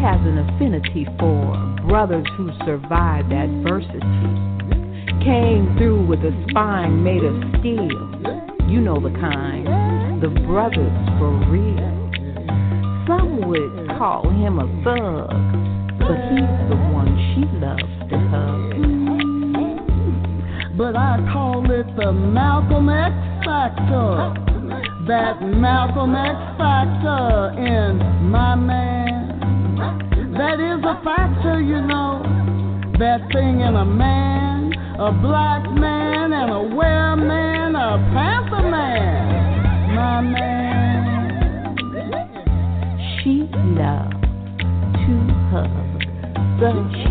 has an affinity for brothers who survived adversity. Came through with a spine made of steel. You know the kind. The brothers for real. Some would call him a thug, but he's the one she loves to hug. But I call it the Malcolm X factor. That Malcolm X factor in my man. That is a factor, you know. That thing in a man, a black man, and a wear man, a panther man. My man. She loves to hug. The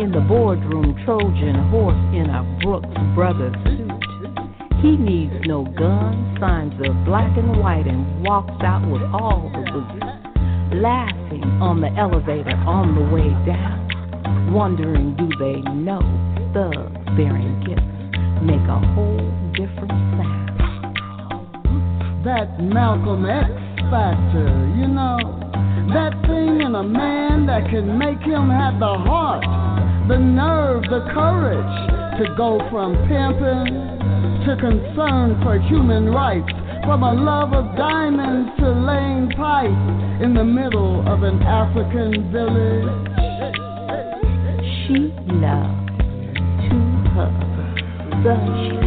in the boardroom, Trojan horse in a Brooks Brothers suit. He needs no gun, signs of black and white, and walks out with all the boots. Laughing on the elevator on the way down, wondering do they know thugs bearing gifts make a whole different sound. That Malcolm X factor, you know. That thing in a man that can make him have the heart, the nerve, the courage to go from pimping to concern for human rights, from a love of diamonds to laying pipe in the middle of an African village. She loves to hug. The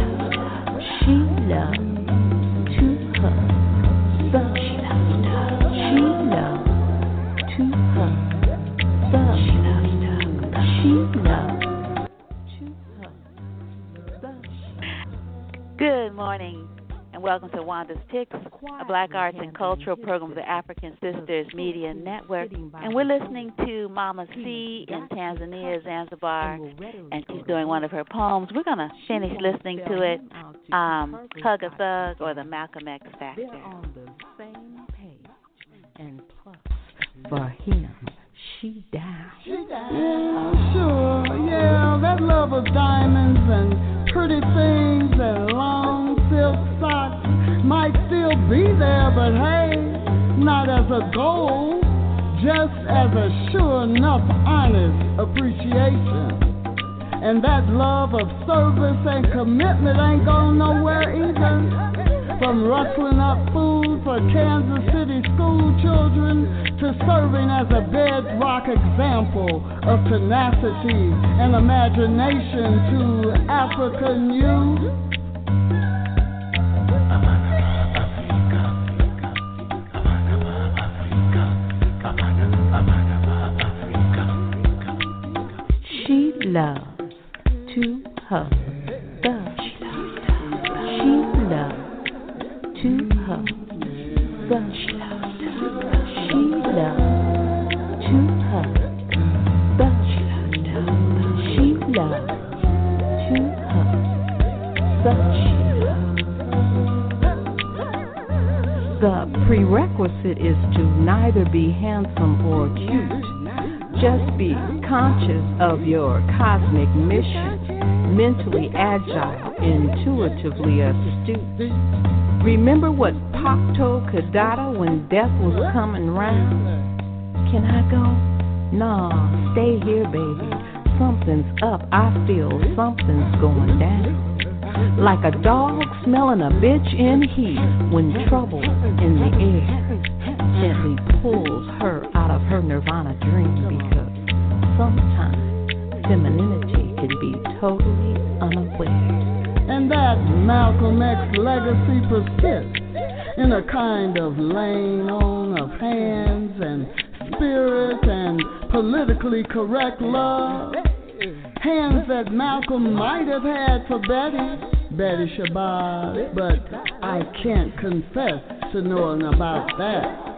morning and welcome to Wanda's Picks, a black arts and cultural program of the African Sisters Media Network. And we're listening to Mama C in Tanzania, Zanzibar, and she's doing one of her poems. We're going to finish listening to it, um, Hug a Thug or the Malcolm X Factor. They're on the same page. And plus, for him, she down. Yeah, sure, yeah, that love of diamonds and pretty things and long silk socks might still be there, but hey, not as a goal, just as a sure enough honest appreciation. And that love of service and commitment ain't going nowhere either. From rustling up food for Kansas City school children to serving as a bedrock example of tenacity and imagination to African youth. She loves to her. The she loves to her. The she loves to her. The she loves to hug. The The prerequisite is to neither be handsome or cute. Just be conscious of your cosmic mission, mentally agile, intuitively astute. Remember what Pop told Kadada when death was coming round? Can I go? Nah, stay here, baby. Something's up. I feel something's going down. Like a dog smelling a bitch in heat when trouble in the air gently pulls her out of her nirvana dream because sometimes femininity can be totally unaware. And that Malcolm X legacy persists in a kind of laying on of hands and spirit and politically correct love. Hands that Malcolm might have had for Betty, Betty Shabazz, but I can't confess to knowing about that.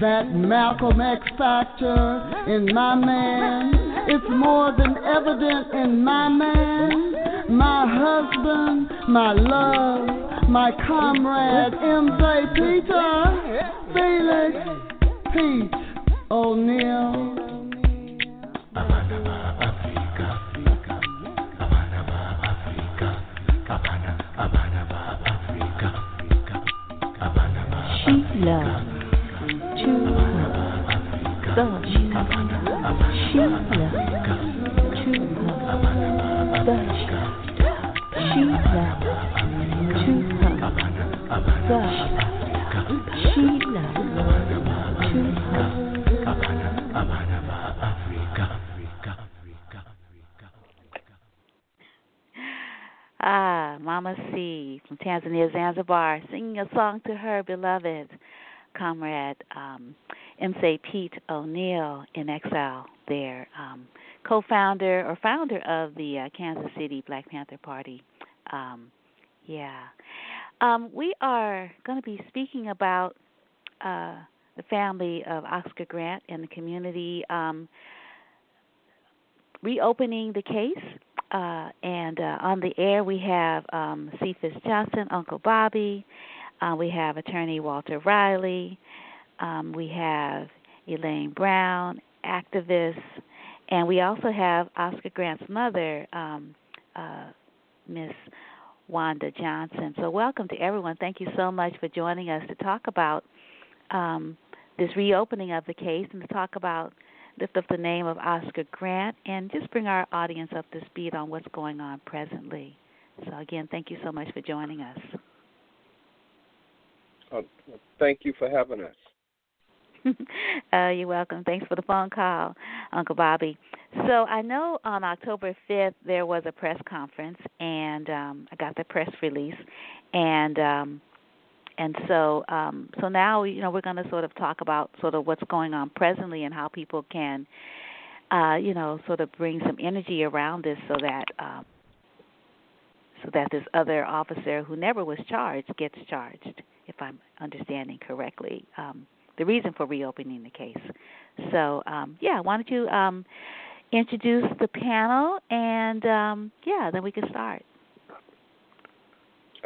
That Malcolm X factor in my man, it's more than evident in my man, my husband, my love, my comrade MJ Peter, Felix Pete O'Neal. The she loves to her. The she loves to. The she loves. Ah, Mama C from Tanzania, Zanzibar, singing a song to her beloved comrade, um, MC Pete O'Neal in exile there, um, co founder or founder of the uh, Kansas City Black Panther Party. Um, yeah. Um, we are going to be speaking about uh, the family of Oscar Grant and the community um, reopening the case. Uh, and uh, on the air, we have um, Cephus Johnson, Uncle Bobby. Uh, we have attorney Walter Riley. Um, we have Elaine Brown, activist. And we also have Oscar Grant's mother, um, uh, Miss Wanda Johnson. So, welcome to everyone. Thank you so much for joining us to talk about um, this reopening of the case and to talk about lift up the name of Oscar Grant and just bring our audience up to speed on what's going on presently. So, again, thank you so much for joining us. Uh, thank you for having us. uh, you're welcome. Thanks for the phone call, Uncle Bobby. So I know on October 5th there was a press conference, and um, I got the press release, and um, and so um, so now you know we're going to sort of talk about sort of what's going on presently and how people can, uh, you know, sort of bring some energy around this so that. Um, so that this other officer who never was charged gets charged, if I'm understanding correctly. Um, the reason for reopening the case. So, um, yeah, why don't you um, introduce the panel and um, yeah, then we can start.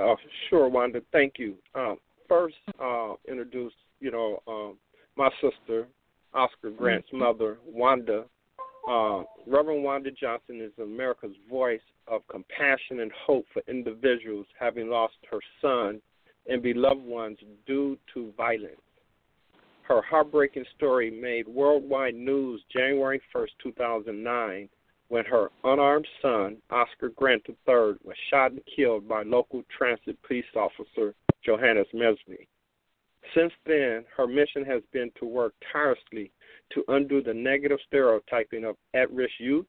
Uh, sure, Wanda. Thank you. Um, first, uh, introduce you know um, my sister, Oscar Grant's mm-hmm. mother, Wanda. Uh, Reverend Wanda Johnson is America's voice of compassion and hope for individuals having lost her son and beloved ones due to violence. Her heartbreaking story made worldwide news January 1st, 2009, when her unarmed son, Oscar Grant III, was shot and killed by local transit police officer Johannes Mehserle. Since then, her mission has been to work tirelessly to undo the negative stereotyping of at risk youth,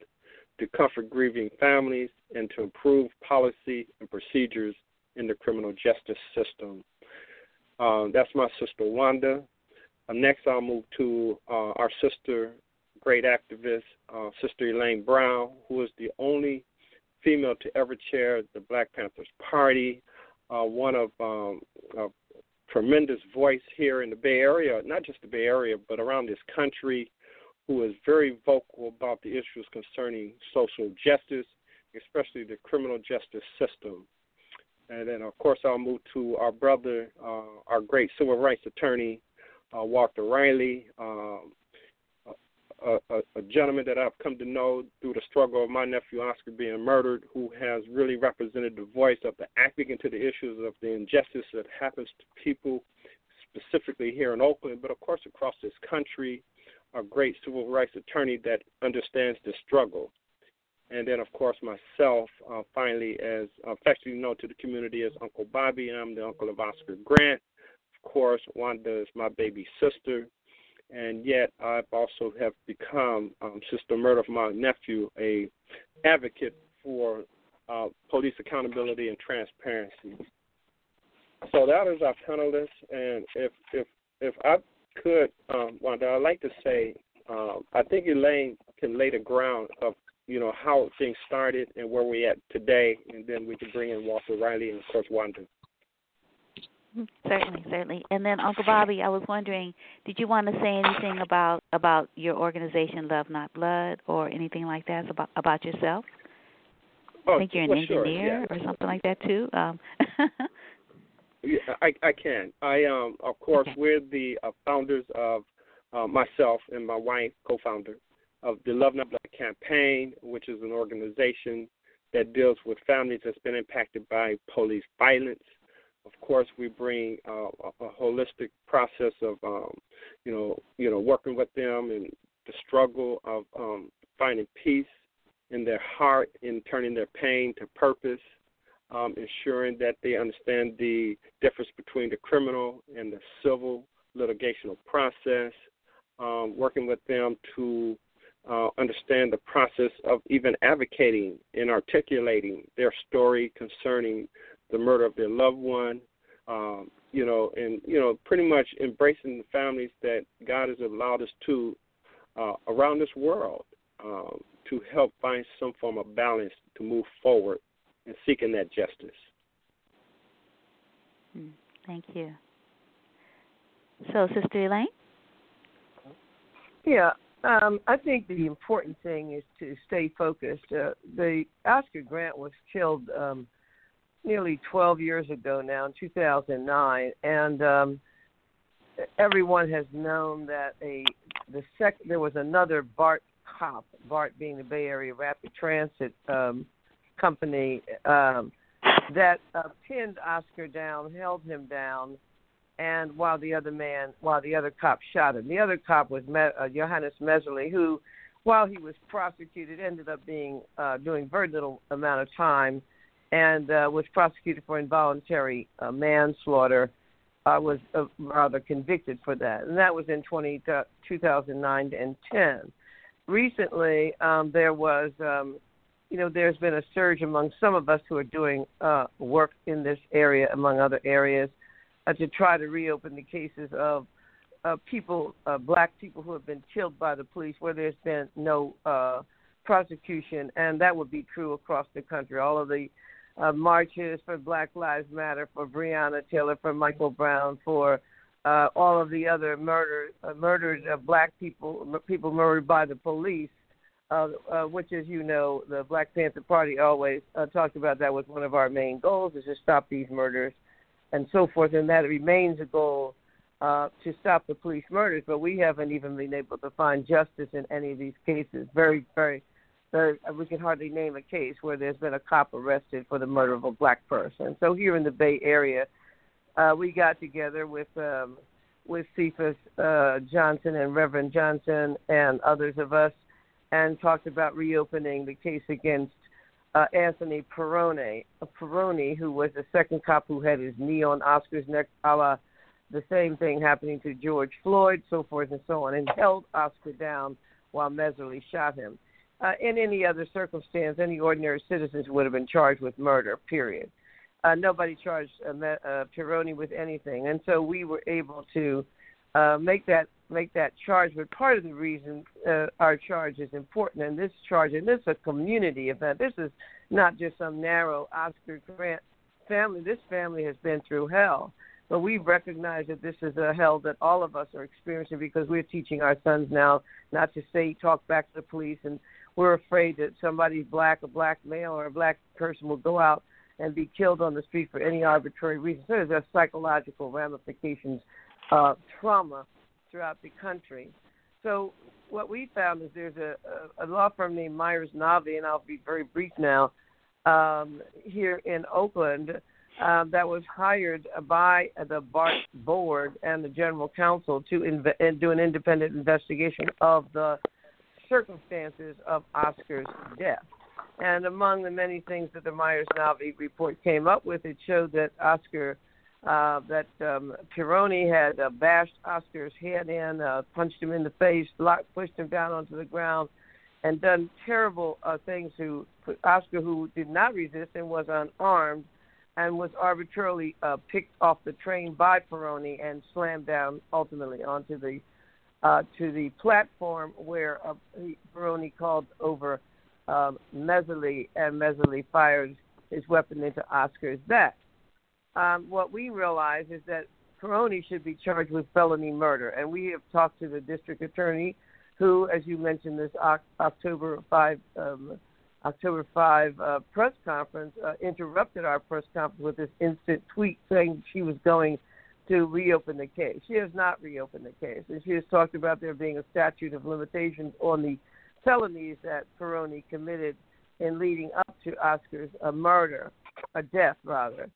to comfort grieving families, and to improve policy and procedures in the criminal justice system. Uh, that's my sister Wanda. Uh, next, I'll move to uh, our sister, great activist, uh, Sister Elaine Brown, who is the only female to ever chair the Black Panthers Party, uh, one of um, a tremendous voice here in the Bay Area, not just the Bay Area, but around this country, who is very vocal about the issues concerning social justice, especially the criminal justice system. And then, of course, I'll move to our brother, uh, our great civil rights attorney, uh, Walter Riley, um, a, a, a gentleman that I've come to know through the struggle of my nephew Oscar being murdered, who has really represented the voice of the African to the issues of the injustice that happens to people, specifically here in Oakland, but of course across this country. A great civil rights attorney that understands the struggle. And then, of course, myself, uh, finally, as affectionately known to the community as Uncle Bobby. I'm the uncle of Oscar Grant. Course, Wanda is my baby sister and yet I've also have become um, Sister Murder of my nephew, a advocate for uh, police accountability and transparency. So that is our panelists, and if if if I could, um, Wanda, I'd like to say, um, I think Elaine can lay the ground of you know how things started and where we're at today, and then we can bring in Walter Riley and of course Wanda. Certainly, certainly. And then Uncle Bobby, I was wondering, did you want to say anything about about your organization, Love Not Blood, or anything like that about about yourself? Oh, I think you're an well, engineer sure, yeah. or something like that too. Um, Yeah, I, I can. I um, of course, okay. we're the uh, founders of uh, myself and my wife, co-founder of the Love Not Blood campaign, which is an organization that deals with families that's been impacted by police violence. Of course, we bring uh, a, a holistic process of, um, you know, you know, working with them and the struggle of um, finding peace in their heart, in turning their pain to purpose, um, ensuring that they understand the difference between the criminal and the civil litigational process, um, working with them to uh, understand the process of even advocating and articulating their story concerning the murder of their loved one, um, you know, and you know, pretty much embracing the families that God has allowed us to uh, around this world um, to help find some form of balance to move forward in seeking that justice. Hmm, thank you. So, Sister Elaine. Yeah, um, I think the important thing is to stay focused. Uh, the Oscar Grant was killed um, nearly 12 years ago now, in 2009, and um, everyone has known that a the sec there was another BART cop, BART being the Bay Area Rapid Transit um, company, um, that uh, pinned Oscar down, held him down and while the other man, while the other cop shot him. The other cop was Me- uh, Johannes Mehserle, who, while he was prosecuted, ended up being uh, doing very little amount of time, and uh, was prosecuted for involuntary uh, manslaughter. I was uh, rather convicted for that, and that was in 20, uh, 2009 and 10. Recently, um, there was, um, you know, there's been a surge among some of us who are doing uh, work in this area, among other areas uh, to try to reopen the cases of uh, people, uh, black people who have been killed by the police where there's been no uh, prosecution, and that would be true across the country. All of the uh, marches for Black Lives Matter, for Breonna Taylor, for Michael Brown, for uh, all of the other murder, uh, murders of black people, people murdered by the police, uh, uh, which, as you know, the Black Panther Party always uh, talked about. That was one of our main goals: is to stop these murders and so forth, and that remains a goal uh, to stop the police murders. But we haven't even been able to find justice in any of these cases. Very, very, very. We can hardly name a case where there's been a cop arrested for the murder of a black person. So here in the Bay Area, uh, we got together with um, with Cephus uh, Johnson and Reverend Johnson and others of us, and talked about reopening the case against uh, Anthony Pirone, uh, Pirone, who was the second cop who had his knee on Oscar's neck, a la the same thing happening to George Floyd, so forth and so on, and held Oscar down while Mehserle shot him. Uh, in any other circumstance, any ordinary citizens would have been charged with murder, period. Uh, nobody charged uh, uh, Pirone with anything, and so we were able to uh, make that make that charge. But part of the reason uh, our charge is important, and this charge, and this is a community event. This is not just some narrow Oscar Grant family. This family has been through hell. But we recognize that this is a hell that all of us are experiencing because we're teaching our sons now not to say talk back to the police, and we're afraid that somebody's black, a black male, or a black person will go out and be killed on the street for any arbitrary reason. So there's a psychological ramifications, uh, trauma throughout the country. So what we found is there's a, a, law firm named Myers Nave, and I'll be very brief now, um, here in Oakland uh, that was hired by the BART board and the general counsel to inv- do an independent investigation of the circumstances of Oscar's death. And among the many things that the Myers Nave report came up with, it showed that Oscar uh, that um, Pirone had uh, bashed Oscar's head in, uh, punched him in the face, locked, pushed him down onto the ground, and done terrible uh, things to Oscar, who did not resist and was unarmed, and was arbitrarily uh, picked off the train by Pirone and slammed down ultimately onto the uh, to the platform where uh, Pirone called over um, and Mehserle fired his weapon into Oscar's back um, what we realize is that Pirone should be charged with felony murder. And we have talked to the district attorney, who, as you mentioned, this October 5 um, October 5 uh, press conference, uh, interrupted our press conference with this instant tweet saying she was going to reopen the case. She has not reopened the case, and she has talked about there being a statute of limitations on the felonies that Peroni committed in leading up to Oscar's a murder, a death rather.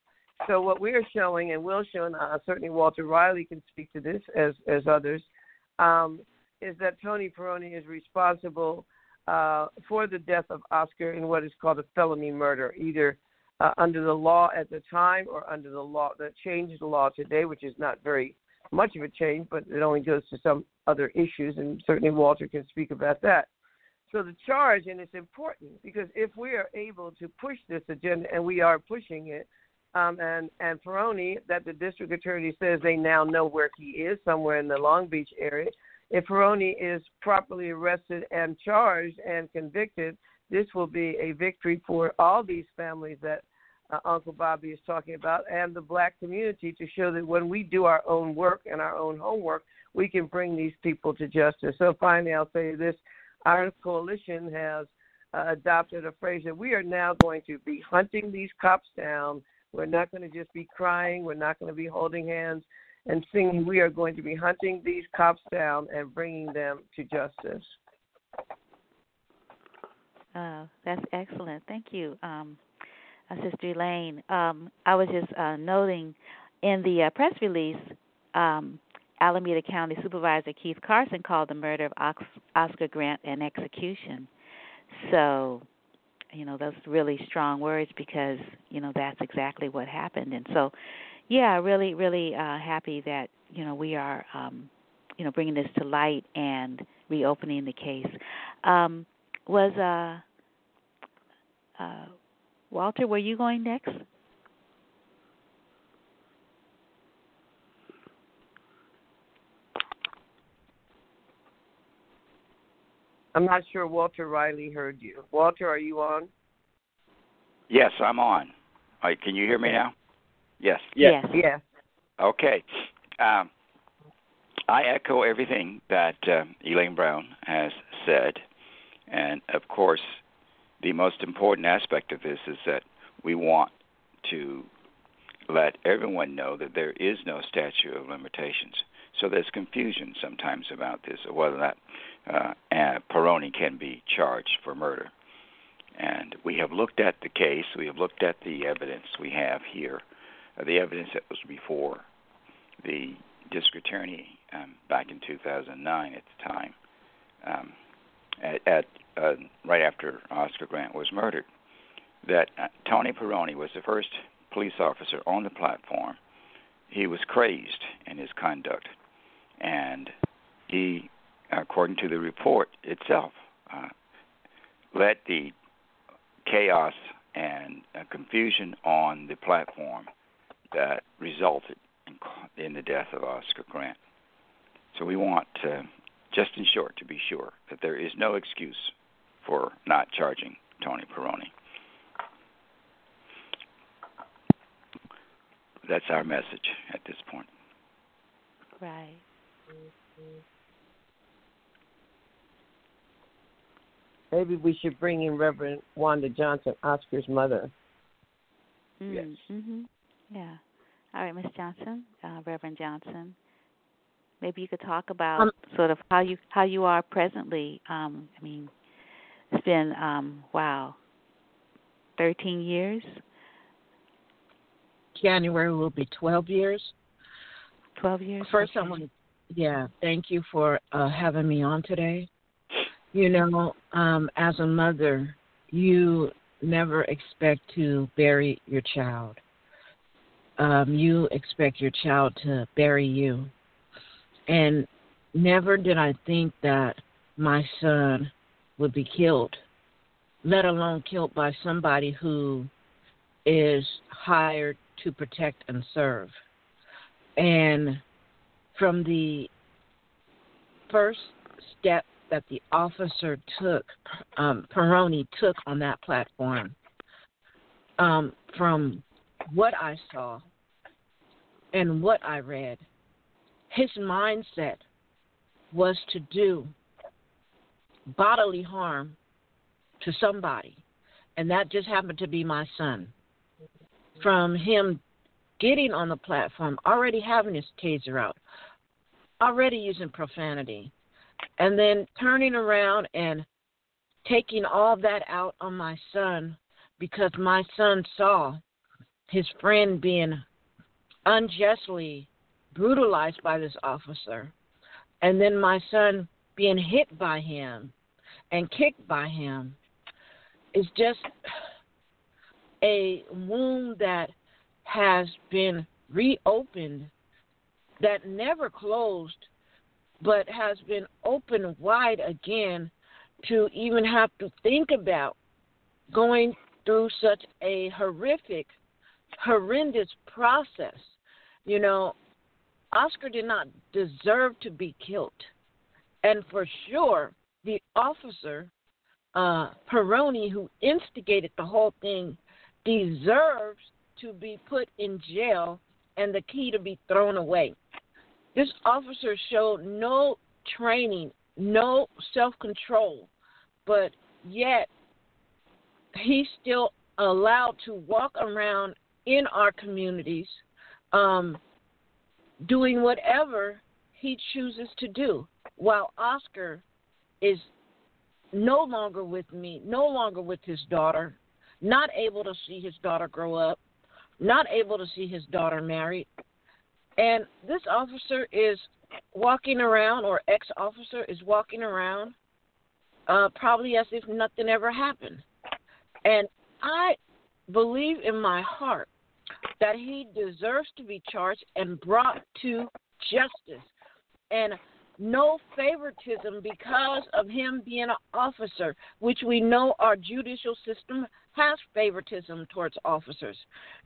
So what we are showing, and will show, and uh, certainly Walter Riley can speak to this as as others, um, is that Tony Peroni is responsible uh, for the death of Oscar in what is called a felony murder, either uh, under the law at the time or under the law that changed the law today, which is not very much of a change, but it only goes to some other issues, and certainly Walter can speak about that. So the charge, and it's important because if we are able to push this agenda, and we are pushing it, um, and and Peroni, that the district attorney says they now know where he is, somewhere in the Long Beach area. If Peroni is properly arrested and charged and convicted, this will be a victory for all these families that uh, Uncle Bobby is talking about and the black community to show that when we do our own work and our own homework, we can bring these people to justice. So finally, I'll say this our coalition has uh, adopted a phrase that we are now going to be hunting these cops down. We're not going to just be crying. We're not going to be holding hands and singing. We are going to be hunting these cops down and bringing them to justice. Uh, that's excellent. Thank you, um, uh, Sister Elaine. Um, I was just uh, noting in the uh, press release, um, Alameda County Supervisor Keith Carson called the murder of Oscar Grant an execution. So, you know, those really strong words because you know that's exactly what happened. And so, yeah, really, really uh, happy that you know we are, um, you know, bringing this to light and reopening the case. Um, was uh, uh, Walter? Were you going next? I'm not sure Walter Riley heard you. Walter, are you on? Yes, I'm on. Right, can you hear me now? Yes. Yes. Yes. Okay. Um, I echo everything that uh, Elaine Brown has said. And of course, the most important aspect of this is that we want to let everyone know that there is no statute of limitations. So there's confusion sometimes about this, whether that uh, Peroni can be charged for murder. And we have looked at the case, we have looked at the evidence we have here, uh, the evidence that was before the district attorney um, back in 2009 at the time, um, at, at uh, right after Oscar Grant was murdered, that uh, Tony Peroni was the first police officer on the platform. He was crazed in his conduct, and he according to the report itself, uh, led the chaos and uh, confusion on the platform that resulted in, in, the death of Oscar Grant. So we want, to, just in short, to be sure that there is no excuse for not charging Tony Peroni. That's our message at this point. Right. Maybe we should bring in Reverend Wanda Johnson, Oscar's mother. Mm, yes. Mm-hmm. Yeah. All right, Miss Johnson, uh, Reverend Johnson. Maybe you could talk about um, sort of how you how you are presently. Um, I mean, it's been um, wow, thirteen years. January will be twelve years. Twelve years. First, okay. I want to yeah, thank you for uh, having me on today. You know, um, as a mother, you never expect to bury your child. Um, you expect your child to bury you. And never did I think that my son would be killed, let alone killed by somebody who is hired to protect and serve. And from the first step that the officer took, um, Peroni took on that platform, um, from what I saw and what I read, his mindset was to do bodily harm to somebody. and that just happened to be my son. From him getting on the platform, already having his taser out, already using profanity, and then turning around and taking all that out on my son because my son saw his friend being unjustly brutalized by this officer, and then my son being hit by him and kicked by him is just a wound that has been reopened that never closed but has been opened wide again to even have to think about going through such a horrific, horrendous process. You know, Oscar did not deserve to be killed. And for sure, the officer, uh, Peroni, who instigated the whole thing, deserves to be put in jail and the key to be thrown away. This officer showed no training, no self control, but yet he's still allowed to walk around in our communities um, doing whatever he chooses to do while Oscar is no longer with me, no longer with his daughter, not able to see his daughter grow up, not able to see his daughter married. And this officer is walking around, or ex officer is walking around, uh, probably as if nothing ever happened. And I believe in my heart that he deserves to be charged and brought to justice. And no favoritism because of him being an officer, which we know our judicial system has favoritism towards officers.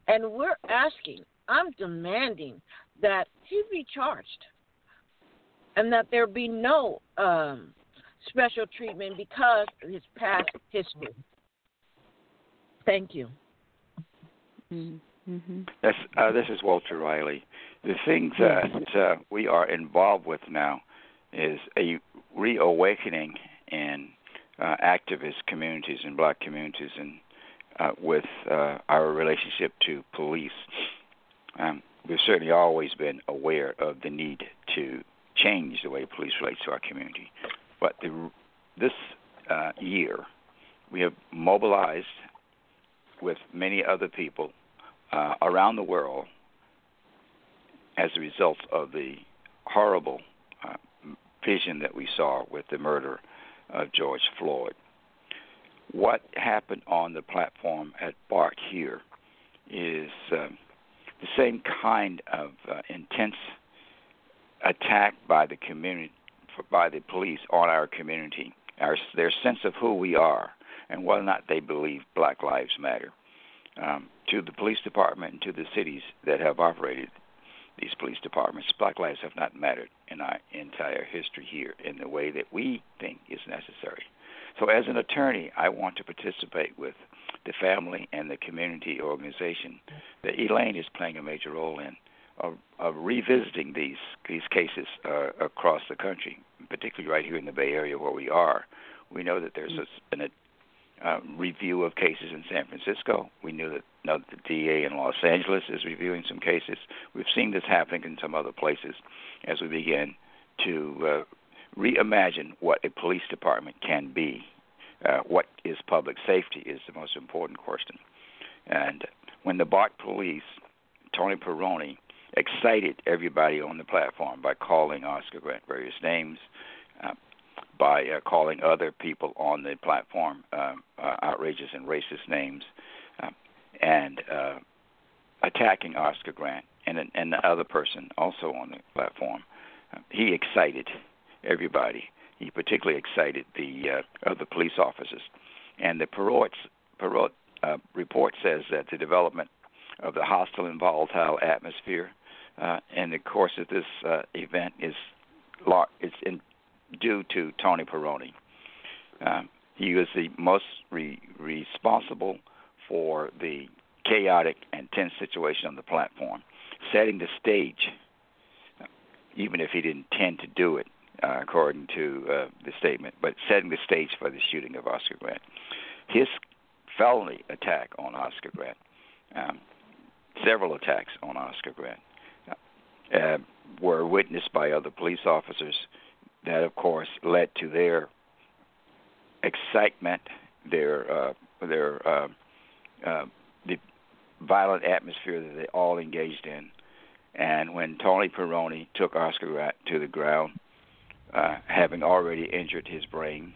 And we're asking, I'm demanding that he be charged and that there be no um, special treatment because of his past history. Thank you. Mm-hmm. This, uh, this is Walter Riley. The thing that uh, we are involved with now is a reawakening in uh, activist communities and black communities and uh, with uh, our relationship to police. Um, we've certainly always been aware of the need to change the way police relate to our community. But the, this uh, year, we have mobilized with many other people uh, around the world as a result of the horrible uh, vision that we saw with the murder of George Floyd. What happened on the platform at BART here is um, the same kind of uh, intense attack by the community, by the police on our community, our, their sense of who we are, and whether or not they believe Black Lives Matter. Um, to the police department and to the cities that have operated these police departments, Black lives have not mattered in our entire history here in the way that we think is necessary. So, as an attorney, I want to participate with the family and the community organization that Elaine is playing a major role in of, of revisiting these these cases uh, across the country, particularly right here in the Bay Area where we are. We know that there's a s been a, uh, review of cases in San Francisco. We knew that, know the DA in Los Angeles is reviewing some cases. We've seen this happening in some other places as we begin to uh, reimagine what a police department can be. Uh, what is public safety is the most important question. And when the BART police, Tony Peroni, excited everybody on the platform by calling Oscar Grant various names, by uh, calling other people on the platform uh, uh, outrageous and racist names, uh, and uh, attacking Oscar Grant and and the other person also on the platform. Uh, he excited everybody. He particularly excited the uh, other police officers, and the Perot Perot uh, report says that the development of the hostile and volatile atmosphere uh, in the course of this uh, event is it's in due to Tony Peroni. Um, he was the most re- responsible for the chaotic and tense situation on the platform, setting the stage, even if he didn't intend to do it, uh, according to uh, the statement, but setting the stage for the shooting of Oscar Grant. His felony attack on Oscar Grant, um, several attacks on Oscar Grant, uh, were witnessed by other police officers. That, of course, led to their excitement, their uh, their uh, uh, the violent atmosphere that they all engaged in. And when Tony Peroni took Oscar to the ground, uh, having already injured his brain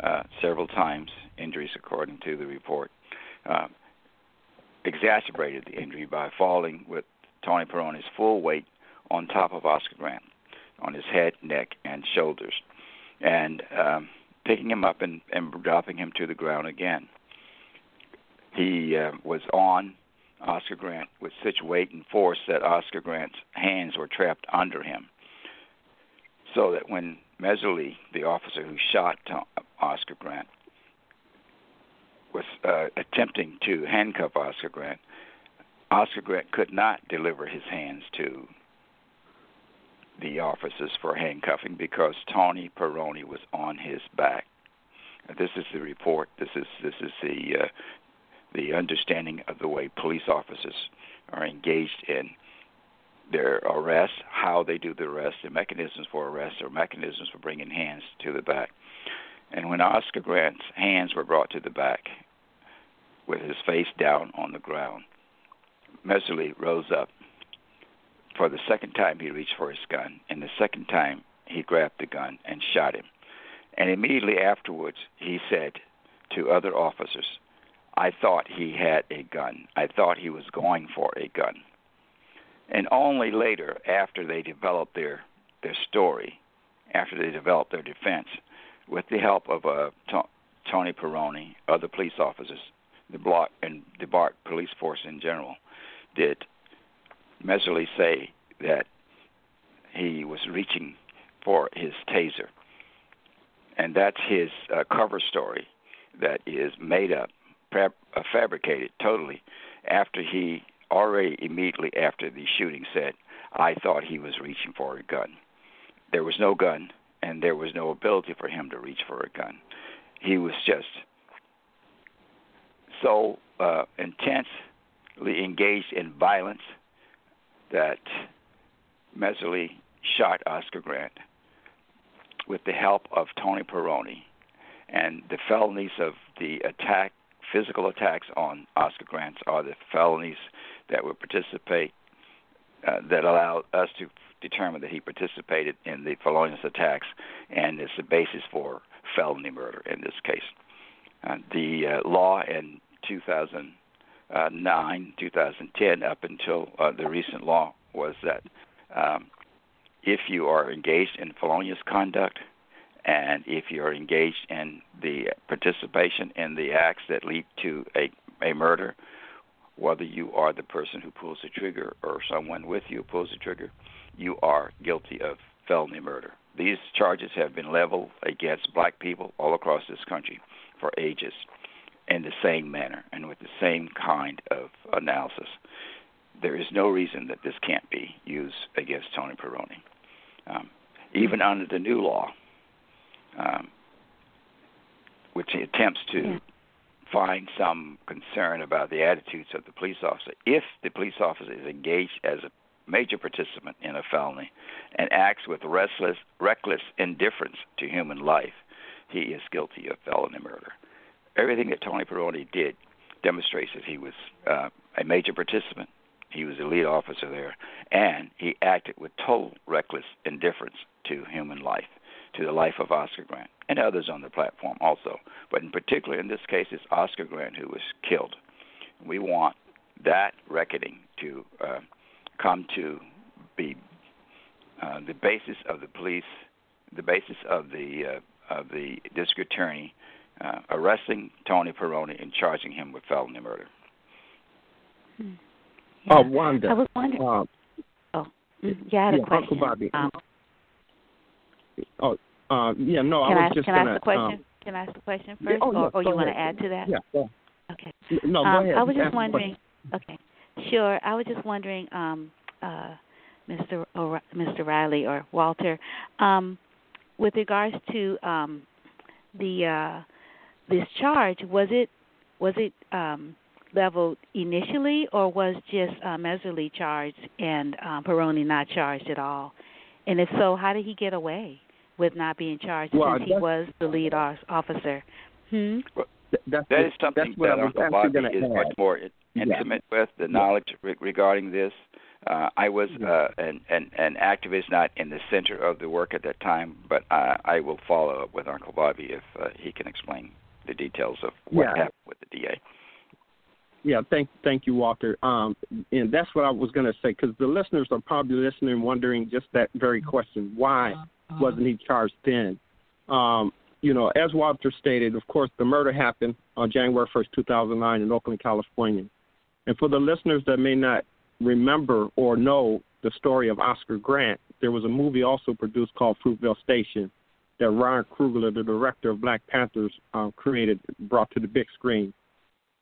uh, several times, injuries according to the report, uh, exacerbated the injury by falling with Tony Peroni's full weight on top of Oscar Grant, on his head, neck, and shoulders, and um, picking him up and, and dropping him to the ground again. He uh, was on Oscar Grant with such weight and force that Oscar Grant's hands were trapped under him. So that when Mehserle, the officer who shot Oscar Grant, was uh, attempting to handcuff Oscar Grant, Oscar Grant could not deliver his hands to the officers for handcuffing because Tony Peroni was on his back. This is the report. This is this is the uh, the understanding of the way police officers are engaged in their arrest, how they do the arrest, the mechanisms for arrest, or mechanisms for bringing hands to the back. And when Oscar Grant's hands were brought to the back, with his face down on the ground, Mehserle rose up. For the second time, he reached for his gun, and the second time, he grabbed the gun and shot him. And immediately afterwards, he said to other officers, I thought he had a gun. I thought he was going for a gun. And only later, after they developed their their story, after they developed their defense, with the help of uh, T- Tony Peroni, other police officers, the block and the BART police force in general, did Mehserle say that he was reaching for his taser. And that's his uh, cover story that is made up fab- uh, fabricated totally after he already immediately after the shooting said, I thought he was reaching for a gun. There was no gun, and there was no ability for him to reach for a gun. He was just so uh, intensely engaged in violence that Mehserle shot Oscar Grant with the help of Tony Peroni. And the felonies of the attack physical attacks on Oscar Grants are the felonies that would participate uh, that allow us to determine that he participated in the felonious attacks, and it's the basis for felony murder in this case. Uh, the uh, law in 2009, 2010, up until uh, the recent law, was that um, if you are engaged in felonious conduct, and if you're engaged in the participation in the acts that lead to a, a murder, whether you are the person who pulls the trigger or someone with you pulls the trigger, you are guilty of felony murder. These charges have been leveled against black people all across this country for ages in the same manner and with the same kind of analysis. There is no reason that this can't be used against Tony Peroni. Um, even under the new law, um, which attempts to yeah. find some concern about the attitudes of the police officer. If the police officer is engaged as a major participant in a felony and acts with restless, reckless indifference to human life, he is guilty of felony murder. Everything that Tony Peroni did demonstrates that he was uh, a major participant. He was a lead officer there, and he acted with total reckless indifference to human life to the life of Oscar Grant and others on the platform also. But in particular, in this case, it's Oscar Grant who was killed. We want that reckoning to uh, come to be uh, the basis of the police, the basis of the uh, of the district attorney uh, arresting Tony Peroni and charging him with felony murder. Hmm. Yeah. Uh, Wanda. I was wondering. Uh, oh, yeah, I had yeah, a question. Uncle Bobby. Um, Oh, uh, yeah, no, can I was I, just can gonna. I ask the question? Um, can I ask the question yeah, first, oh, yeah, or, or you want to add to that? Yeah. Go. Okay. No, um, go ahead. I was just the wondering. Okay, sure. I was just wondering, um, uh, Mr. O'Re- Mr. Riley or Walter, um, with regards to um, the uh, this charge, was it was it um, leveled initially, or was just uh, Mehserle charged and um, Pironi not charged at all? And if so, how did he get away with not being charged well, since he was the lead officer? Hmm? That's that is something that Uncle Bobby is add. much more intimate yeah. with the knowledge re- regarding this. Uh, I was uh, an, an an activist, not in the center of the work at that time, but uh, I will follow up with Uncle Bobby if uh, he can explain the details of what yeah. happened with the DA. Yeah, thank thank you, Walter. Um, and that's what I was going to say because the listeners are probably listening, wondering just that very question: Why wasn't he charged then? Um, you know, as Walter stated, of course, the murder happened on January 1st, 2009, in Oakland, California. And for the listeners that may not remember or know the story of Oscar Grant, there was a movie also produced called Fruitvale Station that Ryan Coogler, the director of Black Panthers, uh, created, brought to the big screen.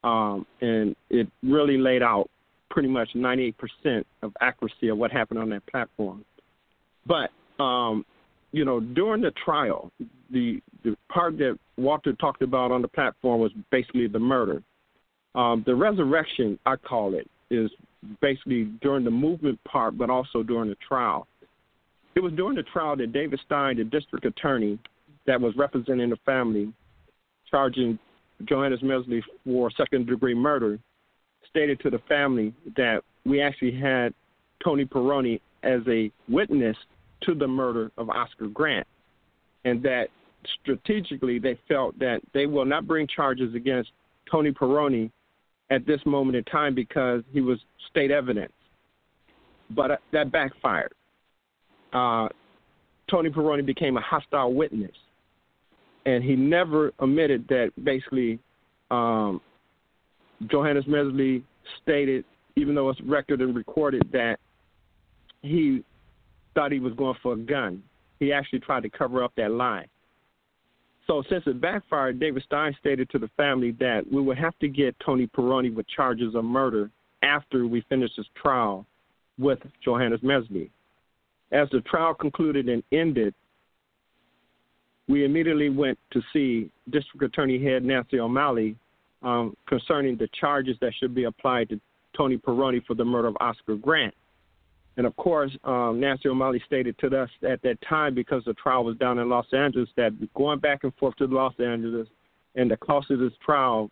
Um, and it really laid out pretty much 98% of accuracy of what happened on that platform. But, um, you know, during the trial, the, the part that Walter talked about on the platform was basically the murder. Um, the resurrection, I call it, is basically during the movement part, but also during the trial. It was during the trial that David Stein, the district attorney that was representing the family, charging Johannes Mehserle for second degree murder, stated to the family that we actually had Tony Pirone as a witness to the murder of Oscar Grant, and that strategically they felt that they will not bring charges against Tony Pirone at this moment in time because he was state evidence. But uh, that backfired. Uh, Tony Pirone became a hostile witness, and he never admitted that basically um, Johannes Mehserle stated, even though it's recorded and recorded, that he thought he was going for a gun. He actually tried to cover up that lie. So since it backfired, David Stein stated to the family that we would have to get Tony Pirone with charges of murder after we finish his trial with Johannes Mehserle. As the trial concluded and ended, we immediately went to see District Attorney Head Nancy O'Malley um, concerning the charges that should be applied to Tony Pirone for the murder of Oscar Grant. And of course, um, Nancy O'Malley stated to us at that time, because the trial was down in Los Angeles, that going back and forth to Los Angeles and the cost of this trial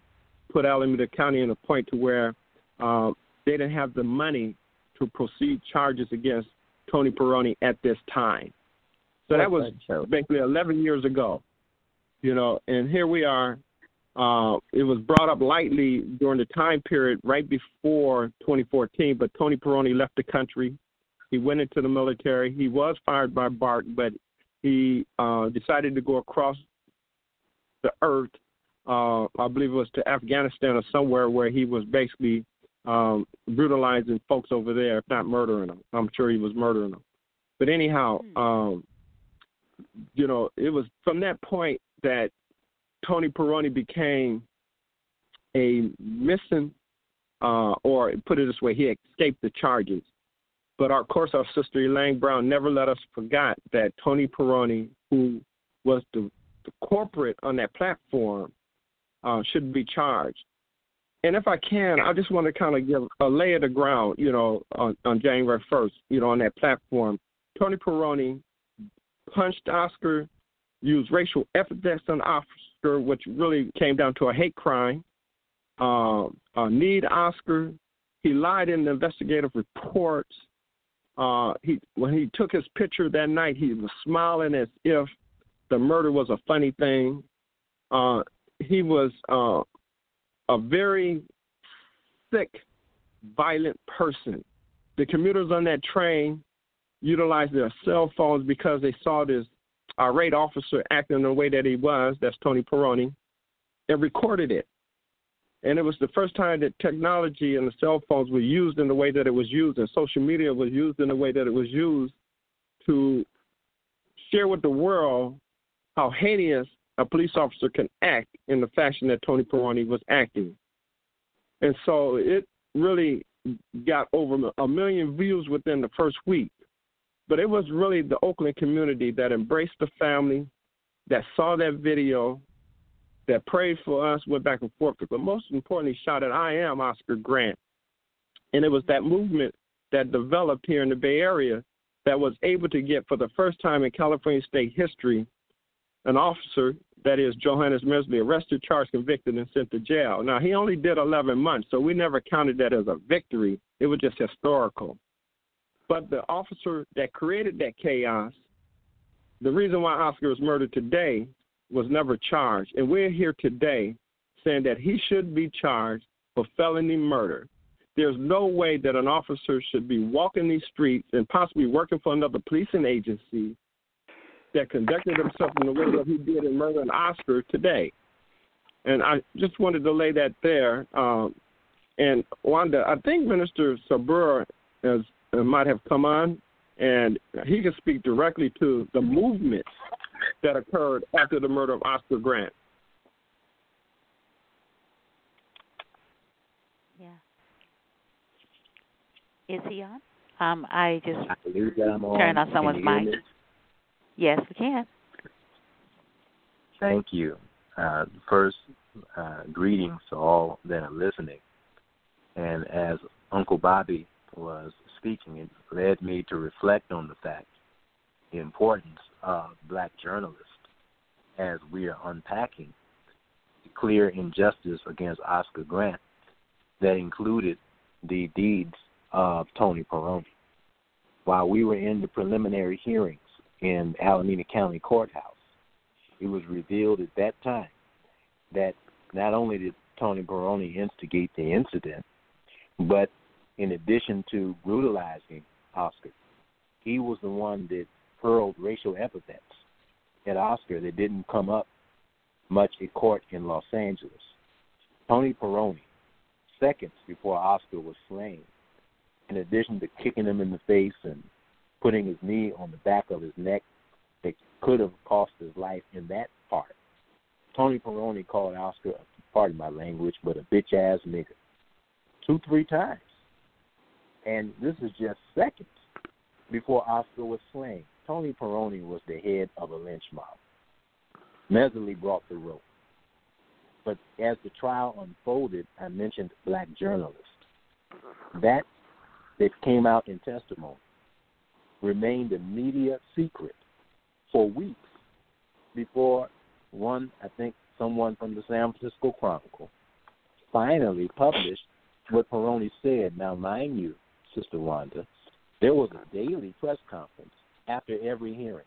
put Alameda County in a point to where um, they didn't have the money to proceed charges against Tony Pirone at this time. So that was basically 11 years ago, you know, and here we are. Uh, it was brought up lightly during the time period right before 2014, but Tony Pirone left the country he went into the military. He was fired by BART, but he uh, decided to go across the earth. Uh, I believe it was to Afghanistan or somewhere where he was basically um, brutalizing folks over there, if not murdering them. I'm sure he was murdering them. But anyhow, hmm. um, you know, it was from that point that Tony Pirone became a missing, uh, or put it this way, he escaped the charges. But our, of course, our sister Elaine Brown never let us forget that Tony Pirone, who was the, the corporate on that platform, uh, should be charged. And if I can, I just want to kind of give a lay of the ground, you know, on, on January 1st, you know, on that platform. Tony Pirone punched Oscar, used racial epithets on Oscar, which really came down to a hate crime. Uh, uh, need Oscar. He lied in the investigative reports. Uh, he when he took his picture that night, he was smiling as if the murder was a funny thing. Uh, he was uh, a very sick, violent person. The commuters on that train utilized their cell phones because they saw this irate officer acting the way that he was. That's Tony Pirone, and recorded it. And it was the first time that technology and the cell phones were used in the way that it was used, and social media was used in the way that it was used to share with the world how heinous a police officer can act in the fashion that Tony Pirone was acting. And so it really got over a million views within the first week. But it was really the Oakland community that embraced the family, that saw that video, that prayed for us, went back and forth, but most importantly shouted, I am Oscar Grant. And it was that movement that developed here in the Bay Area that was able to get, for the first time in California state history, an officer, that is Johannes Mehserle, arrested, charged, convicted, and sent to jail. Now, he only did 11 months, so we never counted that as a victory. It was just historical. But the officer that created that chaos, the reason why Oscar was murdered today was never charged. And we're here today saying that he should be charged for felony murder. There's no way that an officer should be walking these streets and possibly working for another policing agency that conducted himself in the way that he did in murdering Oscar today. And I just wanted to lay that there. Um, and Wanda, I think Minister Sabur has, uh, might have come on, and he can speak directly to the movement that occurred after the murder of Oscar Grant. Yeah. Is he on? Um, I just I believe that I'm on. turned on someone's mic. Yes, we can. Thank you. Uh, first, uh, greetings to all that are listening. And as Uncle Bobby was speaking, it led me to reflect on the fact, the importance of black journalists as we are unpacking the clear injustice against Oscar Grant that included the deeds of Tony Pirone. While we were in the preliminary hearings in Alameda County Courthouse, it was revealed at that time that not only did Tony Pirone instigate the incident, but in addition to brutalizing Oscar, he was the one that hurled racial epithets at Oscar that didn't come up much in court in Los Angeles. Tony Pirone, seconds before Oscar was slain, in addition to kicking him in the face and putting his knee on the back of his neck that could have cost his life in that part. Tony Pirone called Oscar, pardon my language, but a bitch ass nigga. Two, three times. And this is just seconds before Oscar was slain. Tony Pirone was the head of a lynch mob. Mehserle brought the rope. But as the trial unfolded, I mentioned black journalists. That that came out in testimony remained a media secret for weeks before one, I think someone from the San Francisco Chronicle, finally published what Pirone said. Now, mind you, Sister Wanda, there was a daily press conference after every hearing.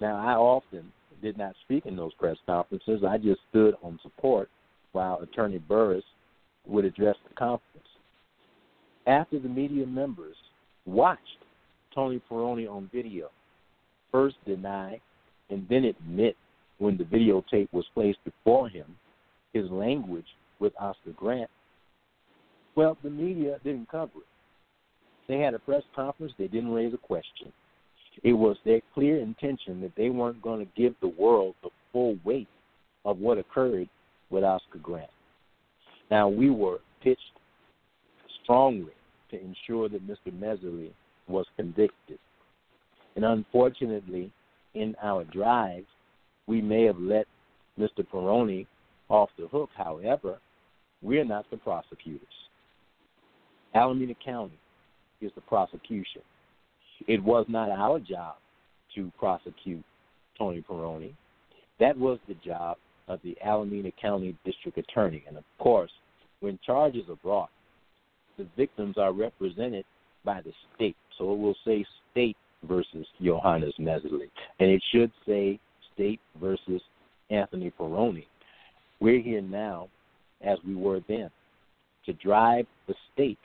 Now, I often did not speak in those press conferences. I just stood on support while Attorney Burris would address the conference. After the media members watched Tony Pirone on video, first deny and then admit when the videotape was placed before him his language with Oscar Grant, well, the media didn't cover it. They had a press conference, they didn't raise a question. It was their clear intention that they weren't going to give the world the full weight of what occurred with Oscar Grant. Now, we were pitched strongly to ensure that Mr. Mehserle was convicted. And unfortunately, in our drive, we may have let Mr. Pirone off the hook. However, we're not the prosecutors. Alameda County is the prosecution. It was not our job to prosecute Tony Pirone. That was the job of the Alameda County District Attorney. And of course, when charges are brought, the victims are represented by the state. So it will say state versus Johannes Mehserle. And it should say state versus Anthony Pirone. We're here now, as we were then, to drive the state,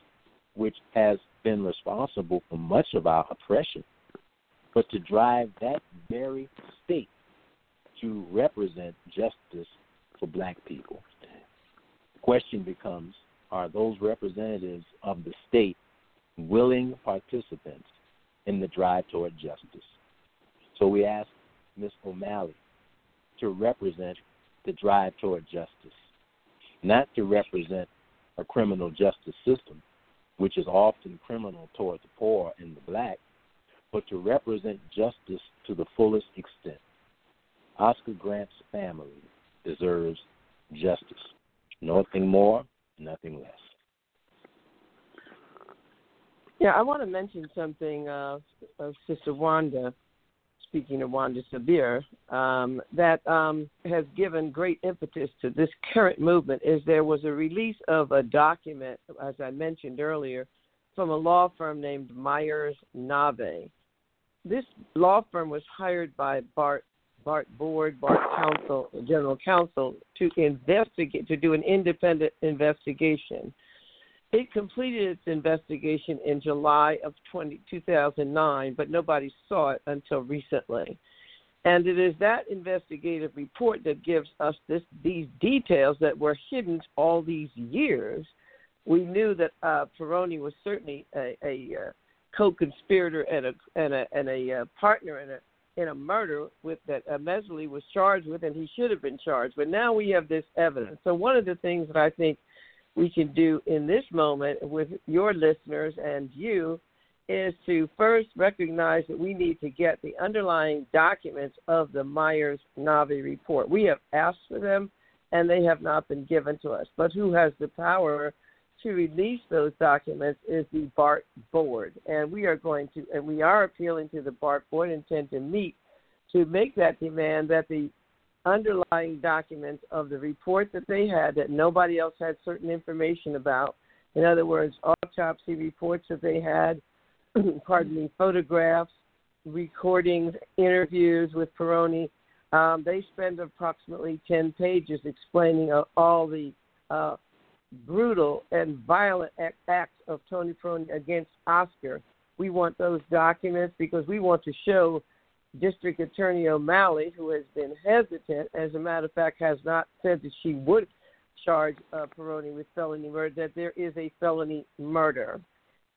which has been responsible for much of our oppression, but to drive that very state to represent justice for black people. The question becomes are those representatives of the state willing participants in the drive toward justice? So we ask Ms. O'Malley to represent the drive toward justice, not to represent a criminal justice system, which is often criminal toward the poor and the black, but to represent justice to the fullest extent. Oscar Grant's family deserves justice. Nothing more, nothing less. Yeah, I want to mention something uh, of Sister Wanda, speaking of Wanda Sabir, um, that um, has given great impetus to this current movement. Is there was a release of a document, as I mentioned earlier, from a law firm named Myers Nave. This law firm was hired by Bart Bart Board, Bart Counsel, General Counsel, to investigate to do an independent investigation it completed its investigation in July of 20, 2009, but nobody saw it until recently. And it is that investigative report that gives us this, these details that were hidden all these years. We knew that uh, Pirone was certainly a, a uh, co-conspirator and a and a, and a uh, partner in a in a murder with that Mehserle was charged with, and he should have been charged. But now we have this evidence. So one of the things that I think we can do in this moment with your listeners and you is to first recognize that we need to get the underlying documents of the Myers Nave report. We have asked for them and they have not been given to us. But who has the power to release those documents is the BART board. And we are going to and we are appealing to the BART board intend to meet to make that demand that the underlying documents of the report that they had that nobody else had certain information about. In other words, autopsy reports that they had, pardon me, photographs, recordings, interviews with Pirone. Um, they spend approximately 10 pages explaining uh, all the uh, brutal and violent acts of Tony Pirone against Oscar. We want those documents because we want to show District Attorney O'Malley, who has been hesitant, as a matter of fact, has not said that she would charge uh, Pirone with felony murder, that there is a felony murder.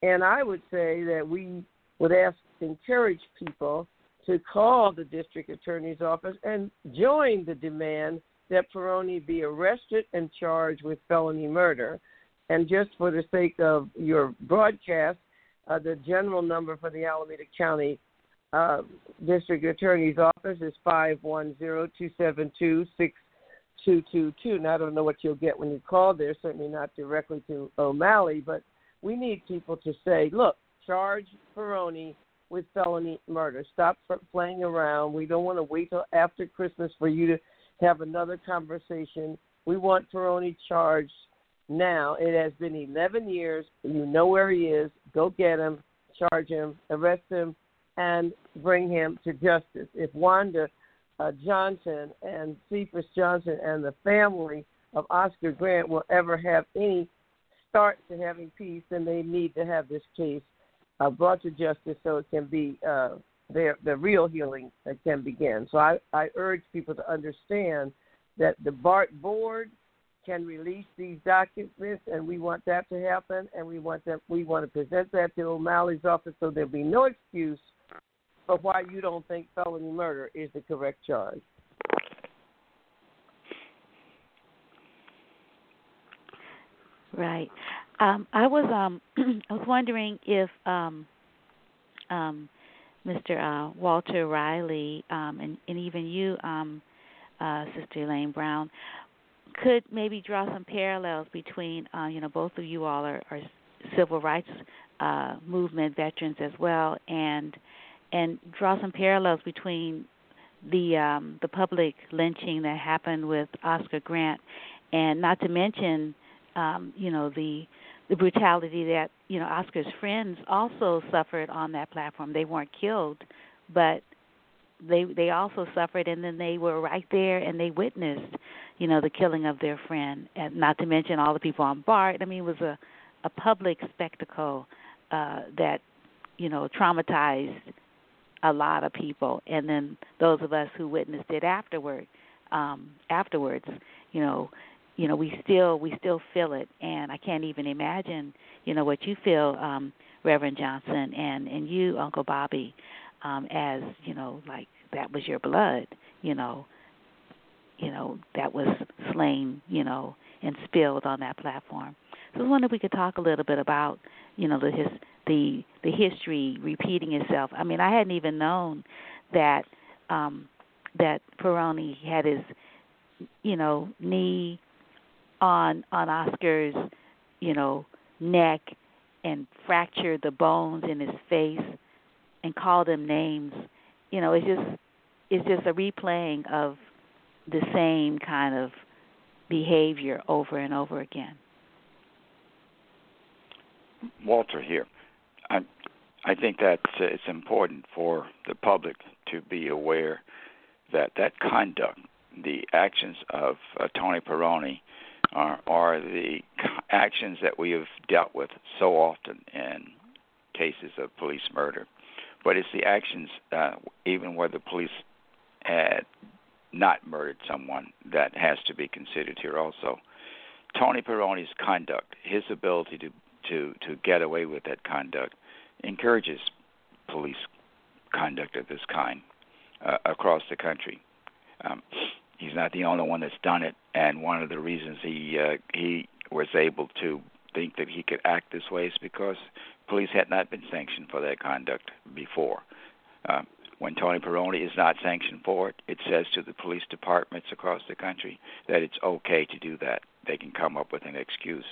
And I would say that we would ask, encourage people to call the district attorney's office and join the demand that Pirone be arrested and charged with felony murder. And just for the sake of your broadcast, uh, the general number for the Alameda County uh, district attorney's office is five one zero two seven two six two two two. Now I don't know what you'll get when you call there. Certainly not directly to O'Malley, but we need people to say, look, charge Pirone with felony murder. Stop playing around. We don't want to wait till after Christmas for you to have another conversation. We want Pirone charged now. It has been 11 years. You know where he is. Go get him, charge him, arrest him, and bring him to justice. If Wanda uh, Johnson and Cephus Johnson and the family of Oscar Grant will ever have any start to having peace, then they need to have this case uh, brought to justice so it can be uh, their the real healing that can begin. So I, I urge people to understand that the BART board can release these documents, and we want that to happen, and we want that we want to present that to O'Malley's office so there'll be no excuse for why you don't think felony murder is the correct charge. Right. Um, I was um, I was wondering if um, um, Mr. Uh, Walter Riley um, and, and even you, um, uh, Sister Elaine Brown, could maybe draw some parallels between uh, you know both of you all are, are civil rights uh, movement veterans as well, and and draw some parallels between the um, the public lynching that happened with Oscar Grant, and not to mention, um, you know, the the brutality that you know Oscar's friends also suffered on that platform. They weren't killed, but they they also suffered, and then they were right there and they witnessed, you know, the killing of their friend. And not to mention all the people on BART. I mean, it was a a public spectacle uh, that you know traumatized a lot of people and then those of us who witnessed it afterward um afterwards you know you know we still we still feel it and i can't even imagine you know what you feel um reverend johnson and and you uncle bobby um as you know like that was your blood you know you know that was slain you know and spilled on that platform so i was if we could talk a little bit about you know the his the the history repeating itself. I mean, I hadn't even known that um that Pirone had his you know, knee on on Oscar's, you know, neck and fracture the bones in his face and call them names. You know, it's just it's just a replaying of the same kind of behavior over and over again. Walter here. I I think that uh, it's important for the public to be aware that that conduct, the actions of uh, Tony Pirone, are are the actions that we have dealt with so often in cases of police murder. But it's the actions, uh, even where the police had not murdered someone, that has to be considered here also. Tony Pirone's conduct, his ability to to to get away with that conduct, encourages police conduct of this kind uh, across the country. Um, he's not the only one that's done it, and one of the reasons he uh, he was able to think that he could act this way is because police had not been sanctioned for that conduct before. Uh, when Tony Pirone is not sanctioned for it, it says to the police departments across the country that it's okay to do that. They can come up with an excuse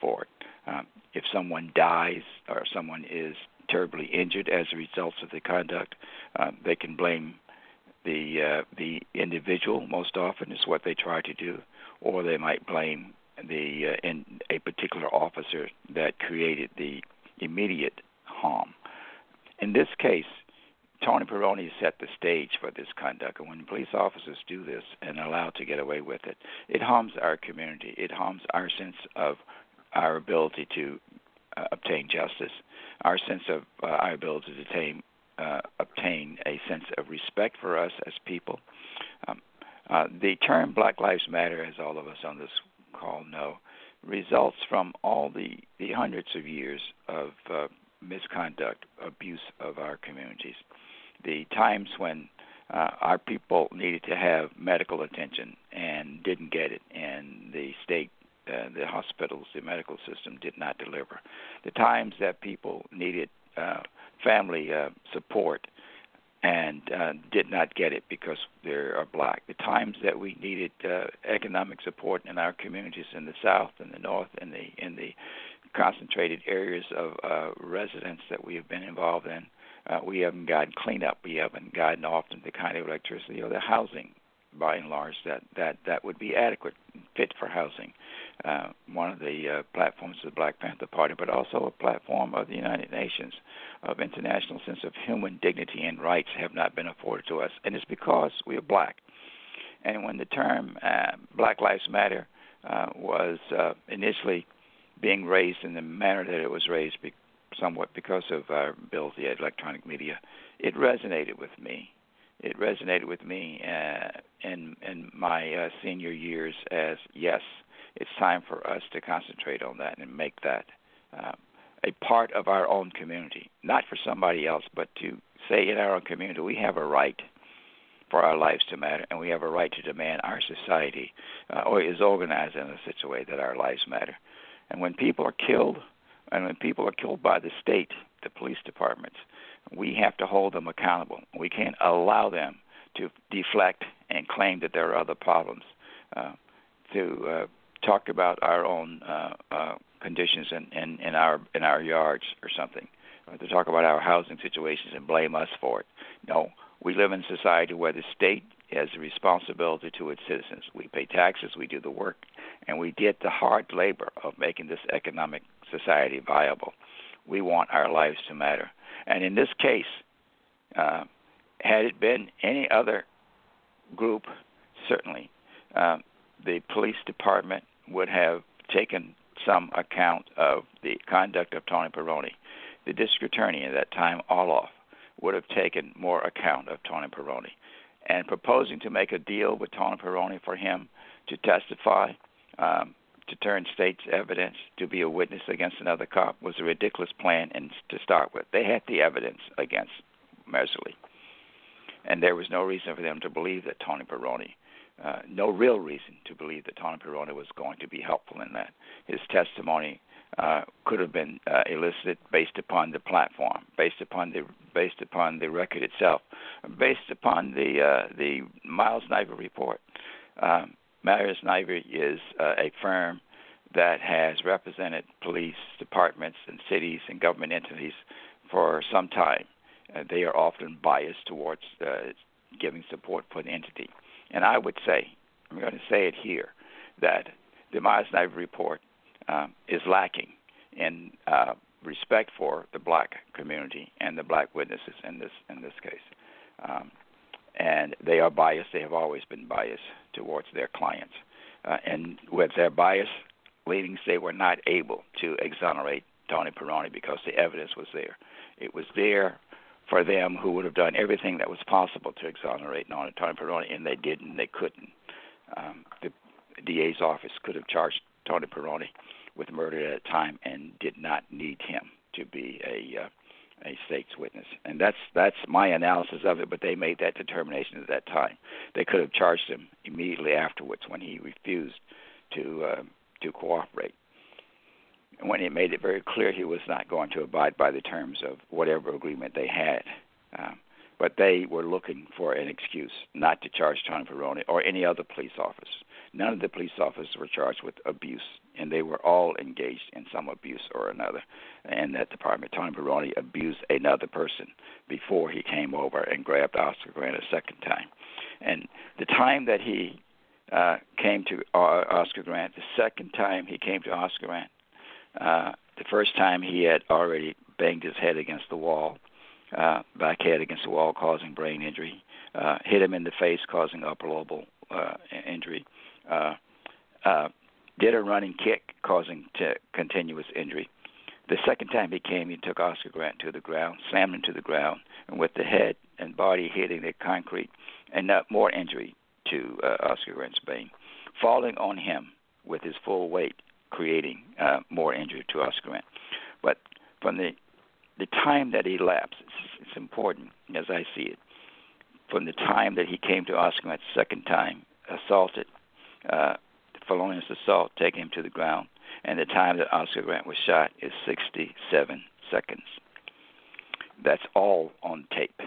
for it. Um, if someone dies or someone is terribly injured as a result of the conduct, um, they can blame the uh, the individual. Most often is what they try to do, or they might blame the uh, in a particular officer that created the immediate harm. In this case, Tony Pirone set the stage for this conduct, and when police officers do this and allowed to get away with it, it harms our community. It harms our sense of our ability to uh, obtain justice, our sense of uh, our ability to obtain, uh, obtain a sense of respect for us as people. Um, uh, the term Black Lives Matter, as all of us on this call know, results from all the, the hundreds of years of uh, misconduct, abuse of our communities. The times when uh, our people needed to have medical attention and didn't get it, and the state uh, the hospitals, the medical system did not deliver. The times that people needed uh, family uh, support and uh, did not get it because they are black. The times that we needed uh, economic support in our communities in the South and the North and the in the concentrated areas of uh, residents that we have been involved in, uh, we haven't gotten cleanup. We haven't gotten often the kind of electricity or the housing, by and large, that that that would be adequate, fit for housing uh, one of the uh, platforms of the Black Panther Party, but also a platform of the United Nations of international sense of human dignity and rights have not been afforded to us, and it's because we are black. And when the term uh, Black Lives Matter uh, was uh, initially being raised in the manner that it was raised, be- somewhat because of our ability at electronic media, it resonated with me. It resonated with me uh, in in my uh, senior years as yes, it's time for us to concentrate on that and make that um, a part of our own community, not for somebody else, but to say in our own community we have a right for our lives to matter, and we have a right to demand our society uh, or is organized in a such a way that our lives matter. And when people are killed, and when people are killed by the state, the police departments, we have to hold them accountable. We can't allow them to deflect and claim that there are other problems. Uh, to uh, talk about our own uh, uh, conditions in, in, in our in our yards or something, or to talk about our housing situations and blame us for it. No, we live in a society where the state has a responsibility to its citizens. We pay taxes, we do the work, and we get the hard labor of making this economic society viable. We want our lives to matter, and in this case, uh, had it been any other group, certainly. Um, the police department would have taken some account of the conduct of Tony Pirone. The district attorney at that time, Orloff, would have taken more account of Tony Pirone. And proposing to make a deal with Tony Pirone for him to testify, um, to turn state's evidence to be a witness against another cop was a ridiculous plan and to start with. They had the evidence against Mehserle. And there was no reason for them to believe that Tony Pirone uh, no real reason to believe that Tony Pirone was going to be helpful in that. His testimony uh, could have been uh, elicited based upon the platform, based upon the based upon the record itself, based upon the uh, the Miles Niger report. Um, and Ivory is uh, a firm that has represented police departments and cities and government entities for some time. Uh, they are often biased towards uh, giving support for the entity. And I would say, I'm going to say it here, that the Myers and report um, is lacking in uh, respect for the black community and the black witnesses in this in this case. Um, and they are biased. They have always been biased towards their clients. Uh, and with their bias leadings, they were not able to exonerate Tony Pirone because the evidence was there. It was there for them who would have done everything that was possible to exonerate Nona Tony Pirone, and they didn't. They couldn't. Um, the DA's office could have charged Tony Pirone with murder at a time and did not need him to be a uh, a state's witness, and that's that's my analysis of it. But they made that determination at that time. They could have charged him immediately afterwards when he refused to uh, to cooperate. When he made it very clear he was not going to abide by the terms of whatever agreement they had. Um, but they were looking for an excuse not to charge Tony Pirone or any other police officer. None of the police officers were charged with abuse, and they were all engaged in some abuse or another. And that department, Tony Pirone abused another person before he came over and grabbed Oscar Grant a second time. And the time that he uh, came to uh, Oscar Grant, the second time he came to Oscar Grant, uh, the first time he had already banged his head against the wall, uh, back head against the wall, causing brain injury. Uh, hit him in the face, causing upper lobar uh, injury. Uh, uh, did a running kick, causing t- continuous injury. The second time he came, he took Oscar Grant to the ground, slammed him to the ground, and with the head and body hitting the concrete, and not more injury to uh, Oscar Grant's brain, falling on him with his full weight creating uh, more injury to Oscar Grant. But from the the time that elapsed, it's, it's important as I see it. From the time that he came to Oscar Grant the second time, assaulted, uh, felonious assault, taking him to the ground, and the time that Oscar Grant was shot is 67 seconds. That's all on tape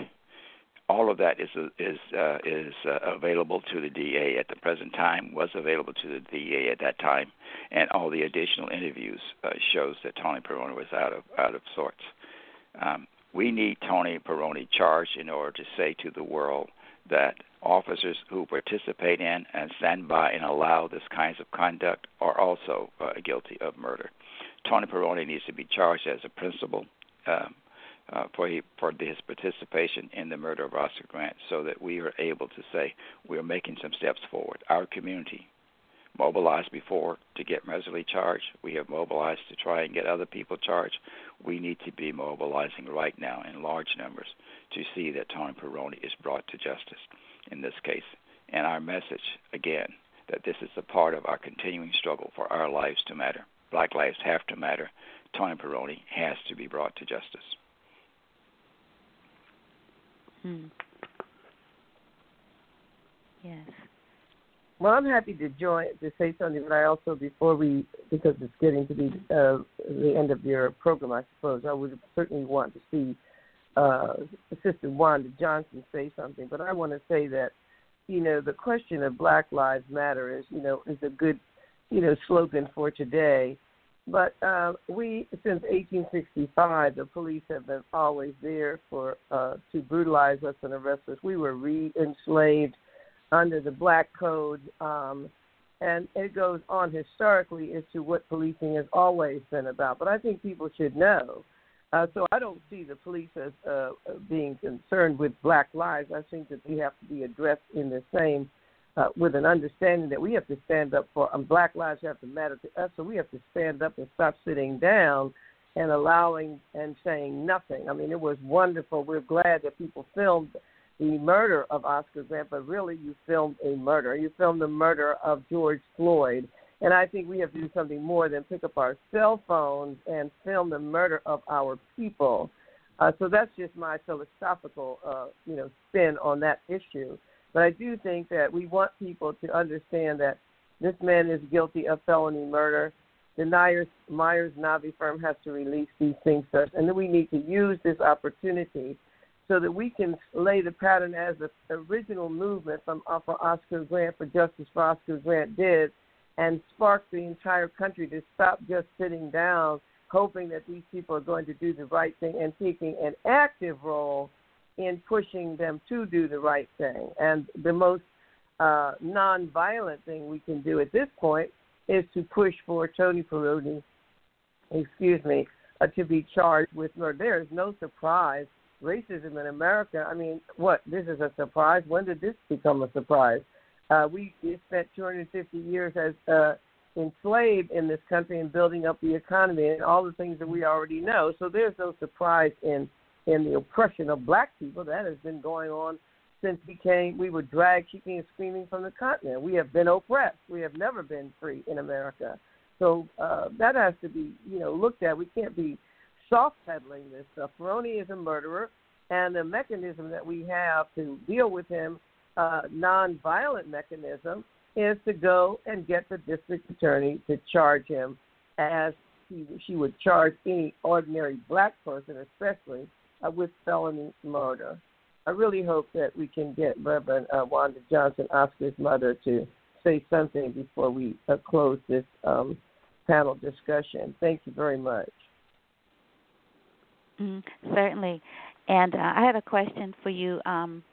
all of that is is uh, is uh, available to the DA at the present time. Was available to the DA at that time, and all the additional interviews uh, shows that Tony Pirone was out of out of sorts. Um, we need Tony Pirone charged in order to say to the world that officers who participate in and stand by and allow this kinds of conduct are also uh, guilty of murder. Tony Pirone needs to be charged as a principal. Um, uh, for he, for his participation in the murder of Oscar Grant, so that we are able to say we are making some steps forward. Our community mobilized before to get Mehserle charged. We have mobilized to try and get other people charged. We need to be mobilizing right now in large numbers to see that Tony Pirone is brought to justice in this case. And our message, again, that this is a part of our continuing struggle for our lives to matter. Black lives have to matter. Tony Pirone has to be brought to justice. Hmm. Yes. Well, I'm happy to join to say something, but I also before we because it's getting to be uh, the end of your program, I suppose I would certainly want to see uh, Sister Wanda Johnson say something. But I want to say that you know the question of Black Lives Matter is you know is a good you know slogan for today. But uh, we, since 1865, the police have been always there for uh, to brutalize us and arrest us. We were re-enslaved under the Black Code, um, and it goes on historically as to what policing has always been about. But I think people should know. Uh, so I don't see the police as uh, being concerned with Black lives. I think that they have to be addressed in the same uh, with an understanding that we have to stand up for um, Black lives have to matter to us, so we have to stand up and stop sitting down and allowing and saying nothing. I mean, it was wonderful. We're glad that people filmed the murder of Oscar Grant, but really, you filmed a murder. You filmed the murder of George Floyd. And I think we have to do something more than pick up our cell phones and film the murder of our people. Uh, so that's just my philosophical, uh, you know, spin on that issue. But I do think that we want people to understand that this man is guilty of felony murder. The Myers, Myers Nave firm has to release these things to us, and then we need to use this opportunity so that we can lay the pattern as the original movement from uh, for Oscar Grant for Justice for Oscar Grant did, and spark the entire country to stop just sitting down, hoping that these people are going to do the right thing and taking an active role in pushing them to do the right thing. And the most uh, non-violent thing we can do at this point is to push for Tony Pirone, excuse me, uh, to be charged with murder. There is no surprise. Racism in America, I mean, what? This is a surprise? When did this become a surprise? Uh, we spent 250 years as uh, enslaved in this country and building up the economy and all the things that we already know. So there's no surprise in in the oppression of black people that has been going on since we came. We were dragged kicking and screaming from the continent. We have been oppressed. We have never been free in America. So uh, that has to be, you know, looked at. We can't be soft peddling this stuff. Pirone is a murderer, and the mechanism that we have to deal with him, uh, non-violent mechanism, is to go and get the district attorney to charge him as he, she would charge any ordinary black person, especially uh, with felony murder. I really hope that we can get Reverend uh, Wanda Johnson, Oscar's mother, to say something before we uh, close this um, panel discussion. Thank you very much. Mm, certainly. And uh, I have a question for you, um,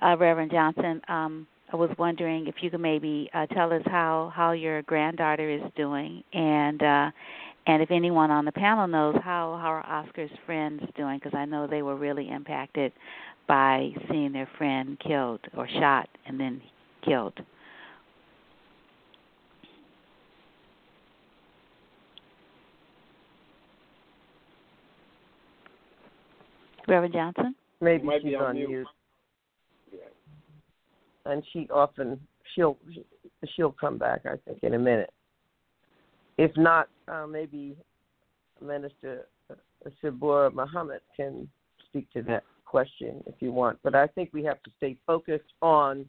uh, Reverend Johnson. Um, I was wondering if you could maybe uh, tell us how how your granddaughter is doing, and uh, and if anyone on the panel knows how how are Oscar's friends doing, because I know they were really impacted by seeing their friend killed or shot and then killed. Reverend Johnson? Maybe she's on mute. mute. And she often she'll she'll come back. I think in a minute. If not, uh, maybe Minister Sabura Muhammad can speak to that question if you want. But I think we have to stay focused on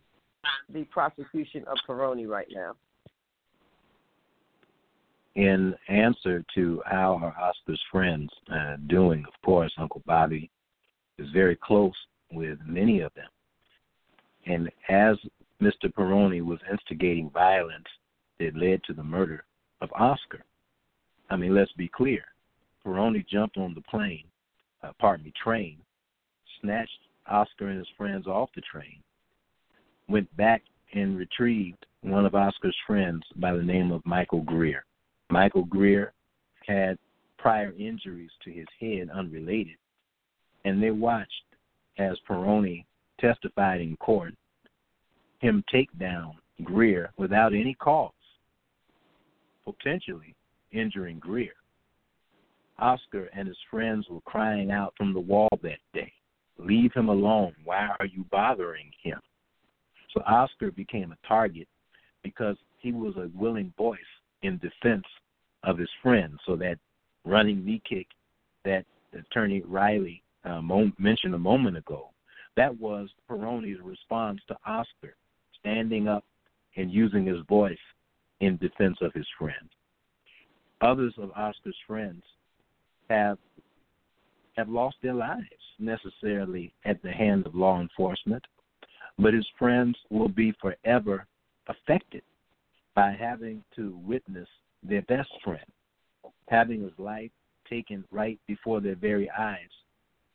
the prosecution of Pirone right now. In answer to how are Oscar's friends uh, doing, of course, Uncle Bobby is very close with many of them. And as Mr. Pirone was instigating violence that led to the murder of Oscar, I mean, let's be clear. Pirone jumped on the plane, uh, pardon me, train, snatched Oscar and his friends off the train, went back and retrieved one of Oscar's friends by the name of Michael Greer. Michael Greer had prior injuries to his head unrelated and they watched as Pirone testified in court him take down Greer without any cause, potentially injuring Greer. Oscar and his friends were crying out from the wall that day, Leave him alone. Why are you bothering him? So Oscar became a target because he was a willing voice in defense of his friend. So that running knee kick that Attorney Riley uh, mentioned a moment ago, that was Pirone's response to Oscar, standing up and using his voice in defense of his friend. Others of Oscar's friends have have lost their lives necessarily at the hand of law enforcement, but his friends will be forever affected by having to witness their best friend having his life taken right before their very eyes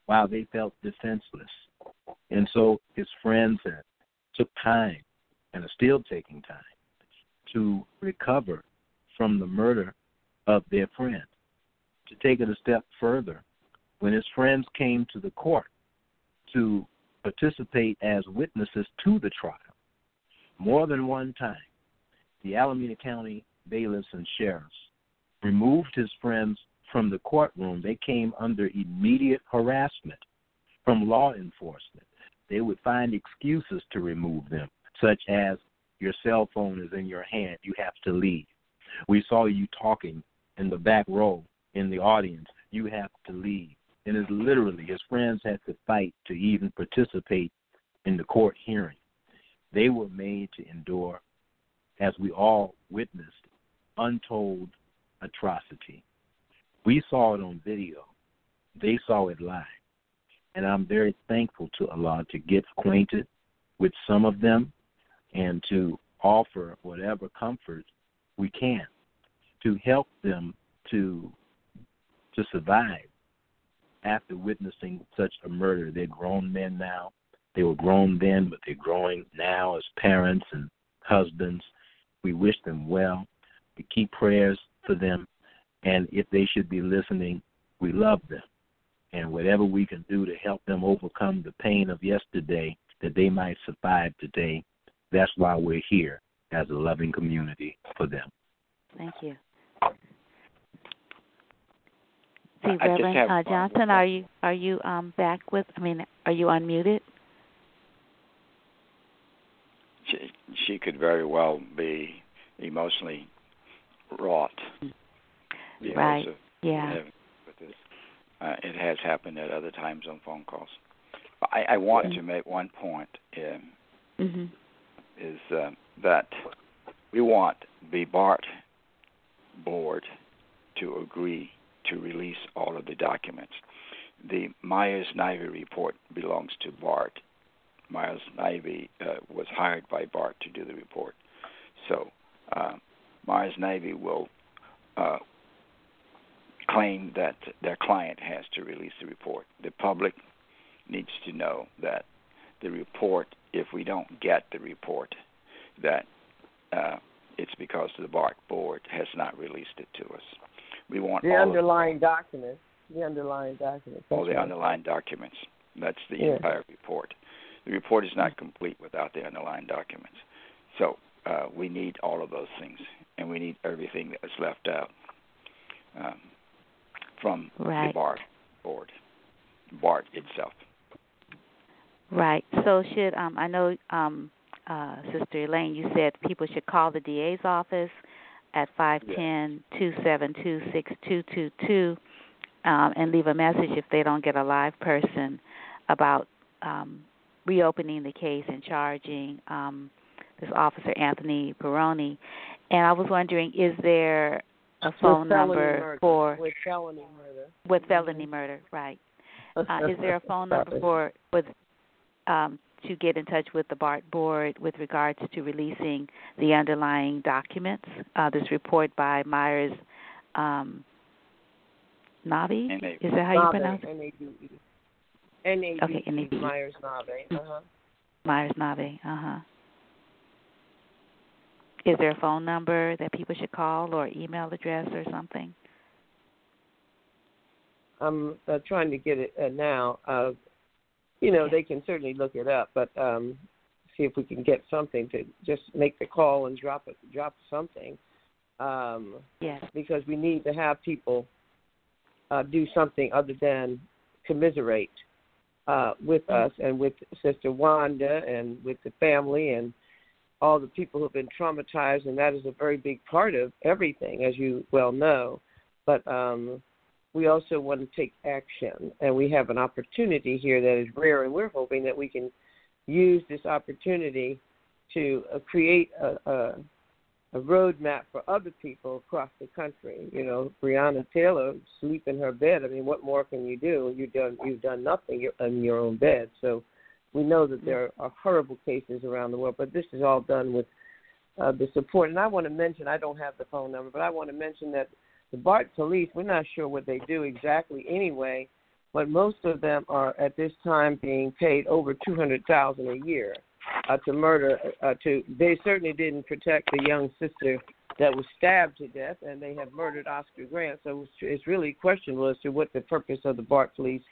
while they felt defenseless. And so his friends took time and are still taking time to recover from the murder of their friend. To take it a step further, when his friends came to the court to participate as witnesses to the trial, more than one time, the Alameda County bailiffs and sheriffs removed his friends from the courtroom, they came under immediate harassment from law enforcement. They would find excuses to remove them, such as your cell phone is in your hand, you have to leave. We saw you talking in the back row in the audience, you have to leave. And it's literally his friends had to fight to even participate in the court hearing. They were made to endure, as we all witnessed, untold atrocity. We saw it on video. They saw it live. And I'm very thankful to Allah to get acquainted with some of them and to offer whatever comfort we can to help them to to survive after witnessing such a murder. They're grown men now. They were grown then, but they're growing now as parents and husbands. We wish them well. We keep prayers for them. And if they should be listening, we love them. And whatever we can do to help them overcome the pain of yesterday, that they might survive today, that's why we're here as a loving community for them. Thank you. See, Reverend uh, Johnson, are you are you um back with? I mean, are you unmuted? She she could very well be emotionally wrought. Right. Yeah. With this. Uh, it has happened at other times on phone calls. I, I want mm-hmm. to make one point. Um, mm-hmm. Is uh, that we want the BART board to agree to release all of the documents. The Myers Nave report belongs to BART. Myers Nave uh, was hired by BART to do the report. So uh, Myers Nave will uh, claim that their client has to release the report. The public needs to know that the report, if we don't get the report, that uh, it's because the BART board has not released it to us. We want the underlying documents. The underlying documents. All the right. underlying documents. That's the yeah. entire report. The report is not complete without the underlying documents. So uh, we need all of those things, and we need everything that is left out um, from right. the BART board, BART itself. Right. So should um, I know, um, uh, Sister Elaine, you said people should call the DA's office at five ten two seven two six two two two, um, and leave a message if they don't get a live person about um, reopening the case and charging um, this officer Anthony Pirone. And I was wondering, is there a phone number murder. for with felony murder? With felony murder, right? Uh, is there a phone number for with um, to get in touch with the BART board with regards to releasing the underlying documents. Uh, this report by Myers um, Navi. Is that how you pronounce it? N-A-V-E. N-A-V-E. Okay, N-A-V-E. Myers Navi. Uh-huh. Myers Navi. Uh-huh. Is there a phone number that people should call or email address or something? I'm uh, trying to get it uh, now. Uh, you know, they can certainly look it up, but um, see if we can get something to just make the call and drop it, drop something. Um, yes. Because we need to have people uh, do something other than commiserate uh, with mm-hmm. us and with Sister Wanda and with the family and all the people who've been traumatized, and that is a very big part of everything, as you well know. But um, we also want to take action, and we have an opportunity here that is rare, and we're hoping that we can use this opportunity to uh, create a, a, a roadmap for other people across the country. You know, Breonna Taylor sleep in her bed. I mean, what more can you do? You've done you've done nothing in your own bed. So we know that there are horrible cases around the world, but this is all done with uh, the support. And I want to mention, I don't have the phone number, but I want to mention that the BART police, we're not sure what they do exactly anyway, but most of them are at this time being paid over two hundred thousand a year uh, to murder. Uh, to they certainly didn't protect the young sister that was stabbed to death, and they have murdered Oscar Grant. So it's, really questionable as to what the purpose of the BART police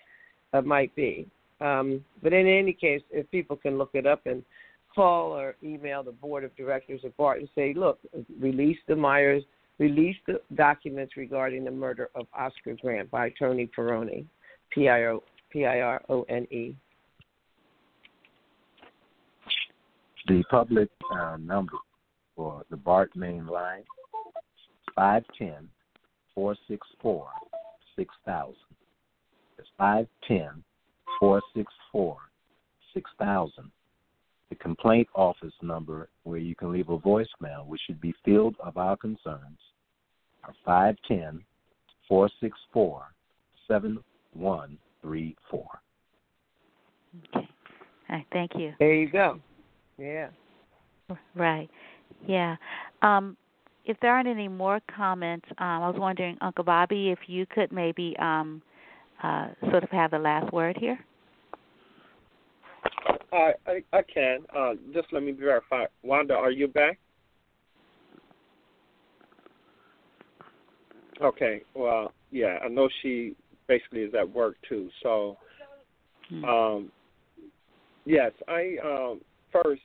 uh, might be. Um, but in any case, if people can look it up and call or email the board of directors of BART and say, look, release the Myers released the documents regarding the murder of Oscar Grant by Tony Pirone, P I O P I R O N E. The public uh, number for the BART main line 510 464 6000. It's 510 464 6000 the complaint office number where you can leave a voicemail, which should be field of our concerns, are 510 464 7134. Okay. All right, thank you. There you go. Yeah. Right. Yeah. Um, if there aren't any more comments, um, I was wondering, Uncle Bobby, if you could maybe um, uh, sort of have the last word here. I I, I can. Uh, just let me verify. Wanda, are you back? Okay. Well, yeah, I know she basically is at work too. So, Hmm. um, yes, I um, first,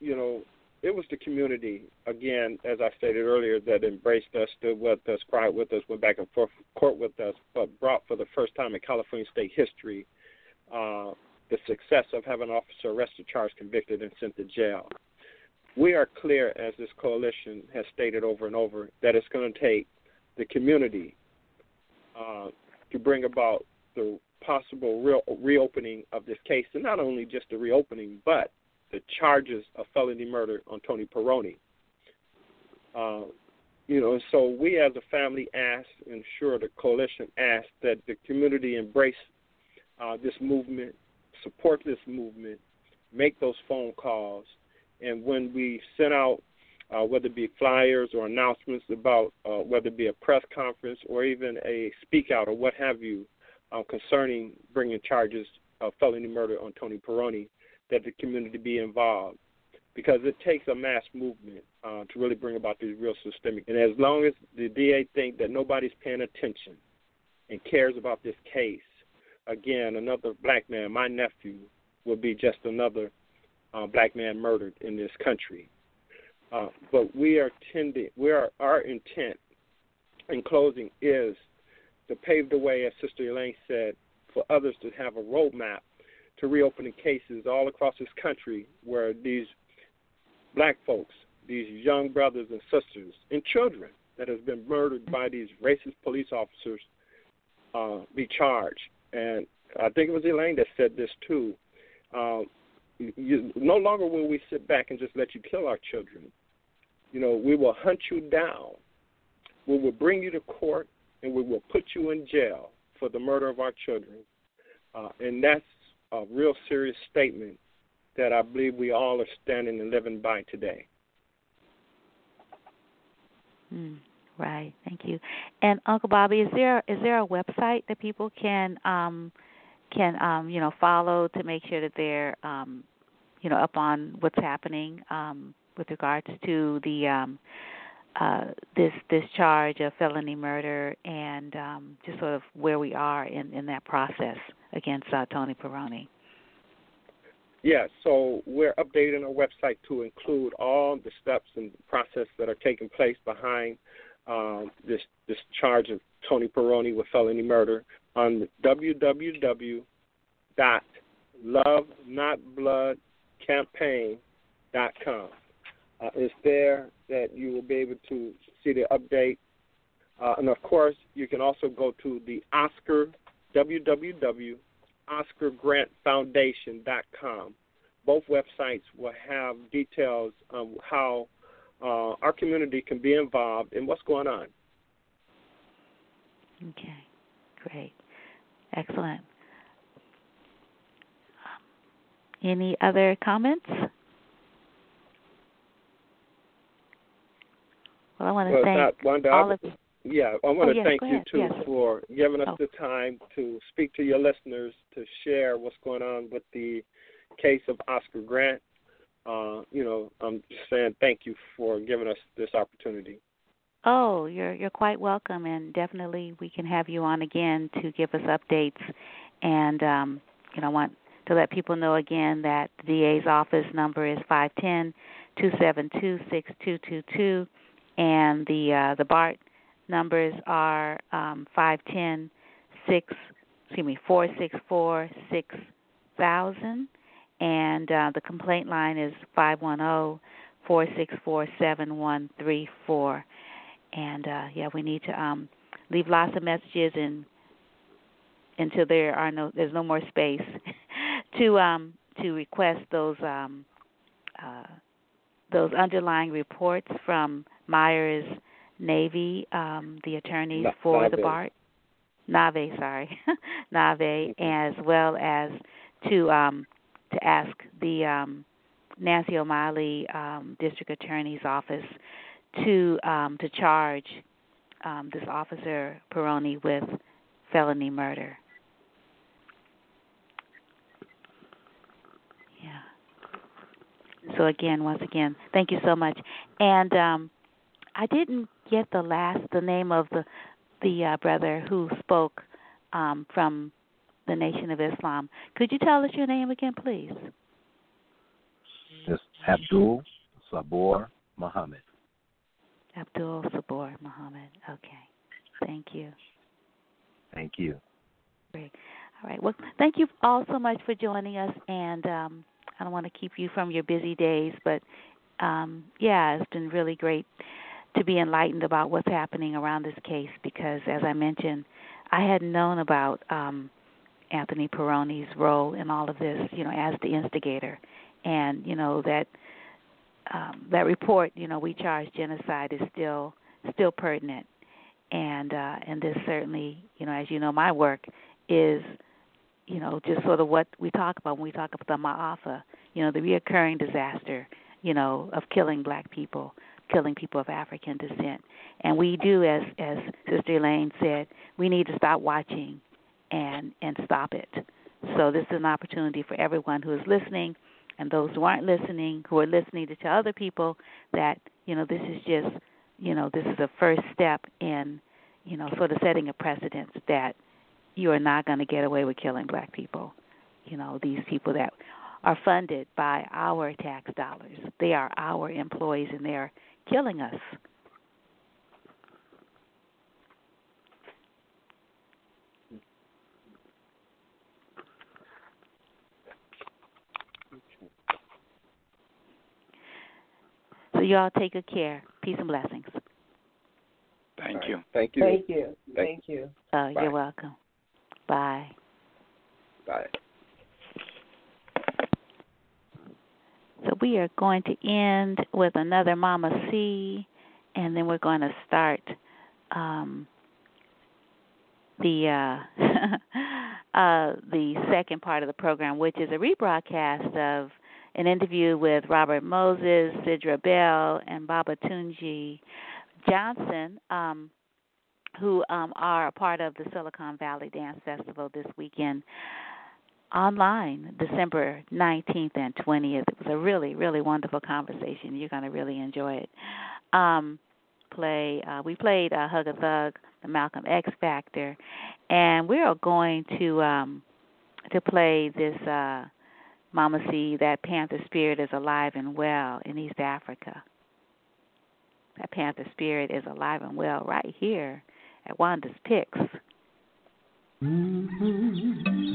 you know, it was the community again, as I stated earlier, that embraced us, stood with us, cried with us, went back and forth court with us, but brought for the first time in California state history uh, the success of having an officer arrested, charged, convicted, and sent to jail. We are clear, as this coalition has stated over and over, that it's going to take the community uh, to bring about the possible real reopening of this case, and not only just the reopening, but the charges of felony murder on Tony Pirone. Uh, you know, so we as a family ask, and sure the coalition asks that the community embrace uh, this movement, support this movement, make those phone calls, and when we send out uh, whether it be flyers or announcements about uh, whether it be a press conference or even a speak out or what have you uh, concerning bringing charges of felony murder on Tony Pirone, that the community be involved because it takes a mass movement uh, to really bring about these real systemic. And as long as the DA think that nobody's paying attention and cares about this case, again, another black man, my nephew, will be just another uh, black man murdered in this country. Uh, but we are tending, we are our intent in closing is to pave the way, as Sister Elaine said, for others to have a roadmap to reopening cases all across this country where these black folks, these young brothers and sisters and children that have been murdered by these racist police officers uh, be charged. And I think it was Elaine that said this too. Uh, you, no longer will we sit back and just let you kill our children. You know, we will hunt you down. We will bring you to court, and we will put you in jail for the murder of our children. Uh, and that's a real serious statement that I believe we all are standing and living by today. Mm, right. Thank you. And Uncle Bobby, is there is there a website that people can um, can um, you know follow to make sure that they're um, you know up on what's happening um, with regards to the um, uh, this this charge of felony murder and um, just sort of where we are in, in that process against uh, Tony Pirone. Yeah, so we're updating our website to include all the steps and process that are taking place behind um, this this charge of Tony Pirone with felony murder on www.lovenotbloodcampaign.com. Uh, it's there that you will be able to see the update. Uh, and of course, you can also go to the Oscar, www.oscargrantfoundation.com. Both websites will have details on how uh, our community can be involved in what's going on. Okay, great, excellent. Any other comments? Well, I want to well, thank Wanda, all I, of you. Yeah, I want Oh, to yes, thank you ahead. too Yes. for giving us Oh. the time to speak to your listeners to share what's going on with the case of Oscar Grant. Uh, you know, I'm just saying thank you for giving us this opportunity. Oh, you're you're quite welcome, and definitely we can have you on again to give us updates. And um, you know, I want to let people know again that the DA's office number is five ten two seven two six two two two, and the uh, the BART numbers are um, five ten six excuse me four six four six thousand, and uh, the complaint line is five one zero four six four seven one three four and uh yeah we need to um leave lots of messages and until there are no there's no more space to um to request those um uh those underlying reports from Myers Navy um the attorneys Na- for the Nave. BART Nave sorry Nave as well as to um to ask the um, Nancy O'Malley um, District Attorney's Office to um, to charge um, this officer Pirone with felony murder. Yeah. So again, once again, thank you so much. And um, I didn't get the last the name of the the uh, brother who spoke um, from the Nation of Islam. Could you tell us your name again, please? It's Abdus Sabur Muhammad. Abdus Sabur Muhammad. Okay. Thank you. Thank you. Great. All right. Well, thank you all so much for joining us. And um, I don't want to keep you from your busy days, but um, yeah, it's been really great to be enlightened about what's happening around this case because, as I mentioned, I hadn't known about um, Anthony Pirone's role in all of this, you know, as the instigator, and you know that um, that report, you know, we charge genocide is still still pertinent, and uh, and this certainly, you know, as you know, my work is, you know, just sort of what we talk about when we talk about the Ma'afa, you know, the reoccurring disaster, you know, of killing black people, killing people of African descent, and we do, as as Sister Elaine said, we need to stop watching and and stop it. So this is an opportunity for everyone who is listening and those who aren't listening, who are listening to tell other people that, you know, this is just, you know, this is a first step in, you know, sort of setting a precedence that you are not going to get away with killing black people. You know, these people that are funded by our tax dollars. They are our employees and they're killing us. So y'all take good care. Peace and blessings. Thank All you. Thank you. Thank you. Thank you. Uh, Bye. you're welcome. Bye. Bye. So we are going to end with another Mama C, and then we're going to start um, the uh, uh, the second part of the program, which is a rebroadcast of an interview with Robert Moses, Sidra Bell, and Babatunji Johnson, um, who um, are a part of the Silicon Valley Dance Festival this weekend online December 19th and 20th. It was a really, really wonderful conversation. You're going to really enjoy it. Um, play. Uh, we played uh, Hug a Thug, the Malcolm X Factor, and we are going to um, to play this uh, Mama C. That Panther Spirit is alive and well in East Africa. That Panther Spirit is alive and well right here at Wanda's Picks. Mm-hmm.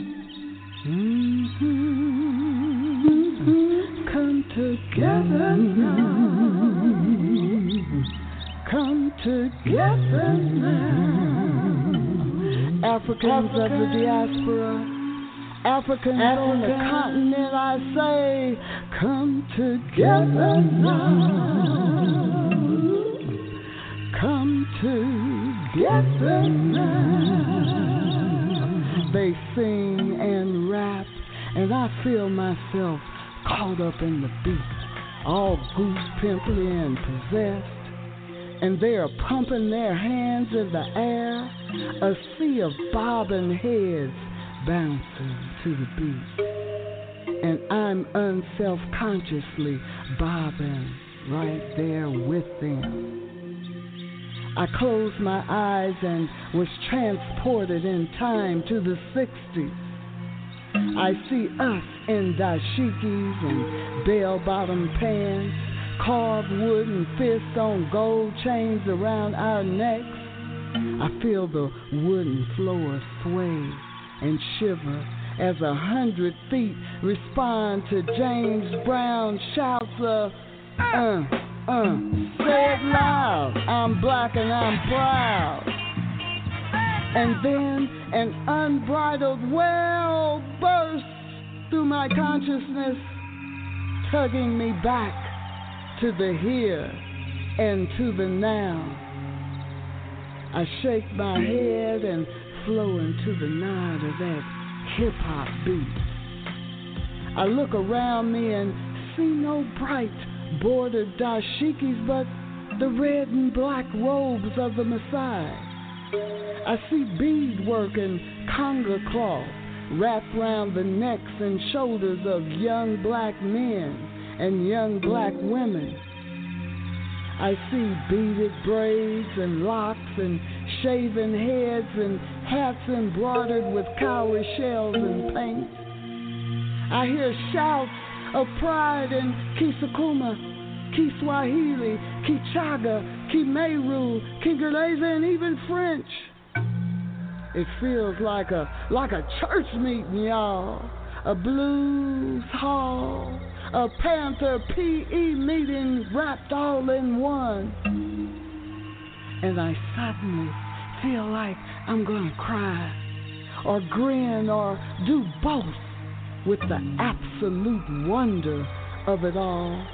Come together now. Come together now. Africans of the diaspora, Africans on the continent, I say, come together now. Come together now. They sing and rap, and I feel myself caught up in the beat, all goose pimply and possessed. And they are pumping their hands in the air, a sea of bobbing heads bouncing to the beat. And I'm unself consciously bobbing right there with them. I closed my eyes and was transported in time to the 60s. I see us in dashikis and bell bottom pants, carved wooden fists on gold chains around our necks. I feel the wooden floor sway and shiver as a hundred feet respond to James Brown shouts of, uh, uh, say it loud, I'm black and I'm proud. And then an unbridled wail bursts through my consciousness, tugging me back to the here and to the now. I shake my head and flow into the nod of that hip hop beat. I look around me and see no bright bordered dashikis, but the red and black robes of the Maasai. I see beadwork and kanga cloth wrapped round the necks and shoulders of young black men and young black women. I see beaded braids and locks and shaven heads and hats embroidered with cowrie shells and paint. I hear shouts of pride in Kisukuma, Kiswahili, Kichaga, Kimeru, Kiingereza, and even French. It feels like a like a church meeting, y'all. A blues hall, a Panther PE meeting wrapped all in one. And I suddenly feel like I'm gonna cry, or grin, or do both with the absolute wonder of it all.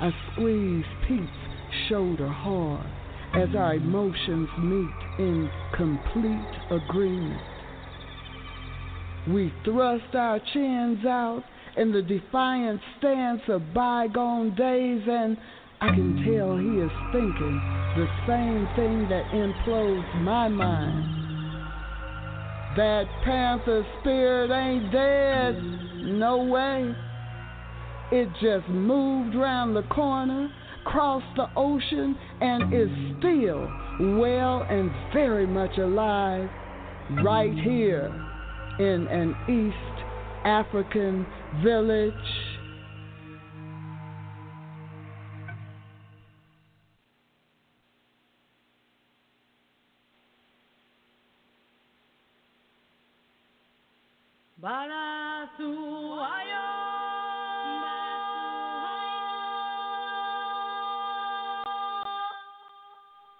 I squeeze Pete's shoulder hard as our emotions meet in complete agreement. We thrust our chins out in the defiant stance of bygone days, and I can tell he is thinking the same thing that implodes my mind. That panther spirit ain't dead, no way. It just moved round the corner, crossed the ocean, and is still well and very much alive right here in an East African village.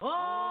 Oh!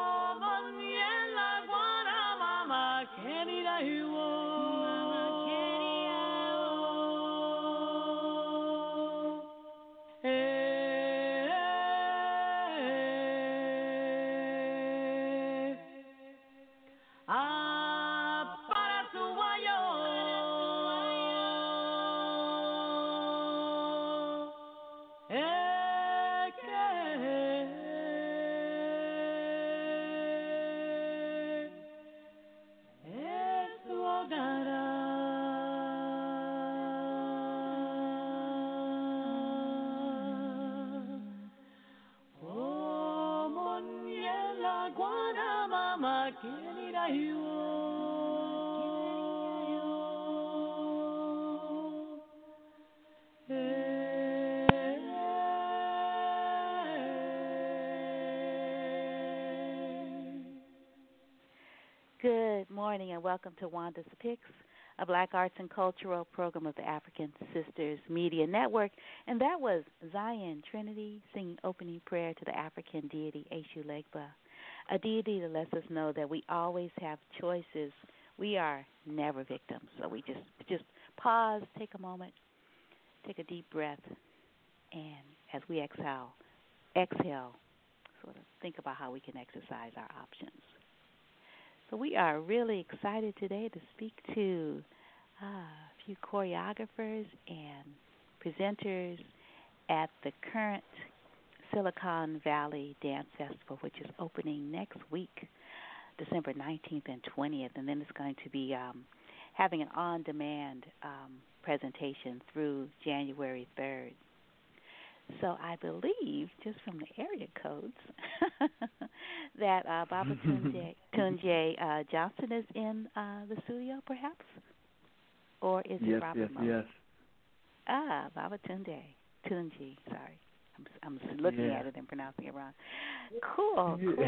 Good morning and welcome to Wanda's Picks, a black arts and cultural program of the African Sisters Media Network. And that was Zion Trinity singing opening prayer to the African deity Eshu Legba, a deity that lets us know that we always have choices. We are never victims. So we just just pause, take a moment, take a deep breath, and as we exhale, exhale, sort of think about how we can exercise our options. So we are really excited today to speak to uh, a few choreographers and presenters at the current Silicon Valley Dance Festival, which is opening next week, December 19th and 20th, and then it's going to be um, having an on-demand um, presentation through January 3rd. So I believe, just from the area codes, that uh, Baba Tunje, Tunje uh, Johnson is in uh, the studio, perhaps, or is yes, it Robert yes, Moses? yes. Ah, Baba Tunde, Tunji. Sorry, I'm I'm looking Yeah. at it and pronouncing it wrong. Cool, cool.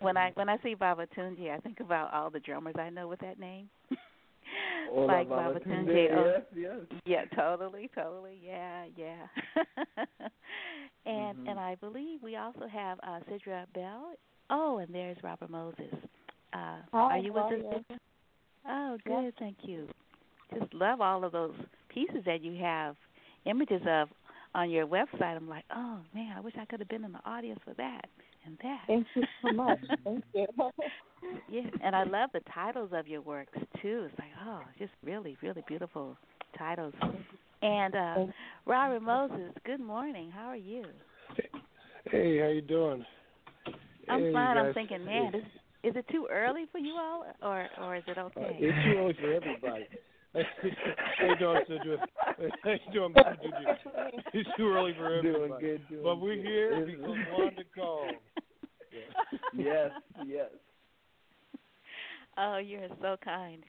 when I when I see Baba Tunji, I think about all the drummers I know with that name. Ola like Baba Baba Tunde, Tunde. Oh, yes, yes. yeah, totally, totally. Yeah, yeah. and Mhm. and I believe we also have uh Sidra Bell. Oh, and there's Robert Moses. Uh are you with us? Sidra? Oh, good, thank you. Just love all of those pieces that you have images of on your website. I'm like, oh man, I wish I could have been in the audience for that. and that. Thank you so much. Thank you. yeah, and I love the titles of your works too. It's like, oh, just really, really beautiful titles. And uh Robert Moses, good morning. How are you? Hey, how you doing? I'm hey, fine. I'm thinking, man, is is it too early for you all, or or is it Uh, okay? it's too early for everybody. how you doing, Sidra? How you doing, Mr. Juju? It's too early for everybody. Doing good, doing but we're good. here because Wanda called. yes, yes. Oh, you're so kind.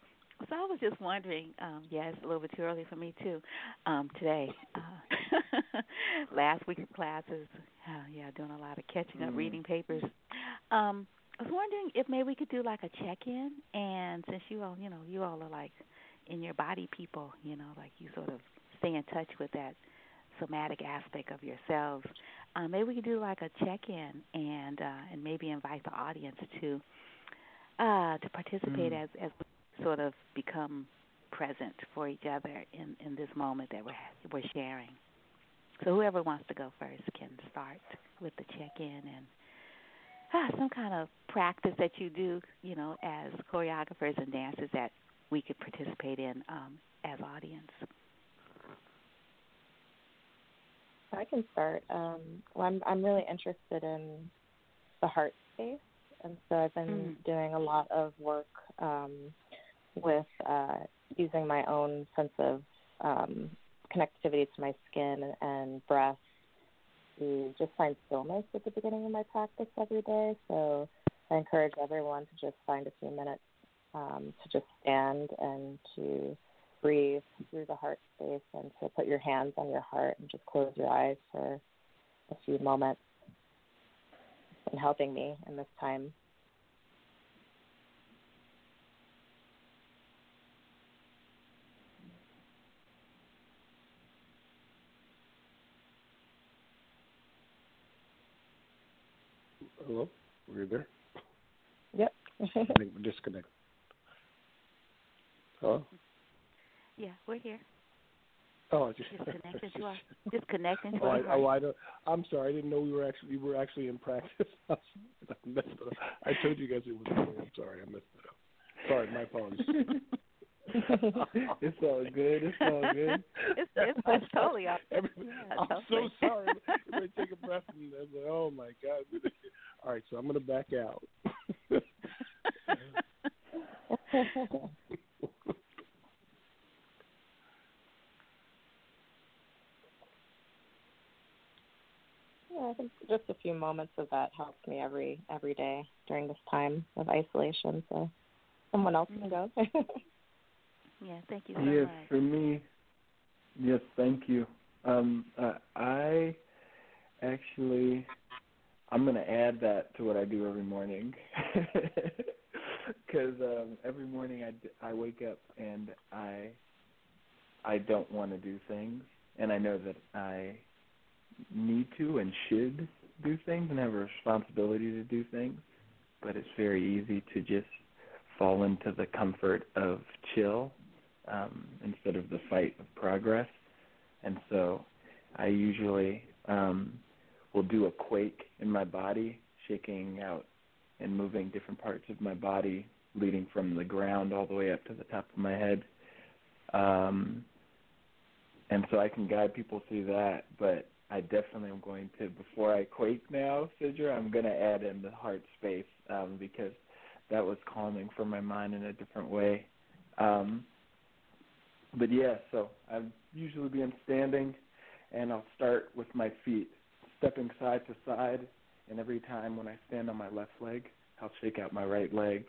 So I was just wondering, um, yeah, it's a little bit too early for me too. Um, today, uh, last week of classes, uh, yeah, doing a lot of catching up, Mm. reading papers. Um, I was wondering if maybe we could do like a check-in, and since you all, you know, you all are like in your body people, you know, like you sort of stay in touch with that somatic aspect of yourselves. Uh, maybe we could do like a check-in and uh, and maybe invite the audience to uh, to participate Mm. as as we sort of become present for each other in in this moment that we're we're sharing. So whoever wants to go first can start with the check-in and ah, some kind of practice that you do, you know, as choreographers and dancers that we could participate in um, as audience. I can start. Um, well, I'm I'm really interested in the heart space, and so I've been Mm. doing a lot of work um, with uh, using my own sense of um, connectivity to my skin and breath to just find stillness at the beginning of my practice every day. So I encourage everyone to just find a few minutes um, to just stand and to breathe through the heart space and to put your hands on your heart and just close your eyes for a few moments and helping me in this time. Hello, were you there? Yep. I think we're disconnected. Hello. Yeah, we're here. Oh, I just, Just connecting to our just connecting to oh, I, our heart. oh, I don't. I'm sorry. I didn't know we were actually we were actually in practice. I messed it up. I told you guys it was. Early. I'm sorry. I messed it up. Sorry, my apologies. it's all good. It's all good. It's, it's, it's totally up. Every, Yeah, I'm totally. so sorry. Everybody take a breath and I was like, oh my god. All right, so I'm gonna back out. Yeah, I think just a few moments of that helps me every every day during this time of isolation. So someone else can go. yeah, thank you so yes, much. for me, yes, thank you. Um, uh, I actually, I'm going to add that to what I do every morning. Because um, every morning I, d- I wake up and I I don't want to do things, and I know that I need to and should do things and have a responsibility to do things, but it's very easy to just fall into the comfort of chill um, instead of the fight of progress. And so I usually um, will do a quake in my body, shaking out and moving different parts of my body, leading from the ground all the way up to the top of my head. Um, and so I can guide people through that, but I definitely am going to before I quake now, Sidra, I'm going to add in the heart space um, because that was calming for my mind in a different way. Um, but yeah, so I've usually been standing, and I'll start with my feet, stepping side to side, and every time when I stand on my left leg, I'll shake out my right leg.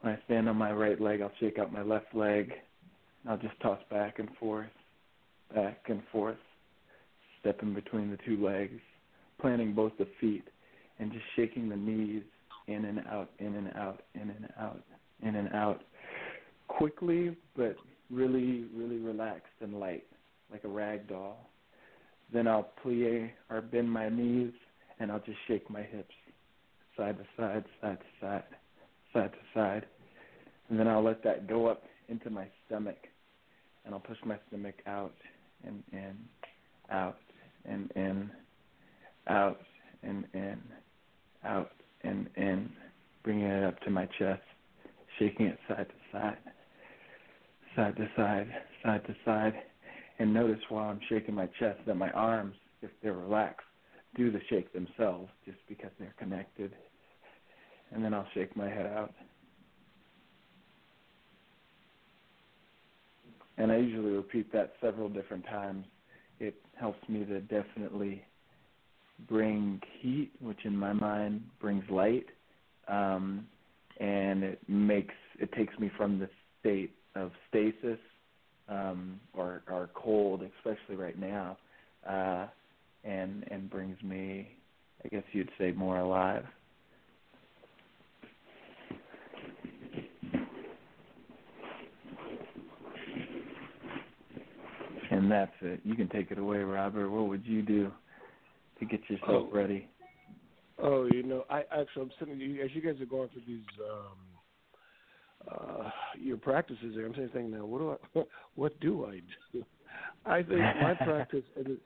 When I stand on my right leg, I'll shake out my left leg. I'll just toss back and forth, back and forth, stepping between the two legs, planting both the feet, and just shaking the knees in and out, in and out, in and out, in and out, quickly but really, really relaxed and light, like a rag doll. Then I'll plie or bend my knees, and I'll just shake my hips, side to side, side to side, side to side, and then I'll let that go up into my stomach, and I'll push my stomach out and in, out and in, out and in, out and in, bringing it up to my chest, shaking it side to side, side to side, side to side, and notice while I'm shaking my chest that my arms, if they're relaxed, do the shake themselves just because they're connected. And then I'll shake my head out. And I usually repeat that several different times. It helps me to definitely bring heat, which in my mind brings light, um, and it makes it takes me from the state of stasis um, or or cold, especially right now, uh, and and brings me, I guess you'd say, more alive. And that's it. You can take it away, Robert. What would you do to get yourself Oh. ready? Oh, you know, I actually I'm sitting as you guys are going through these um uh your practices there. I'm sitting thinking now, what do I what do I do? I think my practice and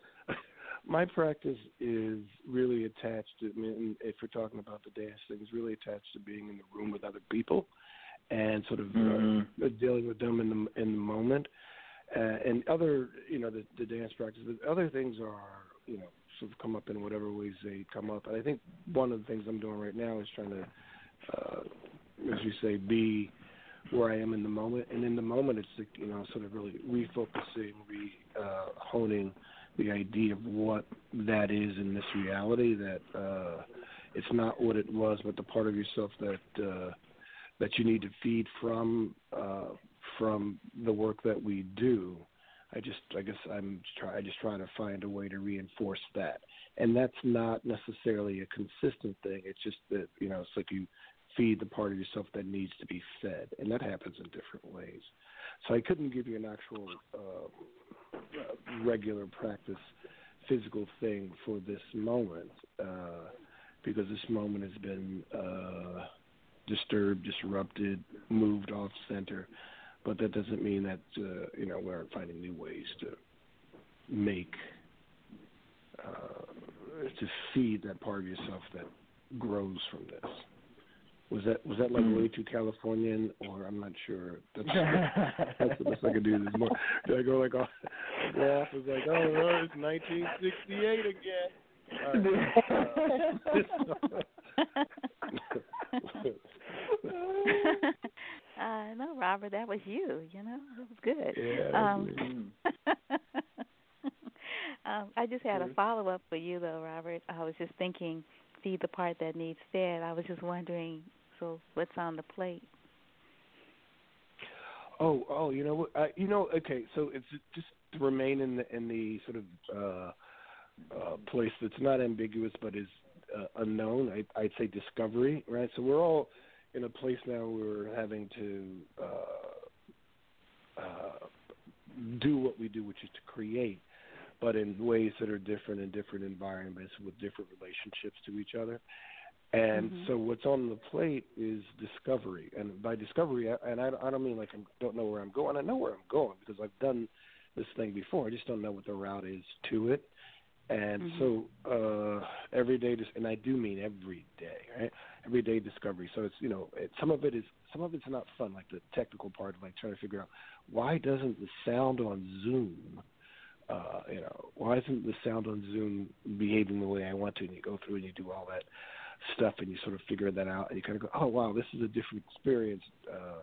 my practice is really attached to I mean, if we're talking about the dance thing, is really attached to being in the room with other people and sort of Mhm. uh, dealing with them in the in the moment. Uh, and other, you know, the, the dance practices. Other things are, you know, sort of come up in whatever ways they come up. And I think one of the things I'm doing right now is trying to, uh, as you say, be where I am in the moment. And in the moment, it's you know, sort of really refocusing, re uh, honing the idea of what that is in this reality. That uh, it's not what it was, but the part of yourself that uh, that you need to feed from uh, from the work that we do. I just, I guess, I'm try, I just trying to find a way to reinforce that, and that's not necessarily a consistent thing. It's just that you know, it's like you feed the part of yourself that needs to be fed, and that happens in different ways. So I couldn't give you an actual uh, regular practice physical thing for this moment uh, because this moment has been uh, disturbed, disrupted, moved off center. But that doesn't mean that uh, you know we aren't finding new ways to make uh, to feed that part of yourself that grows from this. Was that was that like Mm. way too Californian, or I'm not sure. That's that's the best I could do. This more. Did I go like off? Go off was like, oh, no, it's 1968 again. uh, no, Robert, that was you. You know, it was good. Yeah, Um, um, I just had a follow up for you, though, Robert. I was just thinking, feed the part that needs fed. I was just wondering, so what's on the plate? Oh, oh, you know what? Uh, you know, okay. So it's just to remain in the in the sort of uh, uh, place that's not ambiguous but is uh, unknown. I, I'd say discovery, right? So we're all in a place now where we're having to uh, uh, do what we do, which is to create, but in ways that are different in different environments with different relationships to each other. And Mhm. so what's on the plate is discovery, and by discovery, I, and I, I don't mean like I don't know where I'm going. I know where I'm going because I've done this thing before. I just don't know what the route is to it. And Mhm. so uh every day, dis- and I do mean every day, right? Every day discovery. So it's you know, it, some of it is some of it's not fun, like the technical part of like trying to figure out why doesn't the sound on Zoom uh, you know, why isn't the sound on Zoom behaving the way I want to? And you go through and you do all that stuff and you sort of figure that out and you kind of go, oh wow, this is a different experience uh,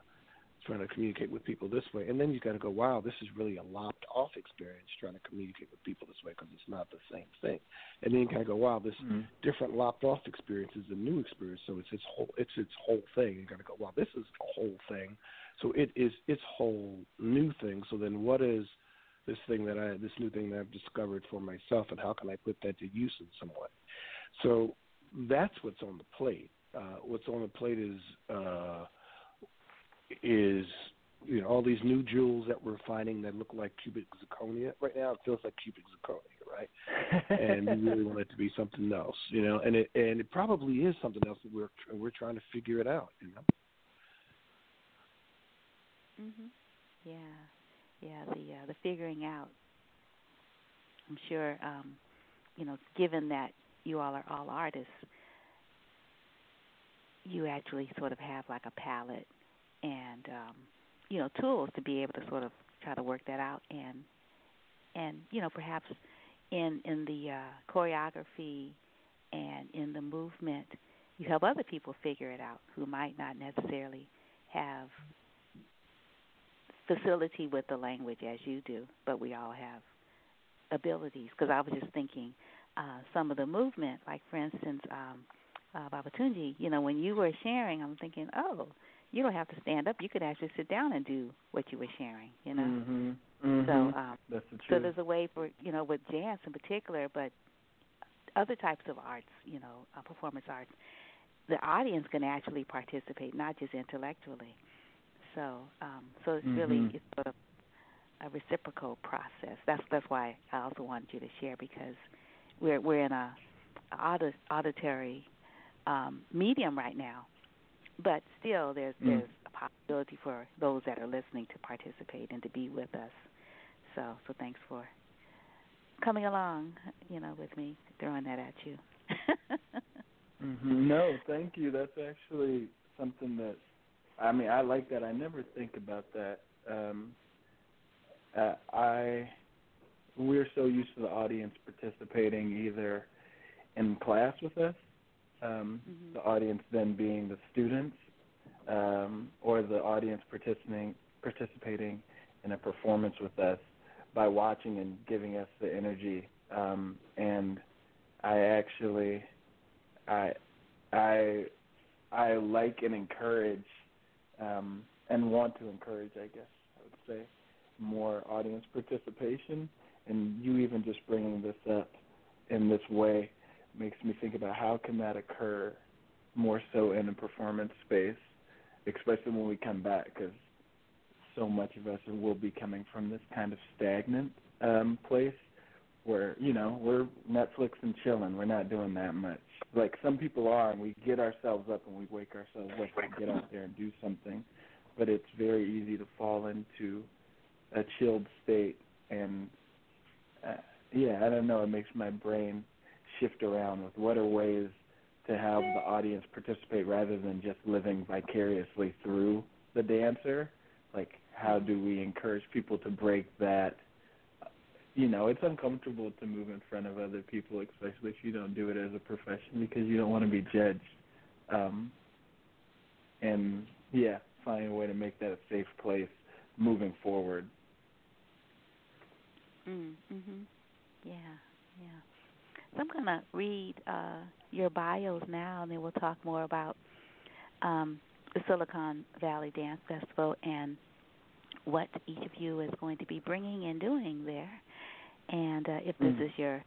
trying to communicate with people this way. And then you kind of go, wow, this is really a lopped off experience trying to communicate with people this way because it's not the same thing. And then you kind of go, wow, this Mhm. different lopped off experience is a new experience. So it's its whole, it's its whole thing. You kind of go, wow, this is a whole thing. So it is its whole new thing. So then what is this thing that I this new thing that I've discovered for myself, and how can I put that to use in some way? So that's what's on the plate. Uh, what's on the plate is uh, is you know all these new jewels that we're finding that look like cubic zirconia. Right now, it feels like cubic zirconia, right? and we really want it to be something else, you know. And it and it probably is something else that we're we're trying to figure it out, you know. Mhm. Yeah. Yeah, the uh, the figuring out. I'm sure um, you know, given that you all are all artists, you actually sort of have like a palette and um, you know tools to be able to sort of try to work that out and and you know perhaps in in the uh, choreography and in the movement you help other people figure it out who might not necessarily have facility with the language as you do, but we all have abilities. Because I was just thinking, uh, some of the movement, like for instance, um, uh, Babatunji, you know, when you were sharing, I'm thinking, oh, you don't have to stand up. You could actually sit down and do what you were sharing. You know. Mm-hmm. Mm-hmm. So, um, That's the so there's a way for you know with dance in particular, but other types of arts, you know, uh, performance arts, the audience can actually participate, not just intellectually. So, um, so it's really Mhm. it's sort of a reciprocal process. That's that's why I also wanted you to share because we're we're in a, a audit, auditory um, medium right now, but still there's Mm. there's a possibility for those that are listening to participate and to be with us. So so thanks for coming along, you know, with me, throwing that at you. hmm No, thank you. That's actually something that I mean, I like that. I never think about that. Um uh, I we're so used to the audience participating either in class with us, um, Mhm. the audience then being the students, um, or the audience participating participating in a performance with us by watching and giving us the energy. Um, and I actually I I I like and encourage um, and want to encourage, I guess I would say, more audience participation. And you even just bringing this up in this way makes me think about how can that occur more so in a performance space, especially when we come back, because so much of us will be coming from this kind of stagnant um, place where you know we're Netflix and chilling. We're not doing that much. Like some people are, and we get ourselves up and we wake ourselves up and get out there and do something. But it's very easy to fall into a chilled state, and uh, yeah, I don't know. It makes my brain shift around with what are ways to have the audience participate rather than just living vicariously through the dancer. Like, how do we encourage people to break that? You know, it's uncomfortable to move in front of other people, especially if you don't do it as a profession because you don't want to be judged. Um, and yeah, finding a way to make that a safe place moving forward. Mm, mhm. Yeah, yeah. So I'm gonna read uh, your bios now, and then we'll talk more about um, the Silicon Valley Dance Festival and what each of you is going to be bringing and doing there. And uh, if this Mm. is your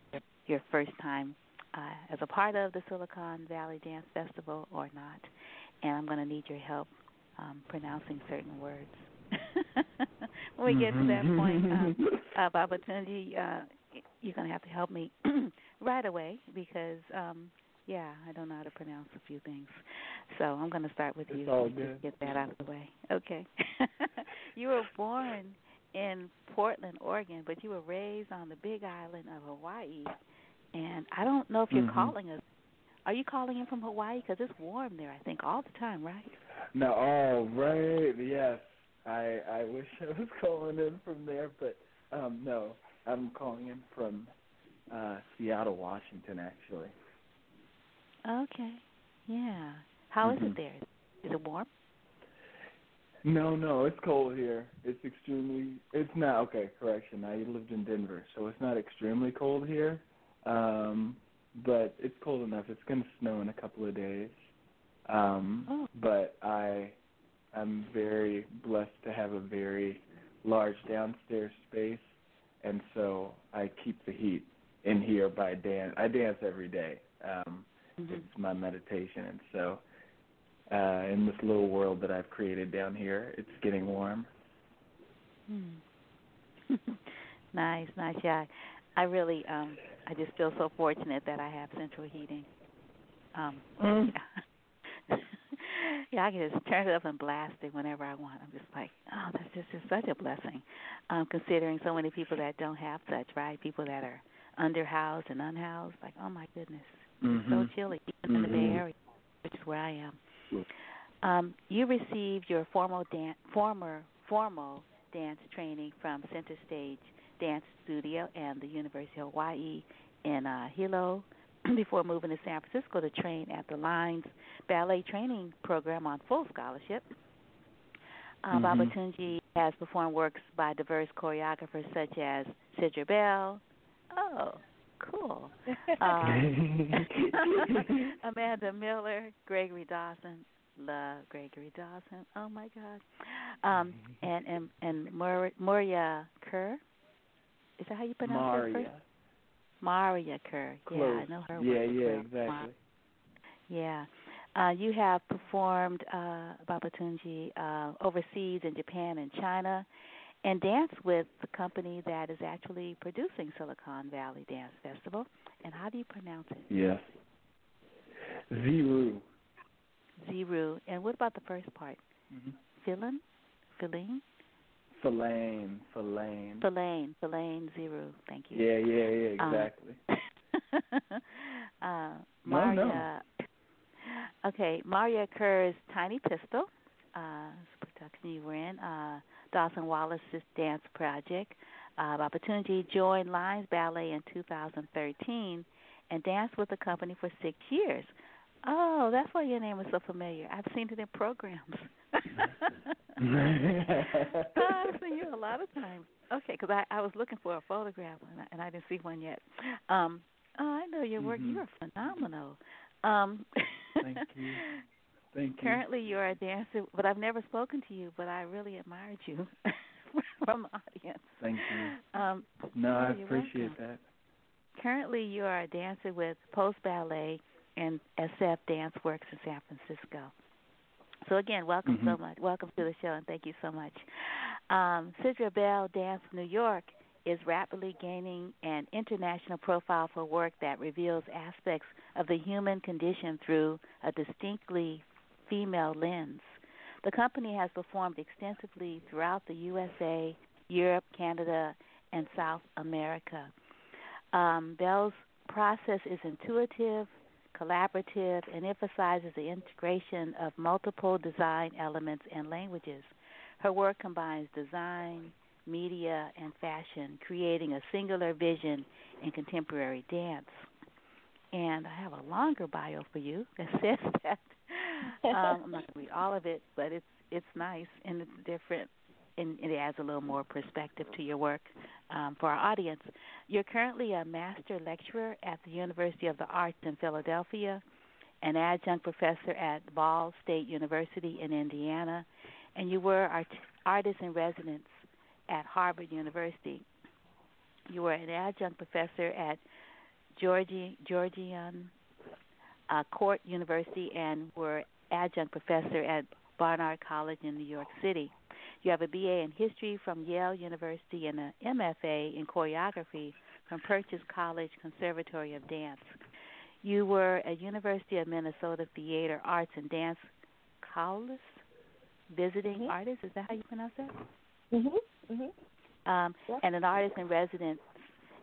your first time uh, as a part of the Silicon Valley Dance Festival or not, and I'm going to need your help um, pronouncing certain words. When we get to that point, um, uh, Babatunji, uh, you're going to have to help me right away because, um, yeah, I don't know how to pronounce a few things. So I'm going to start with It's you. all and good. Get that out of the way. Okay. you were born in Portland, Oregon, but you were raised on the Big Island of Hawaii. And I don't know if you're Mhm. calling us. Are you calling in from Hawaii? Because it's warm there, I think, all the time, right? No, all right. yes. I I wish I was calling in from there, but um no, I'm calling in from uh Seattle, Washington actually. Okay. Yeah. How is Mhm. it there? Is it warm? No, no, it's cold here. It's extremely it's not okay, correction. I lived in Denver, so it's not extremely cold here. Um but it's cold enough. It's gonna snow in a couple of days. Um Oh. but I I'm very blessed to have a very large downstairs space and so I keep the heat in here by dance. I dance every day. Um Mhm. it's my meditation and so uh in this little world that I've created down here, it's getting warm. Hmm. nice, nice. Yeah, I really, um, I just feel so fortunate that I have central heating. Um, Mm. yeah. yeah, I can just turn it up and blast it whenever I want. I'm just like, oh, that's just, just such a blessing. Um, considering so many people that don't have such, right? People that are underhoused and unhoused. Like, oh my goodness, it's so chilly, even in the Bay Mhm. Area, which is where I am. Um, you received your formal dan- former formal dance training from Center Stage Dance Studio and the University of Hawaii in uh, Hilo before moving to San Francisco to train at the Lines Ballet Training Program on full scholarship. Uh, mm-hmm. Babatunji has performed works by diverse choreographers such as Sidra Bell. Oh, cool. Uh, Amanda Miller, Gregory Dawson. Love Gregory Dawson. Oh my God. Um, and and and Mur- Moria Kerr. Is that how you pronounce Maria. her first? Maria Kerr. Close. Yeah, I know her. Yeah, yeah, well. exactly. Yeah. Uh, you have performed uh, Babatunji uh, overseas in Japan and China, and danced with the company that is actually producing Silicon Valley Dance Festival. And how do you pronounce it? Yes. Ziru. Ziru. And what about the first part? Mm-hmm. Philin? Philin? Filane, Filane. Filane, Filane, Ziru. Thank you. Yeah, yeah, yeah, exactly. Um, uh, Maria. no. Okay, Maria Kerr's Tiny Pistol, uh, production you were in, uh, Dawson Wallace's Dance Project. Uh, opportunity joined Lines Ballet in 2013 and danced with the company for six years. Oh, that's why your name is so familiar. I've seen it in programs. I've seen you a lot of times. Okay, because I, I was looking for a photograph and I, and I didn't see one yet. Um, oh, I know your work. Mhm. You're phenomenal. Um, Thank you. Thank you. Currently, you're a dancer, but I've never spoken to you. But I really admired you from the audience. Thank you. Um, No, I appreciate welcome. that. Currently, you are a dancer with Post Ballet and SF Dance Works in San Francisco. So again, welcome so Mhm. much. Welcome to the show, and thank you so much. Um, Sidra Bell Dance New York is rapidly gaining an international profile for work that reveals aspects of the human condition through a distinctly female lens. The company has performed extensively throughout the USA, Europe, Canada, and South America. Um, Bell's process is intuitive, collaborative, and emphasizes the integration of multiple design elements and languages. Her work combines design, media, and fashion, creating a singular vision in contemporary dance. And I have a longer bio for you that says that. Um, I'm not going to read all of it, but it's it's nice and it's different, and it adds a little more perspective to your work um, for our audience. You're currently a master lecturer at the University of the Arts in Philadelphia, an adjunct professor at Ball State University in Indiana, and you were art- artist in residence at Harvard University. You were an adjunct professor at Georgi- Georgian uh, Court University and were adjunct professor at Barnard College in New York City. You have a BA in history from Yale University and an MFA in choreography from Purchase College Conservatory of Dance. You were a University of Minnesota Theater Arts and Dance Collis visiting Mhm. artist. Is that how you pronounce that? Mhm. Mhm. Um, Yep. and an artist in residence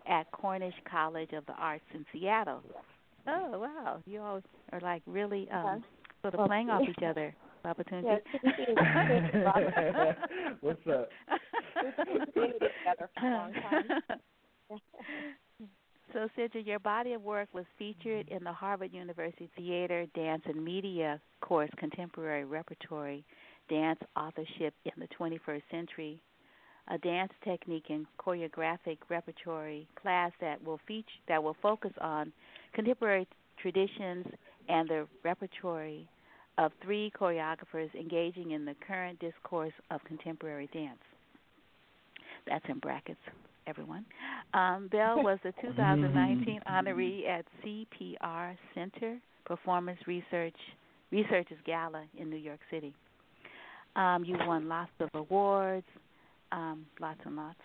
at Cornish College of the Arts in Seattle. Oh wow, you all are like really um, Okay. sort of Well, playing off each other. Babatunji. Yeah, TBC What's up? We've been together for a long time. So, Sidra, your body of work was featured in the Harvard University Theater, Dance, and Media course, Contemporary Repertory, Dance Authorship in the 21st Century, a dance technique and choreographic repertory class that will feature that will focus on contemporary traditions and the repertory of three choreographers engaging in the current discourse of contemporary dance. That's in brackets, everyone. Um, Bell was the 2019 honoree at CPR Center Performance Research Researchers Gala in New York City. Um, you won lots of awards, um, lots and lots,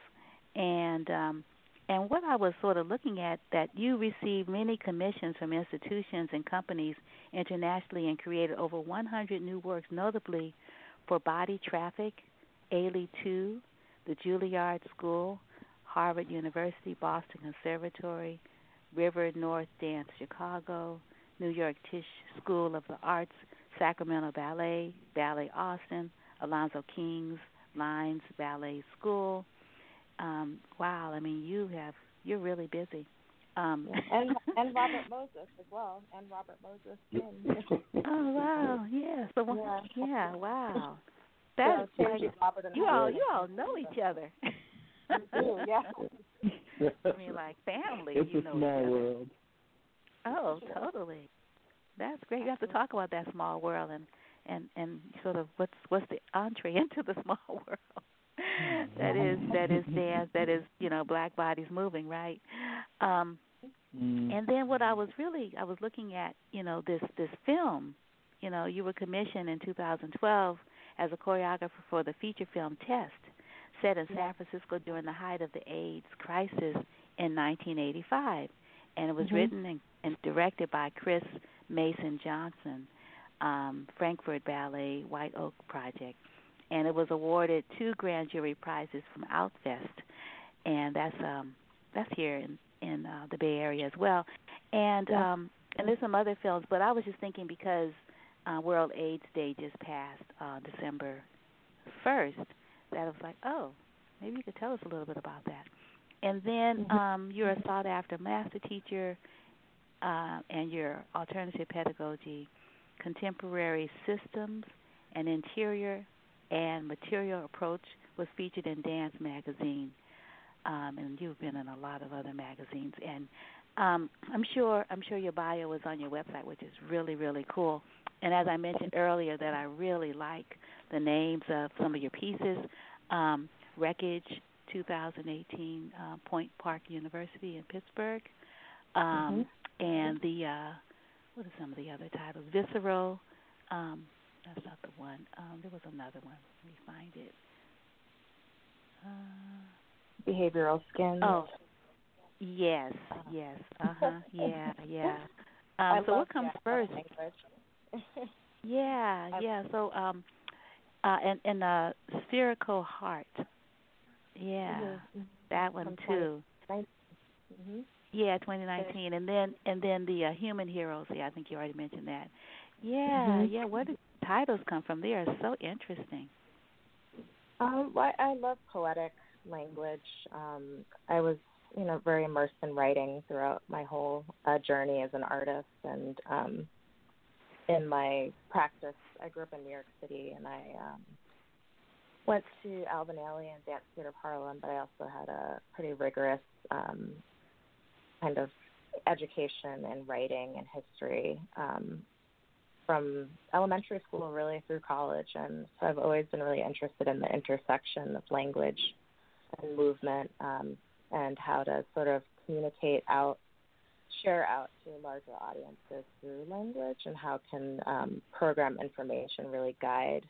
and um, and what I was sort of looking at that you received many commissions from institutions and companies internationally and created over 100 new works, notably for Body Traffic, Ailey 2, the Juilliard School, Harvard University, Boston Conservatory, River North Dance Chicago, New York Tisch School of the Arts, Sacramento Ballet, Ballet Austin, Alonzo King's Lines Ballet School. Um, wow, I mean you have you're really busy. Um, yeah. and and Robert Moses as well, and Robert Moses. oh wow, yeah. So yeah, yeah wow. That's yeah, like, you all you all know each other. do, yeah. I mean, like family. It's you a know small world. Oh, totally. That's great. You have to talk about that small world and and and sort of what's what's the entree into the small world. that is that is dance. That is you know black bodies moving right. Um, mm. And then what I was really I was looking at you know this this film. You know you were commissioned in 2012 as a choreographer for the feature film Test set in San Francisco during the height of the AIDS crisis in 1985, and it was mm-hmm. written and, and directed by Chris Mason Johnson, um, Frankfurt Ballet White Oak Project, and it was awarded two grand jury prizes from Outfest, and that's um, that's here in in uh, the Bay Area as well, and yeah. um, and there's some other films, but I was just thinking because uh, World AIDS Day just passed uh, December first that I was like, oh, maybe you could tell us a little bit about that. And then Mm-hmm. um, you're a sought after master teacher, uh, and your alternative pedagogy, contemporary systems, and interior and material approach was featured in Dance Magazine, um, and you've been in a lot of other magazines. And um, I'm sure I'm sure your bio is on your website, which is really really cool. And as I mentioned earlier, that I really like the names of some of your pieces. Um, Wreckage 2018, uh, Point Park University in Pittsburgh, um, mm-hmm. and the uh, what are some of the other titles? Visceral. Um, that's not the one. Um, there was another one. Let me find it. Uh, Behavioral skin. Oh, yes, yes. Uh huh. yeah, yeah. Um, so what comes first? Yeah, yeah. So um uh and and uh spherical heart. Yeah. Mhm. That one too. hmm Yeah, 2019 and then and then the uh, human heroes. Yeah, I think you already mentioned that. Yeah, Mhm. yeah. Did titles come from? They are so interesting. Um, well, I love poetic language. Um, I was, you know, very immersed in writing throughout my whole uh, journey as an artist, and um, in my practice, I grew up in New York City, and I um, went to Alvin Ailey and Dance Theater of Harlem, but I also had a pretty rigorous um, kind of education in writing and history um, from elementary school really through college, and so I've always been really interested in the intersection of language and movement, um, and how to sort of communicate out, share out to larger audiences through language, and how can um, program information really guide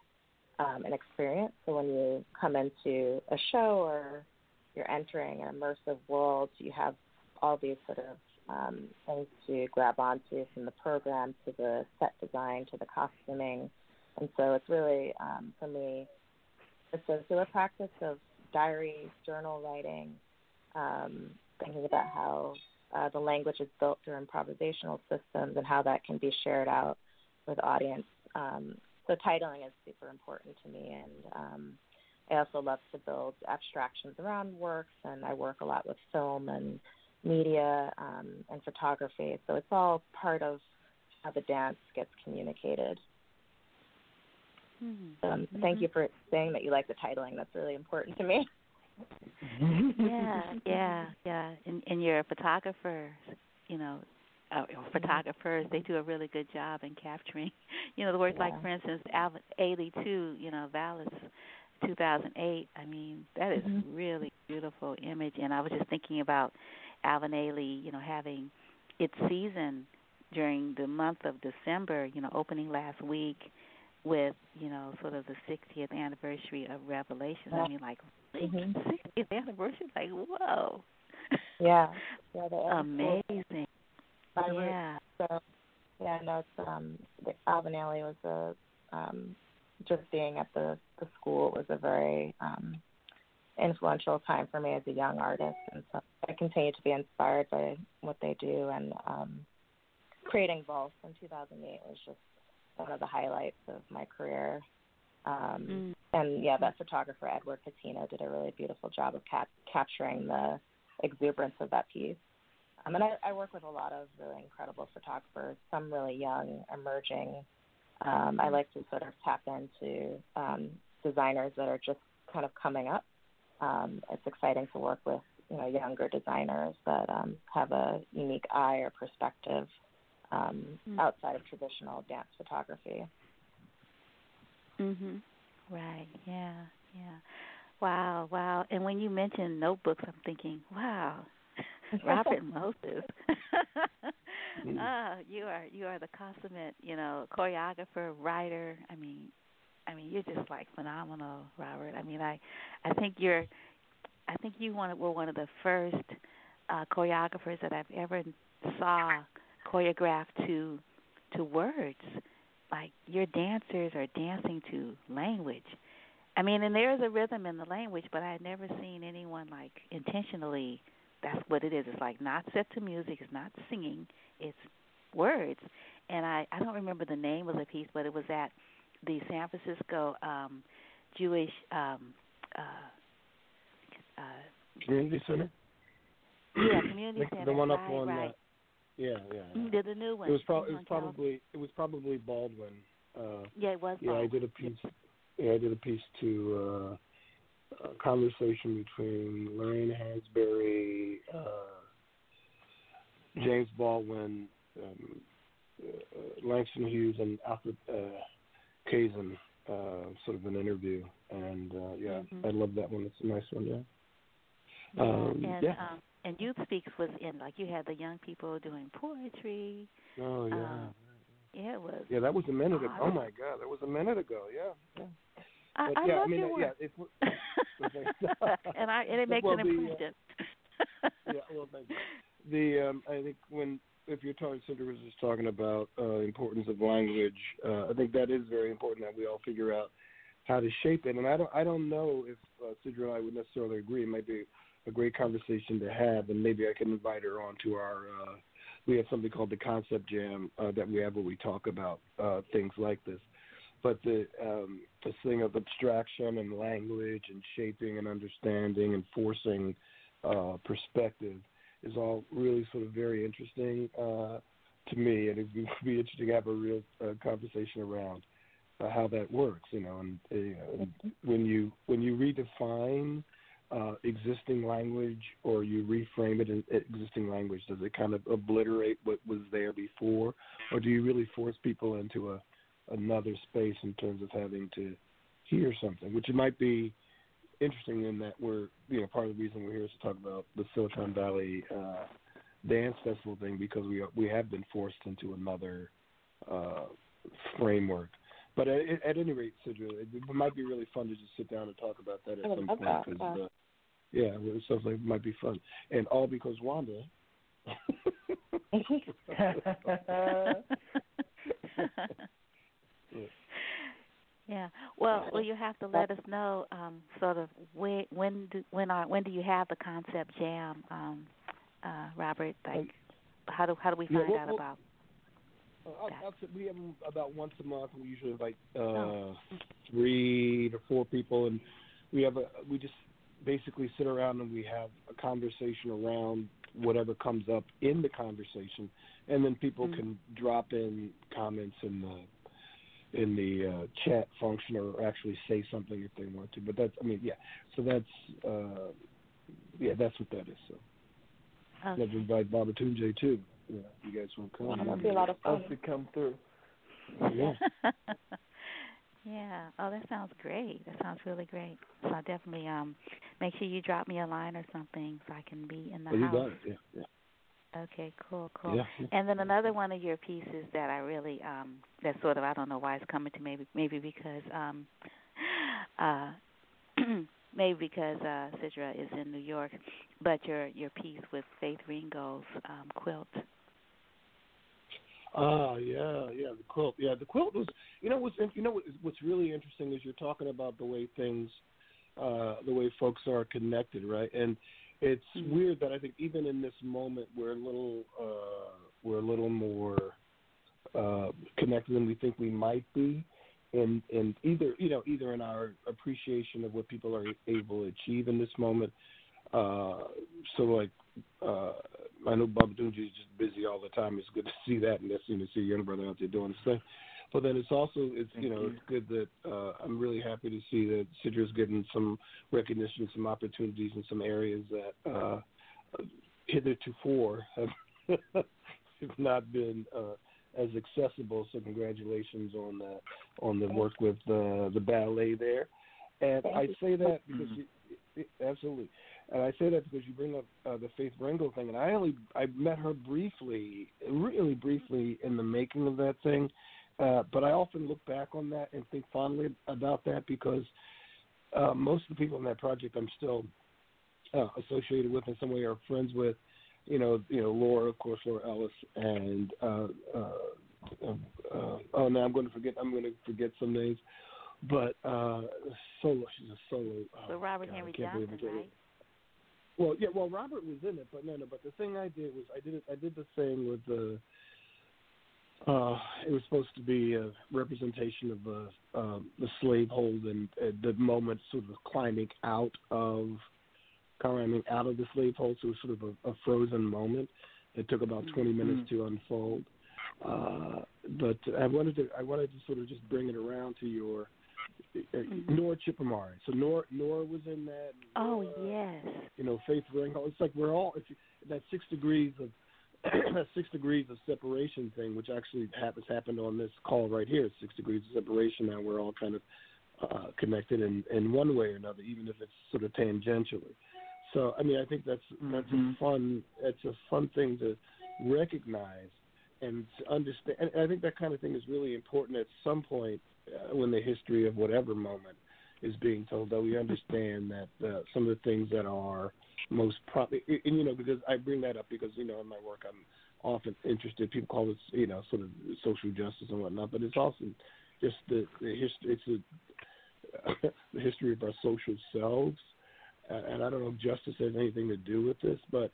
um, an experience. So when you come into a show or you're entering an immersive world, you have all these sort of um, things to grab onto from the program to the set design to the costuming. And so it's really, um, for me, associated with practice of diary, journal writing, um, thinking about how uh, the language is built through improvisational systems and how that can be shared out with audience. Um, so titling is super important to me, and um, I also love to build abstractions around works, and I work a lot with film and media um, and photography. So it's all part of how the dance gets communicated. Mm-hmm. Um, Thank you for saying that you like the titling. That's really important to me. yeah, yeah, yeah. And and your photographers, you know, uh, photographers, they do a really good job in capturing, you know, the work. Like for instance, Ailey 2, you know, Valis, 2008. I mean, that is Mhm. really beautiful image. And I was just thinking about Alvin Ailey, you know, having its season during the month of December, you know, opening last week with, you know, sort of the 60th anniversary of Revelations. I mean, like? Mhm. 60th anniversary? Like, whoa. Yeah, yeah, Amazing. Yeah. So yeah, no, it's um the Alvin Ailey was a um just being at the the school was a very um influential time for me as a young artist and so I continue to be inspired by what they do and um creating Vaults in two thousand eight was just one of the highlights of my career. Um, Mm. And yeah, that photographer Edward Patino did a really beautiful job of cap- capturing the exuberance of that piece. Um, and I, I work with a lot of really incredible photographers, some really young, emerging. Um, I like to sort of tap into um, designers that are just kind of coming up. Um, it's exciting to work with you know younger designers that um, have a unique eye or perspective um, Mm. outside of traditional dance photography. Mhm. Right. Yeah. Yeah. Wow. Wow. And when you mention notebooks, I'm thinking, wow, Robert Moses. ah, you are you are the consummate, you know, choreographer, writer. I mean, I mean, you're just like phenomenal, Robert. I mean, I I think you're I think you one were one of the first uh choreographers that I've ever saw choreographed to to words. Like your dancers are dancing to language. I mean, and there's a rhythm in the language, but I had never seen anyone like intentionally. That's what it is. It's like not set to music. It's not singing. It's words. And I I don't remember the name of the piece, but it was at the San Francisco um Jewish um uh uh Community Center. yeah community the, center. the one up right, on right. uh, yeah, yeah. yeah. Mm, The, new one. It was, pro- it was probably it was probably Baldwin. Uh, Yeah, it was. yeah, I did a piece. Yeah, I did a piece to uh, a conversation between Lorraine Hansberry, uh, James Baldwin, um, uh, Langston Hughes, and Alfred uh, Kazin. Uh, sort of an interview, and uh, yeah, Mhm. I love that one. It's a nice one. Yeah. Yeah, Um, and yeah. um and Youth Speaks was in like you had the young people doing poetry. Oh yeah. Um, yeah, it was. yeah, that was a minute ago. Oh my God, that was a minute ago. Yeah. yeah. I, But, I yeah, love I mean, your work. if we- and I and it makes Well, an the, uh, impression. yeah, well, thank you. The um, I think when if you're talking, Sidra was just talking about uh, importance of language. Uh, I think that is very important that we all figure out how to shape it. And I don't I don't know if uh, and I would necessarily agree. It might be a great conversation to have, and maybe I can invite her on to our. Uh, we have something called the Concept Jam uh, that we have where we talk about uh, things like this. But the um, this thing of abstraction and language and shaping and understanding and forcing uh, perspective is all really sort of very interesting uh, to me, and it'd be, be interesting to have a real uh, conversation around uh, how that works. You know, and uh, you know, and when you when you redefine uh, existing language or you reframe it in existing language, does it kind of obliterate what was there before, or do you really force people into a another space in terms of having to hear something, which it might be interesting in that we're you know part of the reason we're here is to talk about the Silicon Valley uh, dance festival thing because we are, we have been forced into another uh, framework. But at, at any rate, Sidra, it, it might be really fun to just sit down and talk about that at some love point. that, 'cause, yeah. uh, yeah, well, it sounds like it might be fun, and all because Wanda. Yeah. Yeah. Well, well, you have to let us know, um, sort of when when do when are when do you have the concept jam, um, uh, Robert? Like, how do how do we Yeah, find well, out well, about? Uh, I'll, I'll we have them about once a month. We usually invite uh, Oh. three to four people, and we have a we just basically sit around and we have a conversation around whatever comes up in the conversation, and then people Mhm. can drop in comments in the in the uh, chat function or actually say something if they want to. But that's I mean yeah. So that's uh, yeah that's what that is. So Okay. let's invite Baba Tunde too. Yeah, you guys want to come? That would be a lot of Us fun. to come through. Yeah. yeah. Oh, that sounds great. That sounds really great. So I'll definitely um make sure you drop me a line or something so I can be in the Oh, you house. got it. Yeah, yeah. Okay, cool, cool. Yeah. And then another one of your pieces that I really um that sort of I don't know why it's coming to maybe maybe because um uh maybe because uh Sidra is in New York, but your your piece with Faith Ringgold's um quilt. Ah, yeah, yeah, the quilt. Yeah, the quilt was. You know what's you know what's really interesting is you're talking about the way things, uh, the way folks are connected, right? And it's Mhm. weird that I think even in this moment we're a little uh, we're a little more uh, connected than we think we might be, in in either you know either in our appreciation of what people are able to achieve in this moment. Uh, so like uh, I know Babatunji is just busy all the time. It's good to see that, and that's you know see your young brother out there doing the same. But then it's also it's Thank you know you. it's good that uh, I'm really happy to see that Sidra's getting some recognition, some opportunities in some areas that uh, hitherto have have not been uh, as accessible. So congratulations on the on the work with the the ballet there. And Thank I you. say that because you, absolutely, and I say that because you bring up uh, the Faith Ringgold thing, and I only I met her briefly, really briefly in the making of that thing. Uh, but I often look back on that and think fondly about that because uh, most of the people in that project I'm still uh, associated with in some way or friends with. You know, you know Laura, of course, Laura Ellis, and uh, uh, uh, oh, now I'm going to forget. I'm going to forget some names, but uh, solo. She's a solo. Oh, So Robert God, Henry Johnson, right? Well, yeah. Well, Robert was in it, but no, no. But the thing I did was I did it. I did the thing with the. Uh, it was supposed to be a representation of the um, the slavehold and uh, the moment sort of climbing out of climbing out of the slavehold. So it was sort of a, a frozen moment that took about 20 minutes to unfold. Uh, but I wanted to I wanted to sort of just bring it around to your uh, Nora Chipaumire. So Nora Nora was in that. Oh yes. You know, Faith Ringgold. It's like we're all you, that six degrees of six degrees of separation thing, which actually happens happened on this call right here. Six degrees of separation. Now we're all kind of uh, connected in in one way or another, even if it's sort of tangentially. So I mean, I think that's that's Mhm. a fun it's a fun thing to recognize and to understand. And I think that kind of thing is really important at some point uh, when the history of whatever moment is being told. That we understand that uh, some of the things that are most probably, and you know because I bring that up because you know in my work I'm often interested. People call it you know sort of social justice and whatnot, but it's also just the the history. It's a, the history of our social selves, and I don't know if justice has anything to do with this, but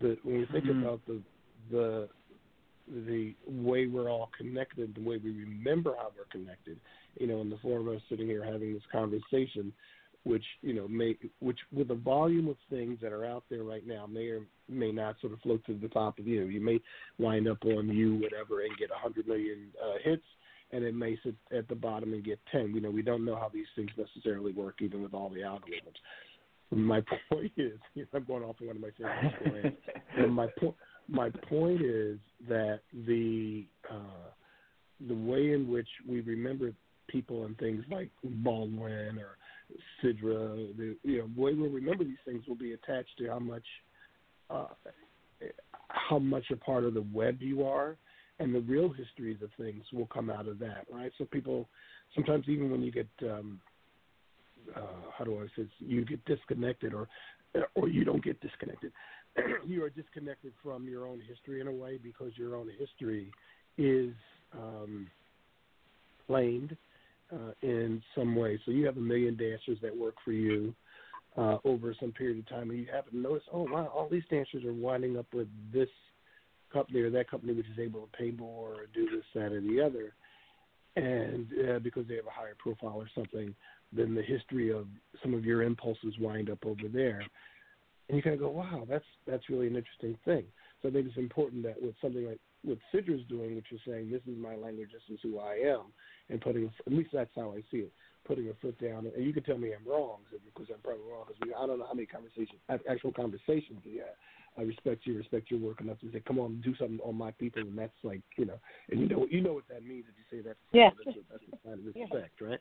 the when we think Mhm. about the the the way we're all connected, the way we remember how we're connected, you know, and the four of us sitting here having this conversation, which you know may which with the volume of things that are out there right now may or may not sort of float to the top of you. You may wind up on you whatever and get a hundred million uh, hits, and it may sit at the bottom and get ten. You know, we don't know how these things necessarily work, even with all the algorithms. My point is, I'm going off on one of my favorite stories. and my point, my point is that the uh, the way in which we remember people and things like Baldwin or Sidra, the you know way we'll remember these things will be attached to how much uh, how much a part of the web you are, and the real histories of things will come out of that, right? So people sometimes even when you get um, uh, how do I say this, you get disconnected or or you don't get disconnected. you are disconnected from your own history in a way because your own history is um, claimed uh, in some way. So you have a million dancers that work for you uh, over some period of time, and you happen to notice, oh wow, all these dancers are winding up with this company or that company which is able to pay more or do this, that, or the other, and uh, because they have a higher profile or something, then the history of some of your impulses wind up over there, and you kind of go, wow, that's that's really an interesting thing. So I think it's important that with something like what Sidra's doing, which is saying this is my language, this is who I am, and putting at least that's how I see it, putting a foot down. And you can tell me I'm wrong because I'm probably wrong because I don't know how many conversations, actual conversations we had. I respect you, respect your work enough to say, come on, do something on my people, and that's like, you know, and you know, you know what that means if you say that. Yeah. That's, a, that's a sign of Yeah. respect, right?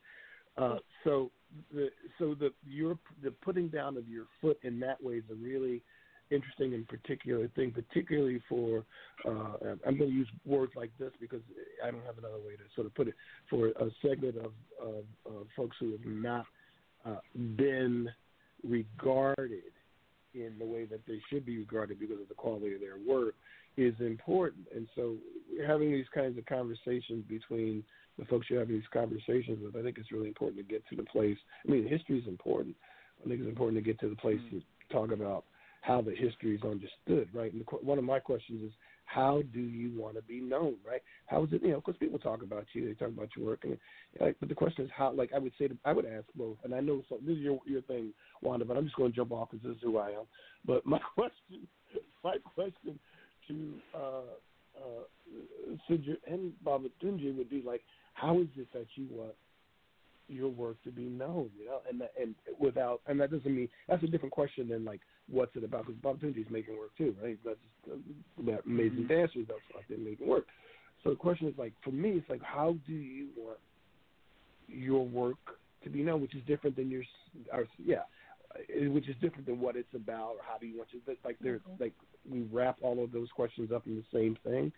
Uh, so the so the your the putting down of your foot in that way is a really interesting and particular thing, particularly for uh, I'm going to use words like this because I don't have another way to sort of put it for a segment of, of, of folks who have not uh, been regarded in the way that they should be regarded because of the quality of their work is important. And so having these kinds of conversations between the folks you're having these conversations with, I think it's really important to get to the place. I mean, history is important. I think it's important to get to the place to talk about how the history is understood, right? And the, one of my questions is, how do you want to be known, right? How is it, you know, because people talk about you, they talk about your work, and like, but the question is how. Like I would say, to, I would ask both, and I know so, this is your your thing, Wanda, but I'm just going to jump off because this is who I am. But my question, my question to uh, uh, Sidra and Baba Tunji would be like, how is it that you want your work to be known, you know, and and without, and that doesn't mean that's a different question than like what's it about because Babatunji's making work too, right? That's just uh, that amazing mm-hmm. dancers that's like they're making work. So the question is like for me, it's like how do you want your work to be known, which is different than your, our, yeah, which is different than what it's about or how do you want to like there's mm-hmm. like we wrap all of those questions up in the same thing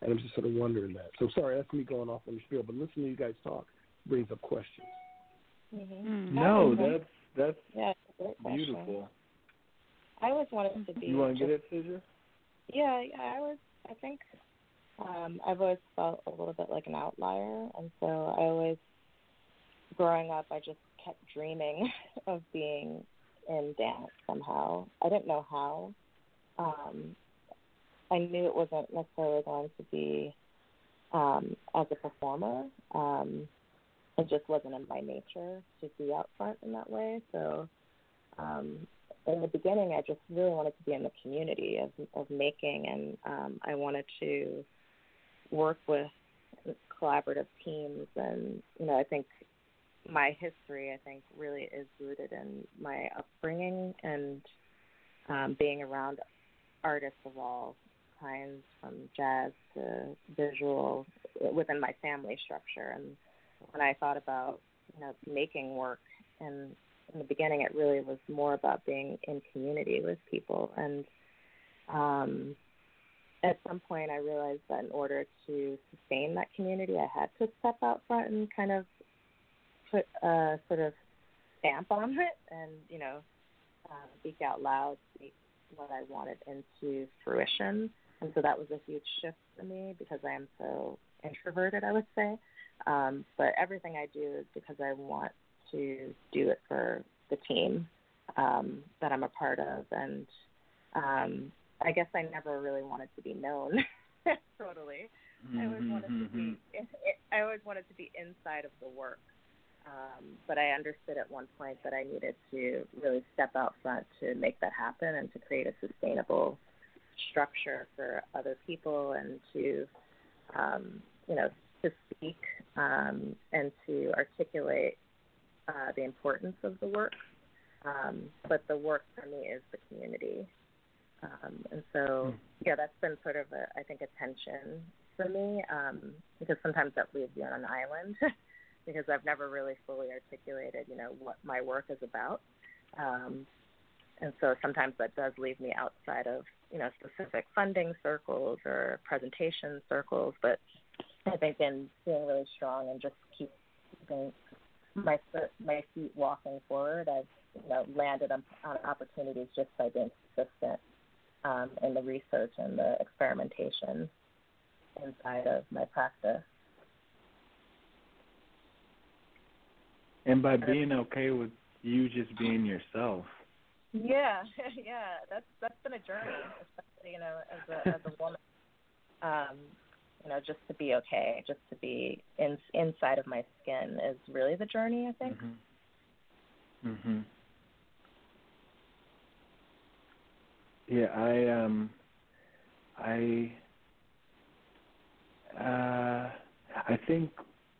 and i'm just sort of wondering that so sorry that's me going off on the spiel but listening to you guys talk brings up questions mm-hmm. no that's that's yeah, beautiful i always wanted to be you want to get it Sidra? yeah i was i think um i've always felt a little bit like an outlier and so i always growing up i just kept dreaming of being in dance somehow. I didn't know how. Um, I knew it wasn't necessarily going to be um, as a performer. Um, it just wasn't in my nature to be out front in that way. So um, in the beginning, I just really wanted to be in the community of, of making, and um, I wanted to work with collaborative teams. And you know, I think my history, I think, really is rooted in my upbringing and um, being around artists of all kinds, from jazz to visual, within my family structure. And when I thought about, you know, making work, and in the beginning, it really was more about being in community with people. And um, at some point, I realized that in order to sustain that community, I had to step out front and kind of put a sort of stamp on it and you know uh, speak out loud, speak what I wanted into fruition. And so that was a huge shift for me because I am so introverted, I would say. Um, but everything I do is because I want to do it for the team um, that I'm a part of. And um, I guess I never really wanted to be known totally. Mm-hmm. I always wanted to be. Mm-hmm. I always wanted to be inside of the work. Um, but I understood at one point that I needed to really step out front to make that happen and to create a sustainable structure for other people and to, um, you know, to speak um, and to articulate uh, the importance of the work. Um, but the work for me is the community. Um, and so, hmm. yeah, that's been sort of a, I think, a tension for me um, because sometimes that leaves you on an island. because I've never really fully articulated, you know, what my work is about. Um, and so sometimes that does leave me outside of, you know, specific funding circles or presentation circles. But I think in being really strong and just keep keeping my foot, my feet walking forward, I've you know landed on, on opportunities just by being consistent um, in the research and the experimentation inside of my practice. And by being okay with you just being yourself. Yeah, yeah, that's that's been a journey, especially you know as a as a woman. Um, you know, just to be okay, just to be in inside of my skin is really the journey. I think. Mhm. Mhm. Yeah, I um, I uh, I think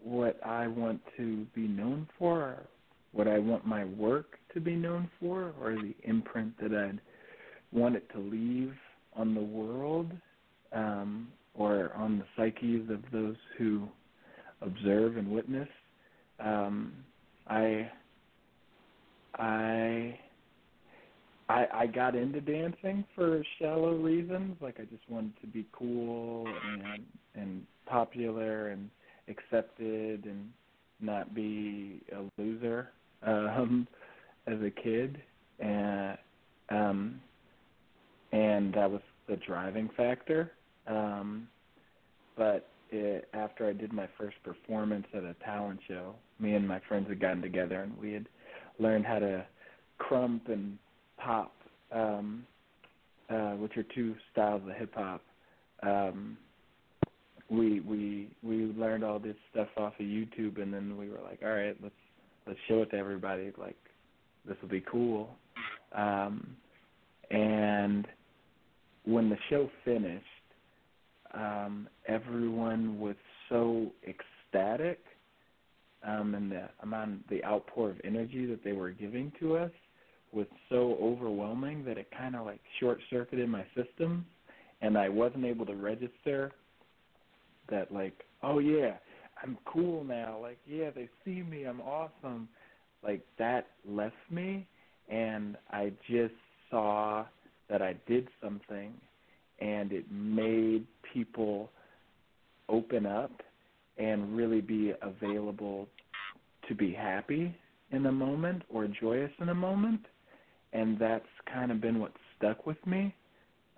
what I want to be known for, what I want my work to be known for, or the imprint that I'd want it to leave on the world um, or on the of those who observe and witness. Um, I I I I got into dancing for shallow reasons, like I just wanted to be cool and and popular and accepted and not be a loser um as a kid and um and that was the driving factor um but it, after I did my first performance at a talent show, me and my friends had gotten together and we had learned how to krump and pop um uh, which are two styles of hip hop. Um, we we we learned all this stuff off of YouTube, and then we were like, all right, let's let's show it to everybody. Like, this will be cool. Um, and when the show finished, um, everyone was so ecstatic um, and the amount, the outpour of energy that they were giving to us was so overwhelming that it kind of like short circuited my system, and I wasn't able to register that like, oh yeah, I'm cool now. Like, yeah, they see me, I'm awesome. Like that left me, and I just saw that I did something, and it made people open up and really be available to be happy in a moment or joyous in a moment. And that's kind of been what stuck with me.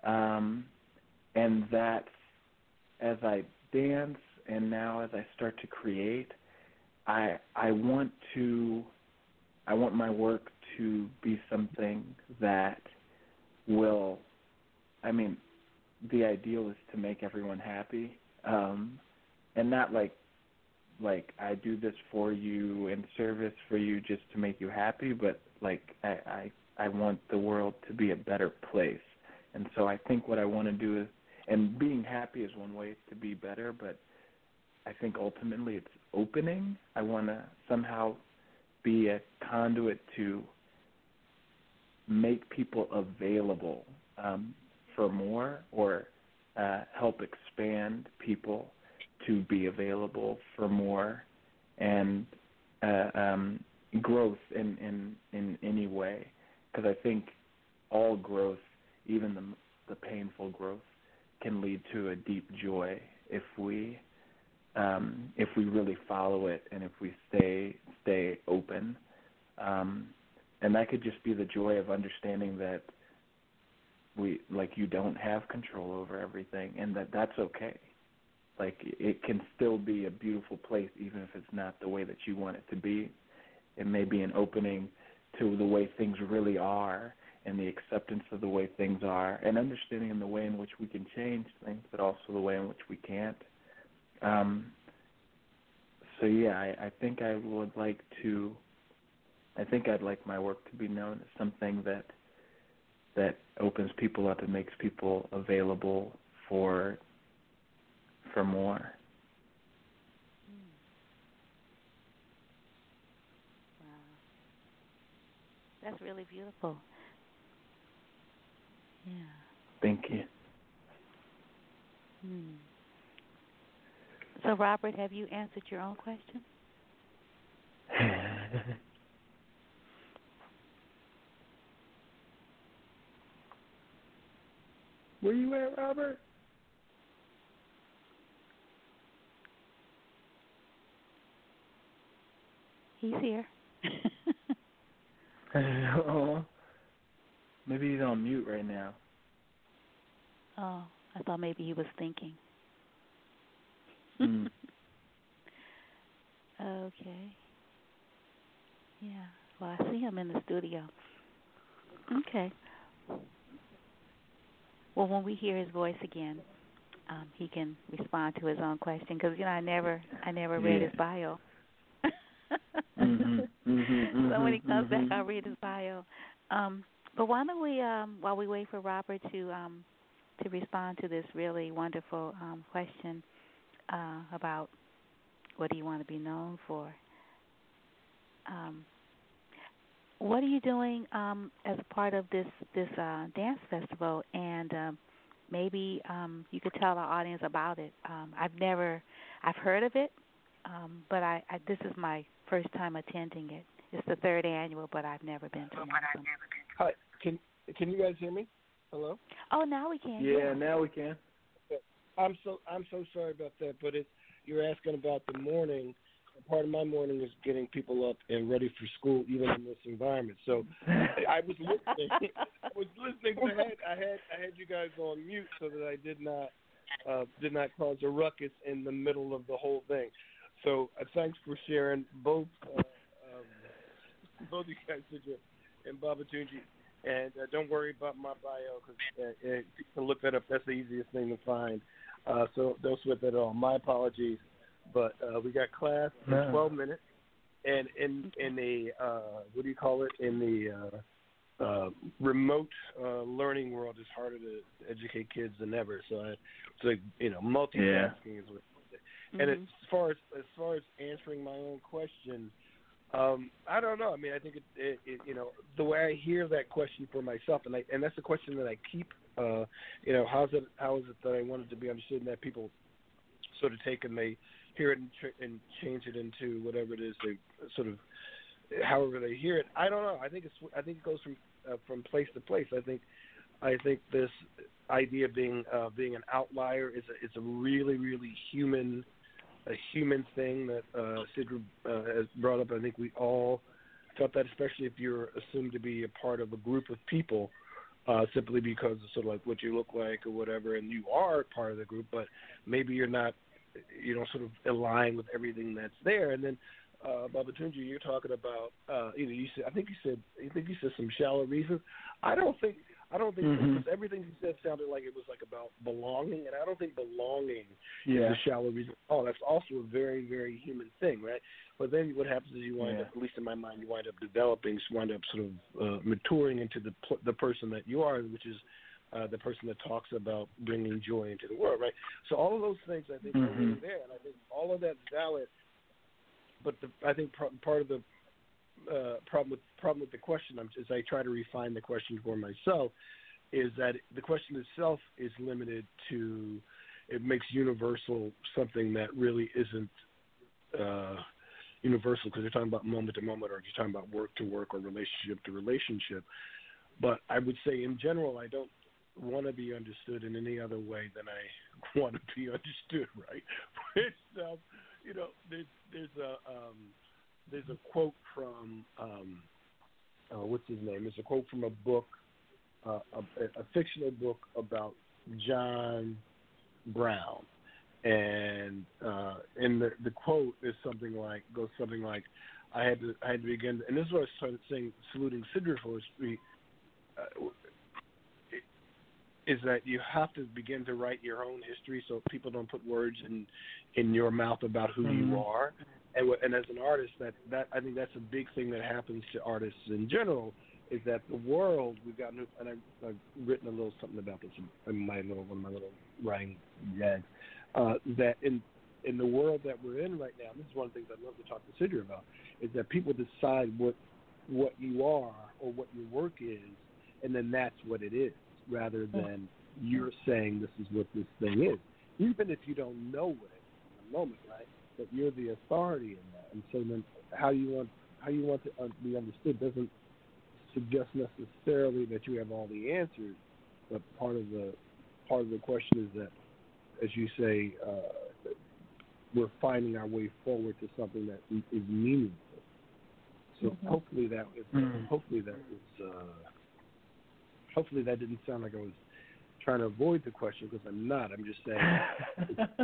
Um and that as i dance and now as i start to create i i want to i want my work to be something that will i mean the ideal is to make everyone happy um and not like like I do this for you in service for you just to make you happy, but like I I I want the world to be a better place. And so I think what I want to do is and being happy is one way to be better, but I think ultimately it's opening. I want to somehow be a conduit to make people available um, for more or uh, help expand people to be available for more and uh, um, growth in, in, in any way. Because I think all growth, even the, the painful growth, can lead to a deep joy if we um, if we really follow it and if we stay stay open. Um, and that could just be the joy of understanding that we like you don't have control over everything and that that's okay. Like it can still be a beautiful place even if it's not the way that you want it to be. It may be an opening to the way things really are and the acceptance of the way things are and understanding the way in which we can change things but also the way in which we can't. Um so yeah i i think i would like to i think i'd like my work to be known as something that that opens people up and makes people available for for more. Wow. That's really beautiful. Yeah. Thank you. Hmm. So, Robert, have you answered your own question? Where you at, Robert? He's here. oh, maybe he's on mute right now. Oh, I thought maybe he was thinking. Mm. okay. Yeah. Well, I see him in the studio. Okay. Well, when we hear his voice again, um, he can respond to his own question because you know I never I never read his bio. mm-hmm, mm-hmm, so when he mhm, comes back, mhm. I'll read his bio. Um, but why don't we, um, while we wait for Robert to um, to respond to this really wonderful um, question uh, about what do you want to be known for? Um, what are you doing um, as a part of this this uh, dance festival? And um, maybe um, you could tell our audience about it. Um, I've never, I've heard of it, um, but I, I this is my first time attending it. It's the third annual, but I've never been to one. So. Hi, can can you guys hear me? Hello. Oh, now we can. Yeah, now we can. I'm so I'm so sorry about that, but it's you're asking about the morning. Part of my morning is getting people up and ready for school, even in this environment. So I was listening. I was listening, I had I had I had you guys on mute so that I did not uh, did not cause a ruckus in the middle of the whole thing. So uh, thanks for sharing both uh, um, both you guys, Sidra and Babatunji. And uh, don't worry about my bio because uh, uh, you can look that up. That's the easiest thing to find. Uh, so don't sweat that at all. My apologies, but uh, we got class in No. 12 minutes, and in in the uh, what do you call it in the uh, uh, remote uh, learning world, it's harder to educate kids than ever. So I, it's like you know multitasking is what. And Mhm. as far as as far as answering my own question, um, I don't know. I mean, I think it, it, it, you know, the way I hear that question for myself, and I, and that's the question that I keep. Uh, you know, how's it? How is it that I wanted to be understood, and that people sort of take and they hear it and, tr- and change it into whatever it is they sort of, however they hear it. I don't know. I think it's. I think it goes from uh, from place to place. I think. I think this idea of being uh, being an outlier is a, is a really really human a human thing that uh, Sidra uh, has brought up. I think we all felt that, especially if you're assumed to be a part of a group of people, uh, simply because of sort of like what you look like or whatever, and you are part of the group, but maybe you're not, you know, sort of align with everything that's there. And then, uh, Babatunji, you're talking about, uh, you know, you said, I think you said, I think you said some shallow reasons. I don't think. I don't think Mhm. because everything you said sounded like it was like about belonging, and I don't think belonging Yeah. is a shallow reason. Oh, that's also a very, very human thing, right? But then what happens is you wind Yeah. up, at least in my mind, you wind up developing, you wind up sort of uh, maturing into the the person that you are, which is uh, the person that talks about bringing joy into the world, right? So all of those things I think are really Mhm. there, and I think all of that's valid. But the, I think pro- part of the uh, problem with problem with the question, I'm, as I try to refine the question for myself, is that the question itself is limited to it makes universal something that really isn't uh, universal because you're talking about moment to moment or you're talking about work to work or relationship to relationship. But I would say in general, I don't want to be understood in any other way than I want to be understood, right? Which, um, you know, there's, there's a um, there's a quote from um, uh, what's his name? There's a quote from a book, uh, a, a fictional book about John Brown, and uh, and the the quote is something like goes something like, I had to I had to begin, and this is what I started saying, saluting Sidra for is uh, is that you have to begin to write your own history so people don't put words in in your mouth about who you Mhm. are and and as an artist that that I think that's a big thing that happens to artists in general is that the world we've got new and I've, I've written a little something about this in, in my little one of my little writing gags uh, that in in the world that we're in right now this is one of the things I'd love to talk to Sidra about is that people decide what what you are or what your work is and then that's what it is rather than you're saying this is what this thing is even if you don't know what it is in the moment right that you're the authority in that, and so then how you want how you want to uh, be understood doesn't suggest necessarily that you have all the answers, but part of the part of the question is that, as you say, uh, we're finding our way forward to something that is meaningful. So Mhm. hopefully that was Mhm. hopefully that is uh, hopefully that didn't sound like I was trying to avoid the question because I'm not. I'm just saying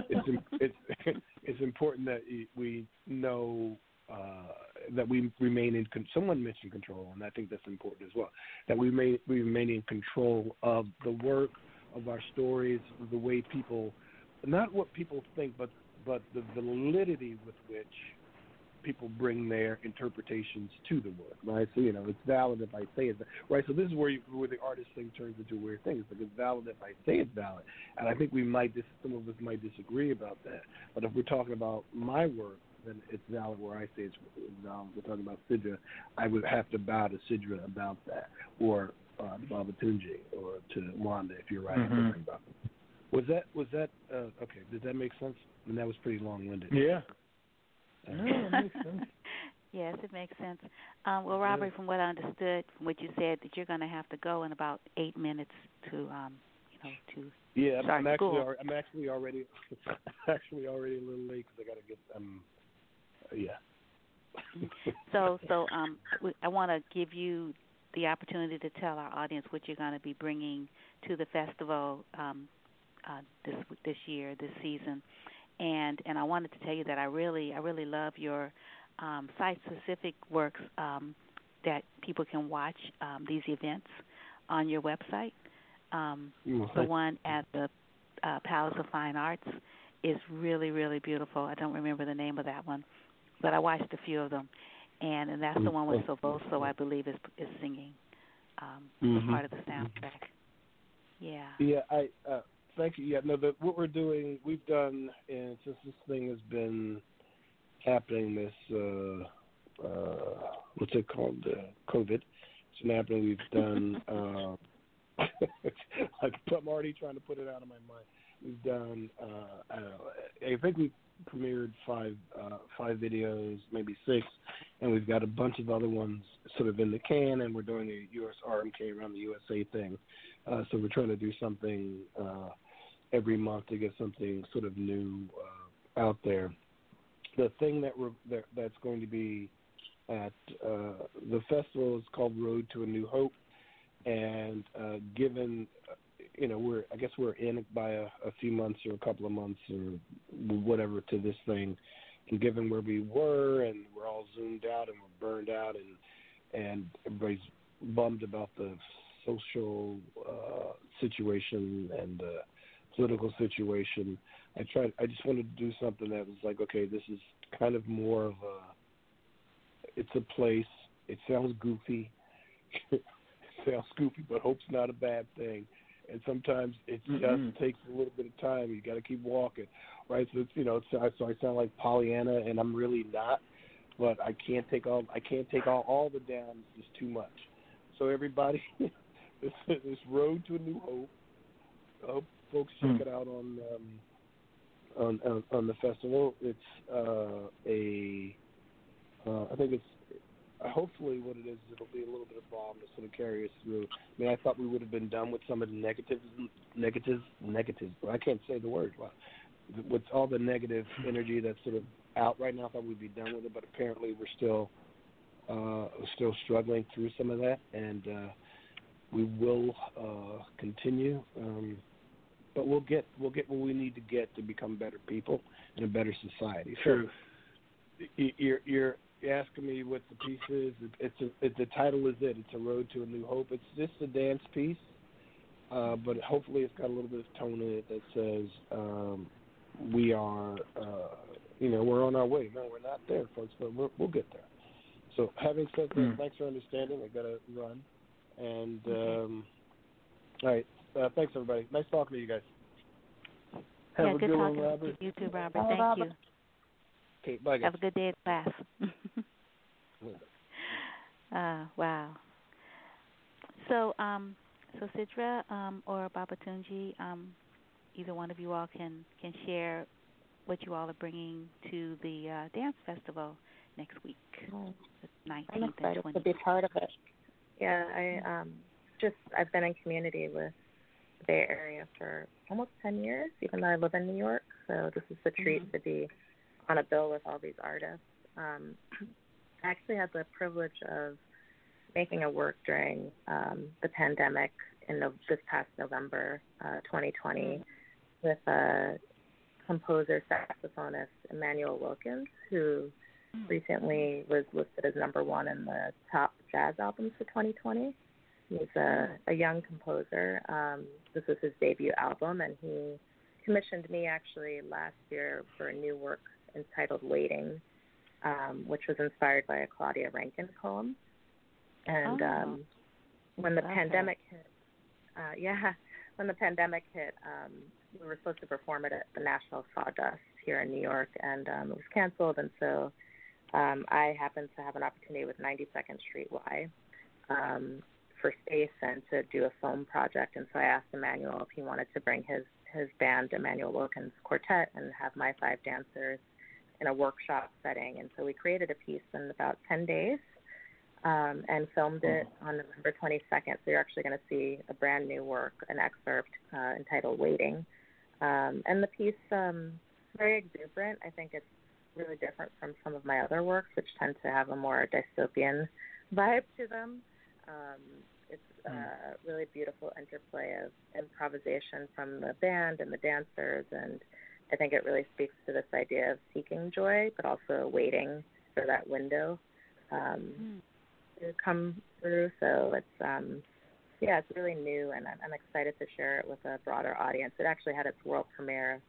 it's it's it's important that we know uh, that we remain in. Con- someone mentioned control, and I think that's important as well. That we may we remain in control of the work of our stories, the way people, not what people think, but but the validity with which people bring their interpretations to the work, right? So you know, it's valid if I say it, right? So this is where you, where the artist thing turns into a weird thing. It's like it's valid if I say it's valid, and I think we might dis- some of us might disagree about that. But if we're talking about my work, then it's valid where I say it's valid. We're talking about Sidra, I would have to bow to Sidra about that, or uh, Baba Tunji, or to Wanda if you're writing Mhm. about them. Was that was that uh, okay? Did that make sense? And that was pretty long winded. Yeah. No, it makes sense. Yes, it makes sense. Um, well, Robert, from what I understood, from what you said, that you're going to have to go in about eight minutes to, um, you know, to Yeah, I'm, start I'm actually school. already, I'm actually already actually already a little late because I got to get um uh, yeah. so so um I want to give you the opportunity to tell our audience what you're going to be bringing to the festival um uh this this year this season and and I wanted to tell you that I really I really love your um site specific works um that people can watch um these events on your website. Um, mm-hmm. The one at the uh, Palace of Fine Arts is really, really beautiful. I don't remember the name of that one, but I watched a few of them, and and that's the one with Silvoso, I believe, is is singing um, mm-hmm. part of the soundtrack. Yeah. Yeah, I uh, thank you. Yeah, no, but what we're doing, we've done, and since this thing has been happening, this uh, uh, what's it called, uh, COVID. It's been happening. We've done. Uh, I'm already trying to put it out of my mind. We've done. Uh, I, I think we premiered five uh, five videos, maybe six, and we've got a bunch of other ones sort of in the can, and we're doing a US RMK around the USA thing. Uh, so we're trying to do something uh, every month to get something sort of new uh, out there. The thing that we're that, that's going to be at uh, the festival is called Road to a New Hope, and uh, given you know we're I guess we're in by a, a few months or a couple of months or whatever to this thing, and given where we were and we're all zoomed out and we're burned out and and everybody's bummed about the social uh, situation and the political situation. I tried. I just wanted to do something that was like, okay, this is kind of more of a. It's a place. It sounds goofy. it sounds goofy, but hope's not a bad thing and sometimes it just mm-hmm. takes a little bit of time. You got to keep walking, right? So it's, you know, it's, so I sound like Pollyanna, and I'm really not. But I can't take all I can't take all all the downs. It's too much. So everybody, this this road to a new hope. I hope folks check mm. it out on um, on, on on the festival. It's uh, a uh, I think it's hopefully what it is, it'll be a little bit of balm to sort of carry us through. I mean, I thought we would have been done with some of the negatives, negatives, negatives. I can't say the word. With all the negative energy that's sort of out right now, I thought we'd be done with it, but apparently we're still uh, still struggling through some of that, and uh, we will uh, continue. Um, but we'll get we'll get what we need to get to become better people and a better society. True. So you're you're asking me what the piece is, it's a, it, the title is it. It's a road to a new hope. It's just a dance piece, uh, but hopefully it's got a little bit of tone in it that says um, we are, uh, you know, we're on our way. No, we're not there, folks, but we will get there. So having said that, mm. thanks for understanding. I got to run, and um, all right, uh, thanks everybody. Nice talking to you guys. Have yeah, a good, good one, talking Robert. to you too, Robert. Bye, Thank Robert. you. Okay, bye guys. Have a good day at class. uh, wow. So, um, so Sidra um, or Babatunji, um, either one of you all can can share what you all are bringing to the uh, dance festival next week, Oh, the 19th I'm and excited 20th. to be part of it. Yeah, I um just I've been in community with the Bay Area for almost ten years, even though I live in New York. So this is a treat Mhm. to be on a bill with all these artists. Um, I actually had the privilege of making a work during um, the pandemic in this past November, uh, 2020, with a composer saxophonist Immanuel Wilkins, who recently was listed as number one in the top jazz albums for 2020. He's a, a young composer. Um, this was his debut album, and he commissioned me actually last year for a new work entitled Waiting, um, which was inspired by a Claudia Rankine poem. And Oh. um, when the Love pandemic hit, uh, yeah, when the pandemic hit, um, we were supposed to perform it at the National Sawdust here in New York, and um, it was canceled. And so um, I happened to have an opportunity with 92nd Street Y um, for space and to do a film project. And so I asked Immanuel if he wanted to bring his his band, Immanuel Wilkins Quartet, and have my five dancers in a workshop setting. And so we created a piece in about 10 days um, and filmed it on November 22nd. So you're actually going to see a brand new work, an excerpt uh, entitled Waiting. Um, and the piece um, very exuberant. I think it's really different from some of my other works, which tend to have a more dystopian vibe to them. Um, it's a really beautiful interplay of improvisation from the band and the dancers, and I think it really speaks to this idea of seeking joy, but also waiting for that window um, Mm. to come through. So it's um, yeah, it's really new, and I'm, I'm excited to share it with a broader audience. It actually had its world premiere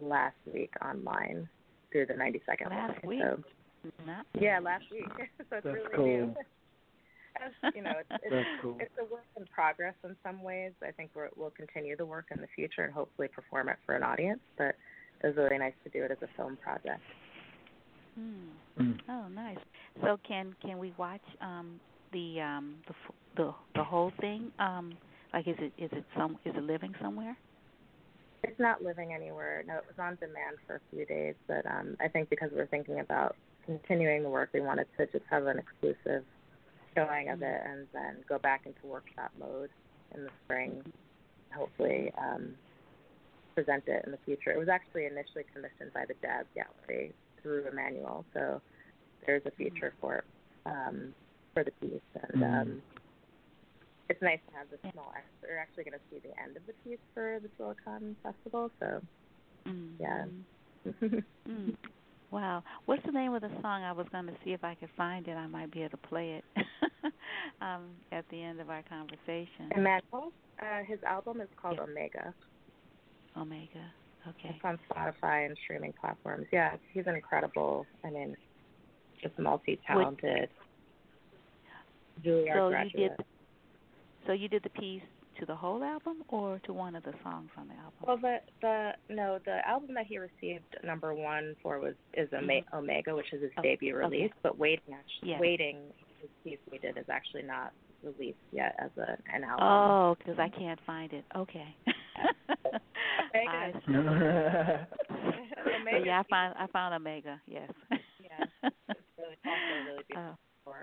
last week online through the 90 Second Last Line. week. So, Nice. yeah, last week. so it's That's really cool. new. As, you know, it's, it's, cool. it's a work in progress in some ways. I think we're, we'll continue the work in the future and hopefully perform it for an audience. But it was really nice to do it as a film project. Hmm. Mm. Oh, nice. So can can we watch um the um the the the whole thing? Um, like is it is it some is it living somewhere? It's not living anywhere. No, it was on demand for a few days, but um, I think because we're thinking about continuing the work, we wanted to just have an exclusive showing of it and then go back into workshop mode in the spring. Hopefully, um, present it in the future. It was actually initially commissioned by the Jazz Gallery through Immanuel, so there's a future for um, for the piece, and Mhm. um, it's nice to have the small. ex- We're actually going to see the end of the piece for the Silicon Festival, so Mm. Yeah. Mm. Wow. What's the name of the song? I was going to see if I could find it. I might be able to play it um, at the end of our conversation. Immanuel, uh, his album is called Omega. Omega. Okay. It's on Spotify and streaming platforms. Yeah, he's an incredible. I mean, just multi-talented. Juilliard so you did. So you did the piece to the whole album or to one of the songs on the album? Well, the the no, the album that he received number one for was is Ome- Omega, which is his Oh, debut okay. release. But waiting, actually, Yeah. waiting, his piece we did is actually not released yet as a an album. Oh, because I can't find it. Okay. Omega I is- see. so Omega yeah, I is- found I found Omega. Yes. Yeah, it's really also really beautiful. Oh.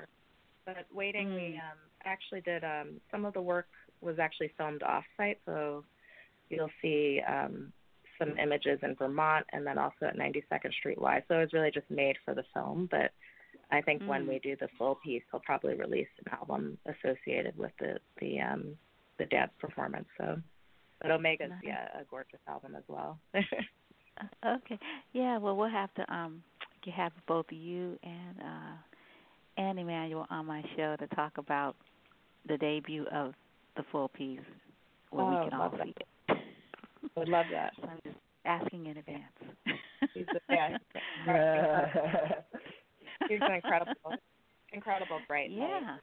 But waiting, we Mm. um, actually did um, some of the work was actually filmed off-site, so you'll see um, some images in Vermont and then also at 92nd Street Y. So it was really just made for the film, but I think when Mm. we do the full piece, he'll probably release an album associated with the the um, the dance performance. So, but Omega's Nice. yeah a gorgeous album as well. okay. Yeah. Well, we'll have to um have both you and uh and Immanuel on my show to talk about the debut of the full piece where Oh, we can all that. see it. Would love that. So I'm just asking in advance. He's a, yeah, he's an incredible, incredible bright. Yeah.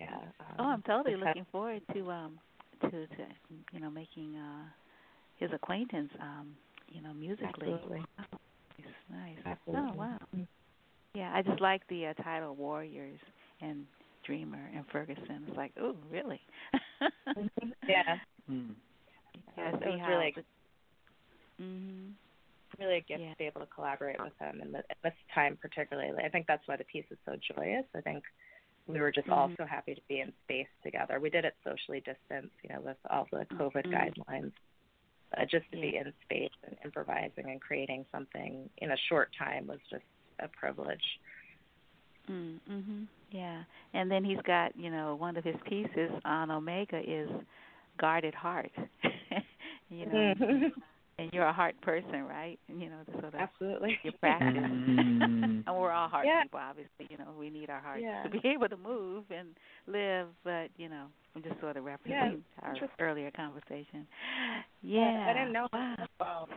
Yeah. Um, oh, I'm totally looking forward to um to to you know making uh his acquaintance um you know musically. Absolutely. Oh, nice, nice. Absolutely. Oh wow. Yeah, I just like the uh, title Warriors and Dreamer and Ferguson. It's like, oh, really? Yeah. Mm. Yeah, It was really, the- Mhm. really a gift Yeah. to be able to collaborate with him in, the, in this time, particularly. I think that's why the piece is so joyous. I think we were just all Mhm. so happy to be in space together. We did it socially distanced, you know, with all the COVID Mhm. guidelines. Uh, just to be in space and improvising and creating something in a short time was just a privilege. Mm, mhm. Yeah. And then he's got, you know, one of his pieces on Omega is guarded heart. you know, Mhm. and you're a heart person, right? You know, so that's Absolutely. your practice. Mm. and we're all heart Yeah. people, obviously. You know, we need our hearts Yeah. to be able to move and live. But you know, I'm just sort of referencing our interesting. earlier conversation. Yeah. I didn't know Wow.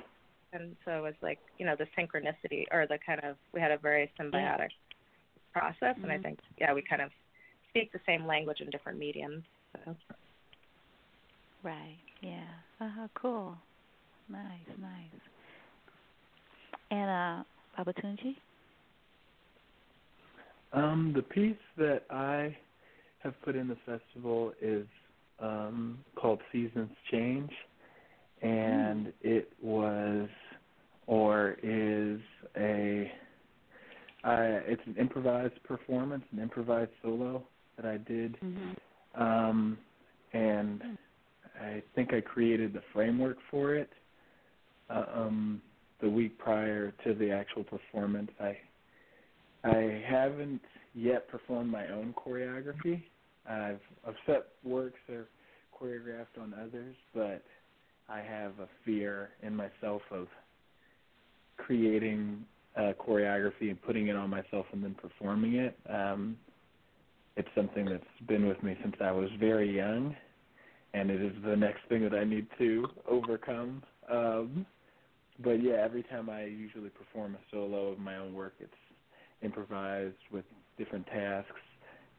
And so it was like, you know, the synchronicity or the kind of we had a very symbiotic process and I Mhm. think yeah, we kind of speak the same language in different mediums. So Right. Yeah. Uh huh. Cool. Nice. Nice. And uh, Babatunji. Um, the piece that I have put in the festival is um, called Seasons Change, and it was or is a uh, it's an improvised performance, an improvised solo that I did, Mm-hmm. um, and I think I created the framework for it uh, um, the week prior to the actual performance. I I haven't yet performed my own choreography. I've I've set works that are choreographed on others, but I have a fear in myself of creating a choreography and putting it on myself and then performing it. Um, it's something that's been with me since I was very young, and it is the next thing that I need to overcome. Um, but yeah, every time I usually perform a solo of my own work, it's improvised with different tasks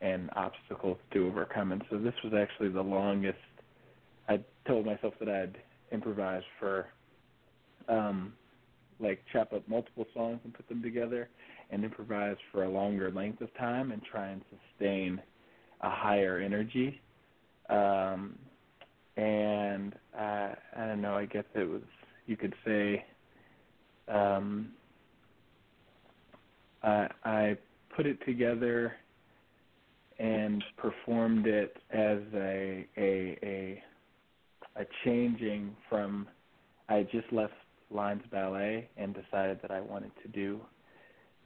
and obstacles to overcome. And so this was actually the longest. I told myself that I'd improvise for, um, like chop up multiple songs and put them together, and improvise for a longer length of time and try and sustain a higher energy. Um, and I, I don't know. I guess it was you could say. Um, I, I put it together and performed it as a a a, a changing from I just left Lines Ballet and decided that I wanted to do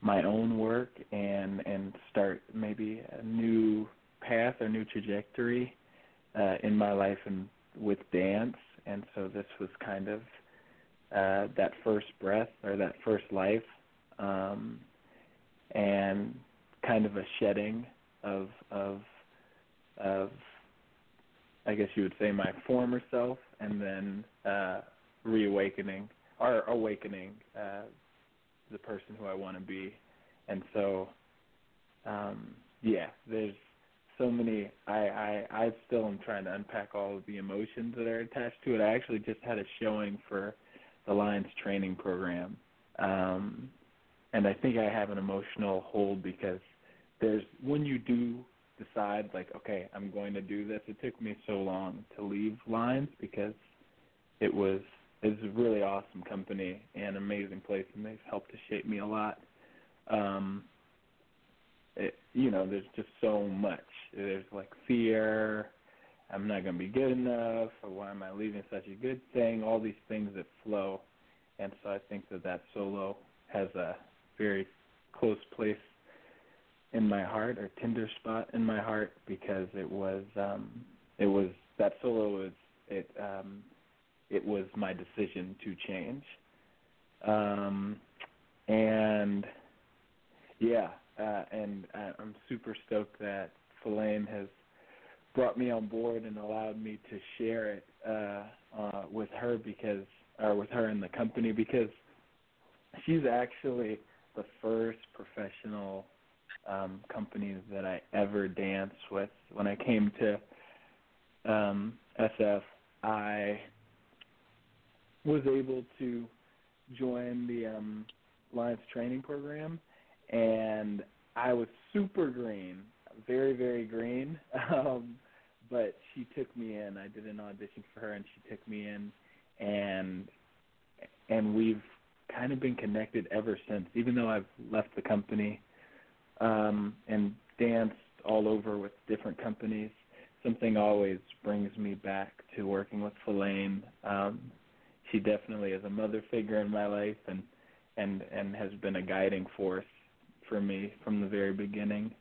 my own work and and start maybe a new path or new trajectory uh, in my life and with dance. And so this was kind of uh, that first breath or that first life um, and kind of a shedding of of of I guess you would say my former self and then uh reawakening or awakening uh the person who I want to be. And so um yeah, there's so many I, I I still am trying to unpack all of the emotions that are attached to it. I actually just had a showing for the Lines training program. Um and I think I have an emotional hold because there's when you do decide like okay i'm going to do this it took me so long to leave lines because it was it's a really awesome company and amazing place and they've helped to shape me a lot. Um it, you know there's just so much. There's like fear. I'm not going to be good enough or why am i leaving such a good thing? All these things that flow. And so i think that that solo has a very close place in my heart or tender spot in my heart because it was um it was that solo was it um it was my decision to change um and yeah uh and uh, I'm super stoked that Falayne has brought me on board and allowed me to share it uh uh with her because or with her in the company because she's actually the first professional um, companies that I ever danced with. When I came to um, SF, I was able to join the um, Lines training program, and I was super green, very very green. Um, but she took me in. I did an audition for her, and she took me in, and and we've kind of been connected ever since. Even though I've left the company um, and danced all over with different companies, something always brings me back to working with Falayne. Um, she definitely is a mother figure in my life and and and has been a guiding force for me from the very beginning.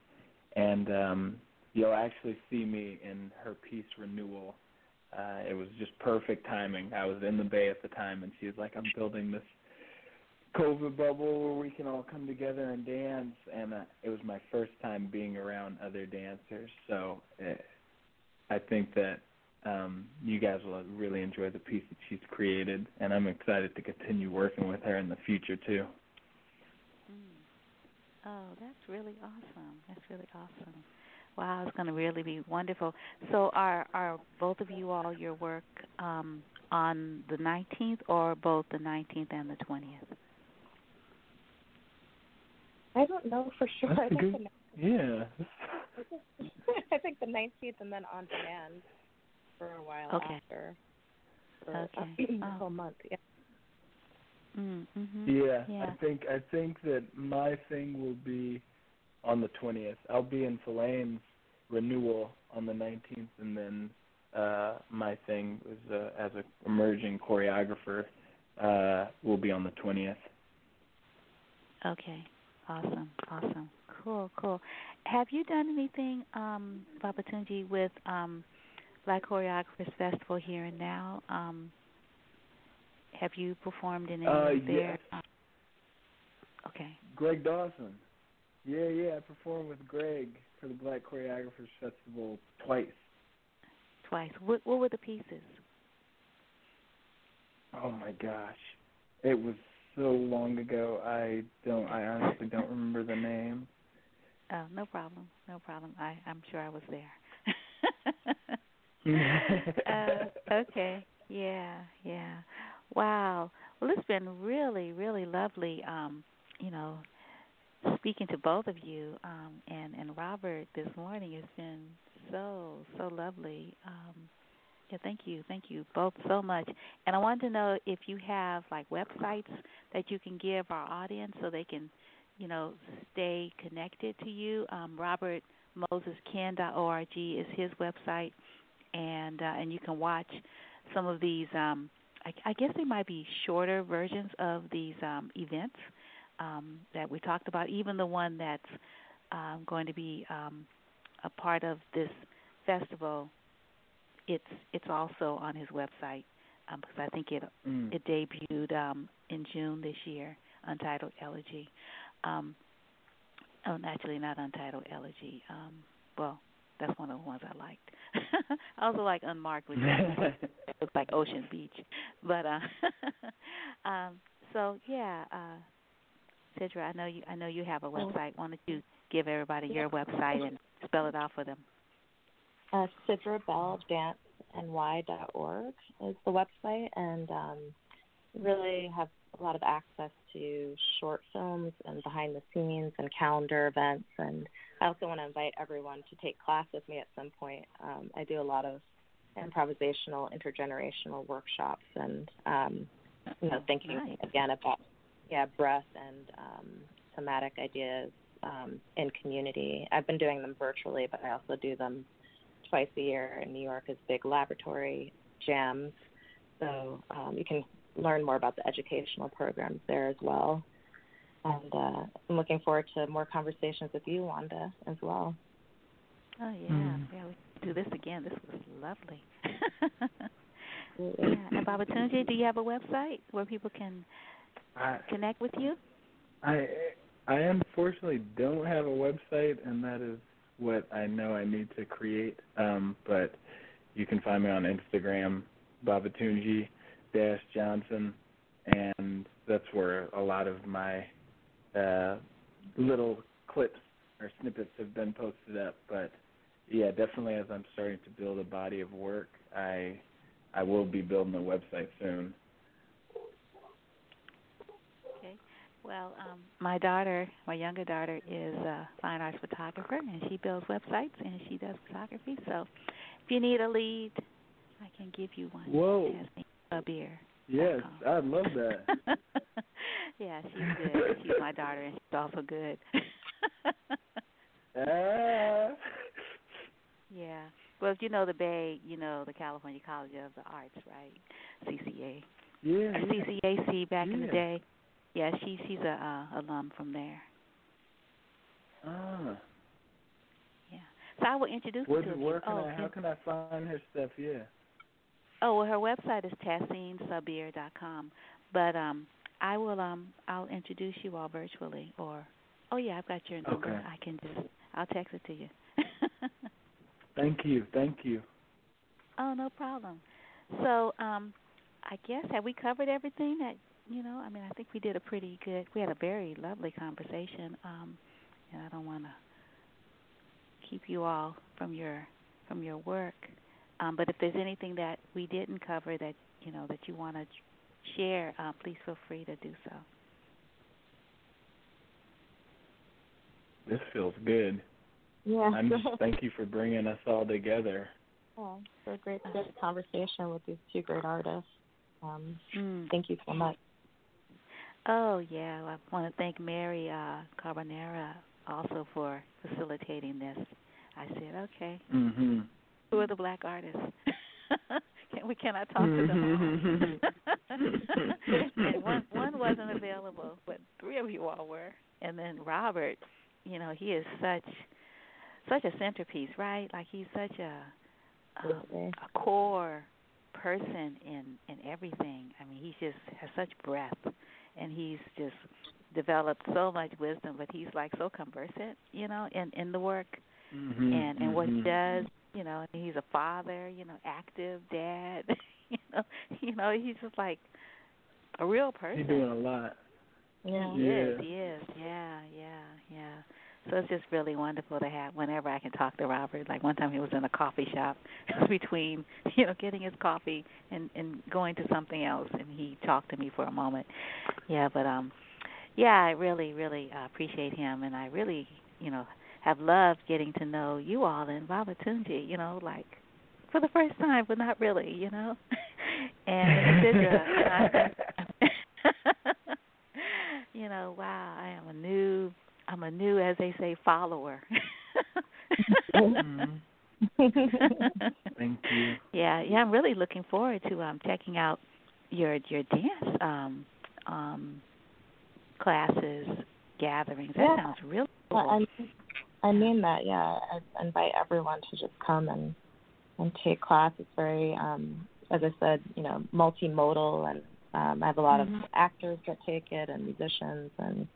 And um, you'll actually see me in her piece renewal. Uh, it was just perfect timing. I was in the Bay at the time, and she was like, "I'm building this COVID bubble where we can all come together and dance, and uh, it was my first time being around other dancers. So it, uh, I think that um, you guys will really enjoy the piece that she's created, and I'm excited to continue working with her in the future too. Mm. Oh, that's really awesome. That's really awesome. Wow, it's going to really be wonderful. So, are are both of you all your work um, on the 19th, or both the 19th and the 20th? I don't know for sure. That's I good. Yeah. I think the 19th and then on demand for a while okay. after. For okay. a oh. whole month. Yeah. Mm-hmm. Yeah, yeah, I think I think that my thing will be on the twentieth. I'll be in Falayne's renewal on the nineteenth, and then uh my thing is uh, as an emerging choreographer uh will be on the twentieth. Okay. Awesome, awesome, cool, cool. Have you done anything, um, Babatunji, with um, Black Choreographers Festival here and now? Um, have you performed in any uh, of their? Yes. Um, okay. Greg Dawson. Yeah, yeah, I performed with Greg for the Black Choreographers Festival twice. twice. What what were the pieces? Oh my gosh, it was so long ago. I don't. I honestly don't remember the name. Oh, no problem. No problem. I I'm sure I was there. uh, okay. Yeah. Yeah. Wow. Well, it's been really, really lovely. Um, you know, speaking to both of you um, and and Robert this morning It's been so so lovely. Um, yeah, thank you, thank you both so much. And I wanted to know if you have like websites that you can give our audience so they can, you know, stay connected to you. Um, Robert Moses Kin.org is his website, and uh, and you can watch some of these. Um, I, I guess they might be shorter versions of these um, events um, that we talked about. Even the one that's um, going to be um, a part of this festival, it's it's also on his website um, because I think it mm. it debuted um, in June this year. Untitled Elegy. Um, oh, actually not Untitled Elegy. Um, well, that's one of the ones I liked. I also like Unmarked, which looks like Ocean Beach. But uh, um, so yeah, uh, Sidra, I know you. I know you have a website. Why don't you give everybody your website and spell it out for them? Uh, SidraBellDanceNY.org is the website, and um, really have a lot of access to short films and behind the scenes and calendar events. And I also want to invite everyone to take class with me at some point. Um, I do a lot of improvisational, intergenerational workshops, and um, you know, thinking nice. again about yeah, breath and um, somatic ideas um, in community. I've been doing them virtually, but I also do them twice a year in New York as big laboratory jams. So um, you can learn more about the educational programs there as well. And uh, I'm looking forward to more conversations with you, Wanda, as well. Oh yeah, mm. yeah. We do this again. This was lovely. yeah. And Babatunde, do you have a website where people can I, connect with you? I I unfortunately don't have a website, and that is what I know I need to create. Um, but you can find me on Instagram, Babatunji Dash Johnson, and that's where a lot of my uh, little clips or snippets have been posted up. But yeah, definitely as I'm starting to build a body of work, I I will be building a website soon. Okay. Well, um, my daughter, my younger daughter, is a fine arts photographer, and she builds websites and she does photography. So, if you need a lead, I can give you one. Whoa. A beer. Yes, I'd love that. yeah, she's good. She's my daughter, and she's also good. ah. Yeah. Well, you know the Bay, you know the California College of the Arts, right? CCA. Yeah. CCAC back yeah. in the day. Yeah, she she's a uh, alum from there. Ah. Yeah. So I will introduce you to where can oh, I, how can I find her stuff? Yeah. Oh well, her website is tassinesabir.com, but um, I will um, I'll introduce you all virtually, or oh yeah, I've got your number. Okay. I can just I'll text it to you. thank you, thank you. Oh no problem. So um, I guess have we covered everything that you know, I mean, I think we did a pretty good. We had a very lovely conversation, um, and I don't want to keep you all from your from your work. Um, but if there's anything that we didn't cover that you know that you want to share, uh, please feel free to do so. This feels good. Yeah. I'm just thank you for bringing us all together. Oh, it's a great, good conversation with these two great artists. Um, mm. Thank you so much. Oh yeah, I want to thank Mary uh, Carbonera also for facilitating this. I said, okay, mm-hmm. who are the black artists? Can we cannot talk to them all. one one wasn't available, but three of you all were. And then Robert, you know, he is such such a centerpiece, right? Like he's such a um, a core person in in everything. I mean, he just has such breadth and he's just developed so much wisdom, but he's like so conversant, you know, in in the work mm-hmm, and and mm-hmm. what he does. You know, and he's a father, you know, active dad. you know, you know, he's just like a real person. He's doing a lot. Yeah. He Yeah. is, he is. Yeah, yeah, yeah. So it's just really wonderful to have whenever I can talk to Robert. Like one time he was in a coffee shop between, you know, getting his coffee and and going to something else and he talked to me for a moment. Yeah, but um yeah, I really really uh, appreciate him and I really, you know, have loved getting to know you all and Babatunji, you know, like for the first time, but not really, you know. and Sidra, you know, wow, I am a new I'm a new, as they say, follower. Mhm. Thank you. Yeah, yeah, I'm really looking forward to um checking out your your dance um um classes, gatherings. That Yeah. sounds really cool. I I mean that, yeah. I invite everyone to just come and and take class. It's very, um, as I said, you know, multimodal, and um, I have a lot Mhm. of actors that take it and musicians, and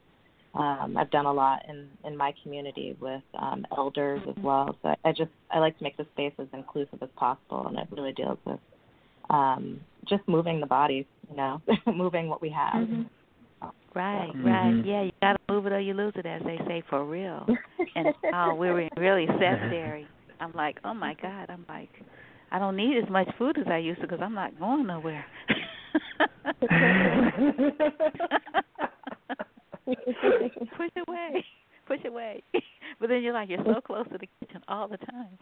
um, I've done a lot in in my community with um, elders as well. So I, I just I like to make the space as inclusive as possible, and it really deals with um, just moving the body, you know, moving what we have. Mhm. Right, Mhm. right. Yeah, you gotta move it or you lose it, as they say, for real. And oh, we were really sedentary. I'm like, oh my god. I'm like, I don't need as much food as I used to because I'm not going nowhere. push away, push away. But then you're like, you're so close to the kitchen all the time.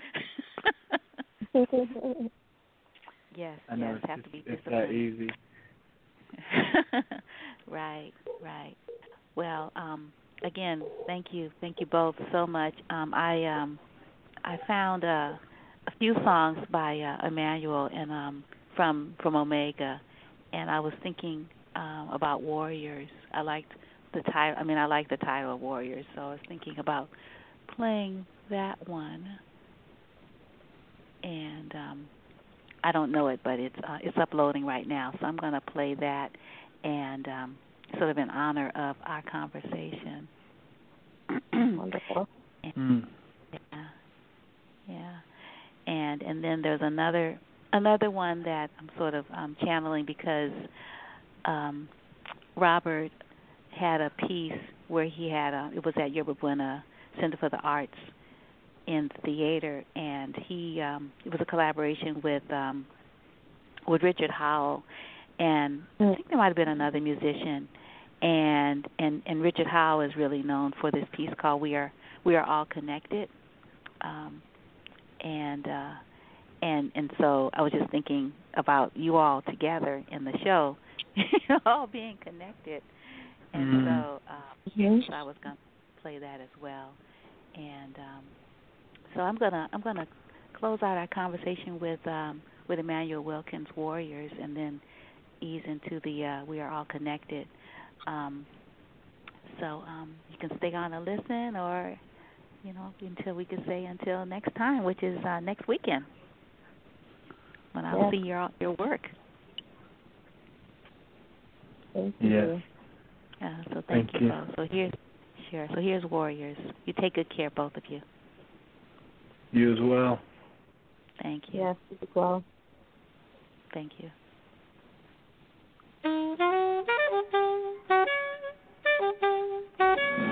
yes, I know yes, it's, have just, to be it's that easy. right, right. Well, um, again, thank you, thank you both so much. Um, I um, I found uh, a few songs by uh, Immanuel and um, from from Omega, and I was thinking um, about Warriors. I liked the title. I mean, I like the title of Warriors, so I was thinking about playing that one. And um, I don't know it, but it's uh, it's uploading right now, so I'm going to play that, and um, sort of in honor of our conversation. Wonderful. Mm. Yeah, yeah, and and then there's another another one that I'm sort of um, channeling because um, Robert had a piece where he had a it was at Yerba Buena Center for the Arts in theater, and he um, it was a collaboration with um, with Richard Howell, and I think there might have been another musician, and and and Richard Howell is really known for this piece called "We Are We Are All Connected," um, and uh, and and so I was just thinking about you all together in the show, all being connected, and Mhm. so, um, so I was going to play that as well, and um, so I'm gonna I'm gonna close out our conversation with um, with Immanuel Wilkins Warriors, and then ease into the uh, We Are All Connected. Um, so um, you can stay on and listen, or you know, until we can say until next time, which is uh, next weekend when I'll Yeah. see your your work. Thank Yes. you. Uh, so thank, Thank you. both. So here's sure. So here's Warriors. You take good care, both of you. You as well. Thank you. Yes, as well. Thank you. Thank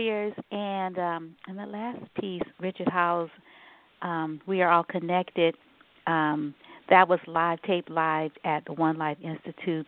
Warriors, and um, and the last piece, Richard Howell's um, "We Are All Connected." Um, that was live, taped live at the One Life Institute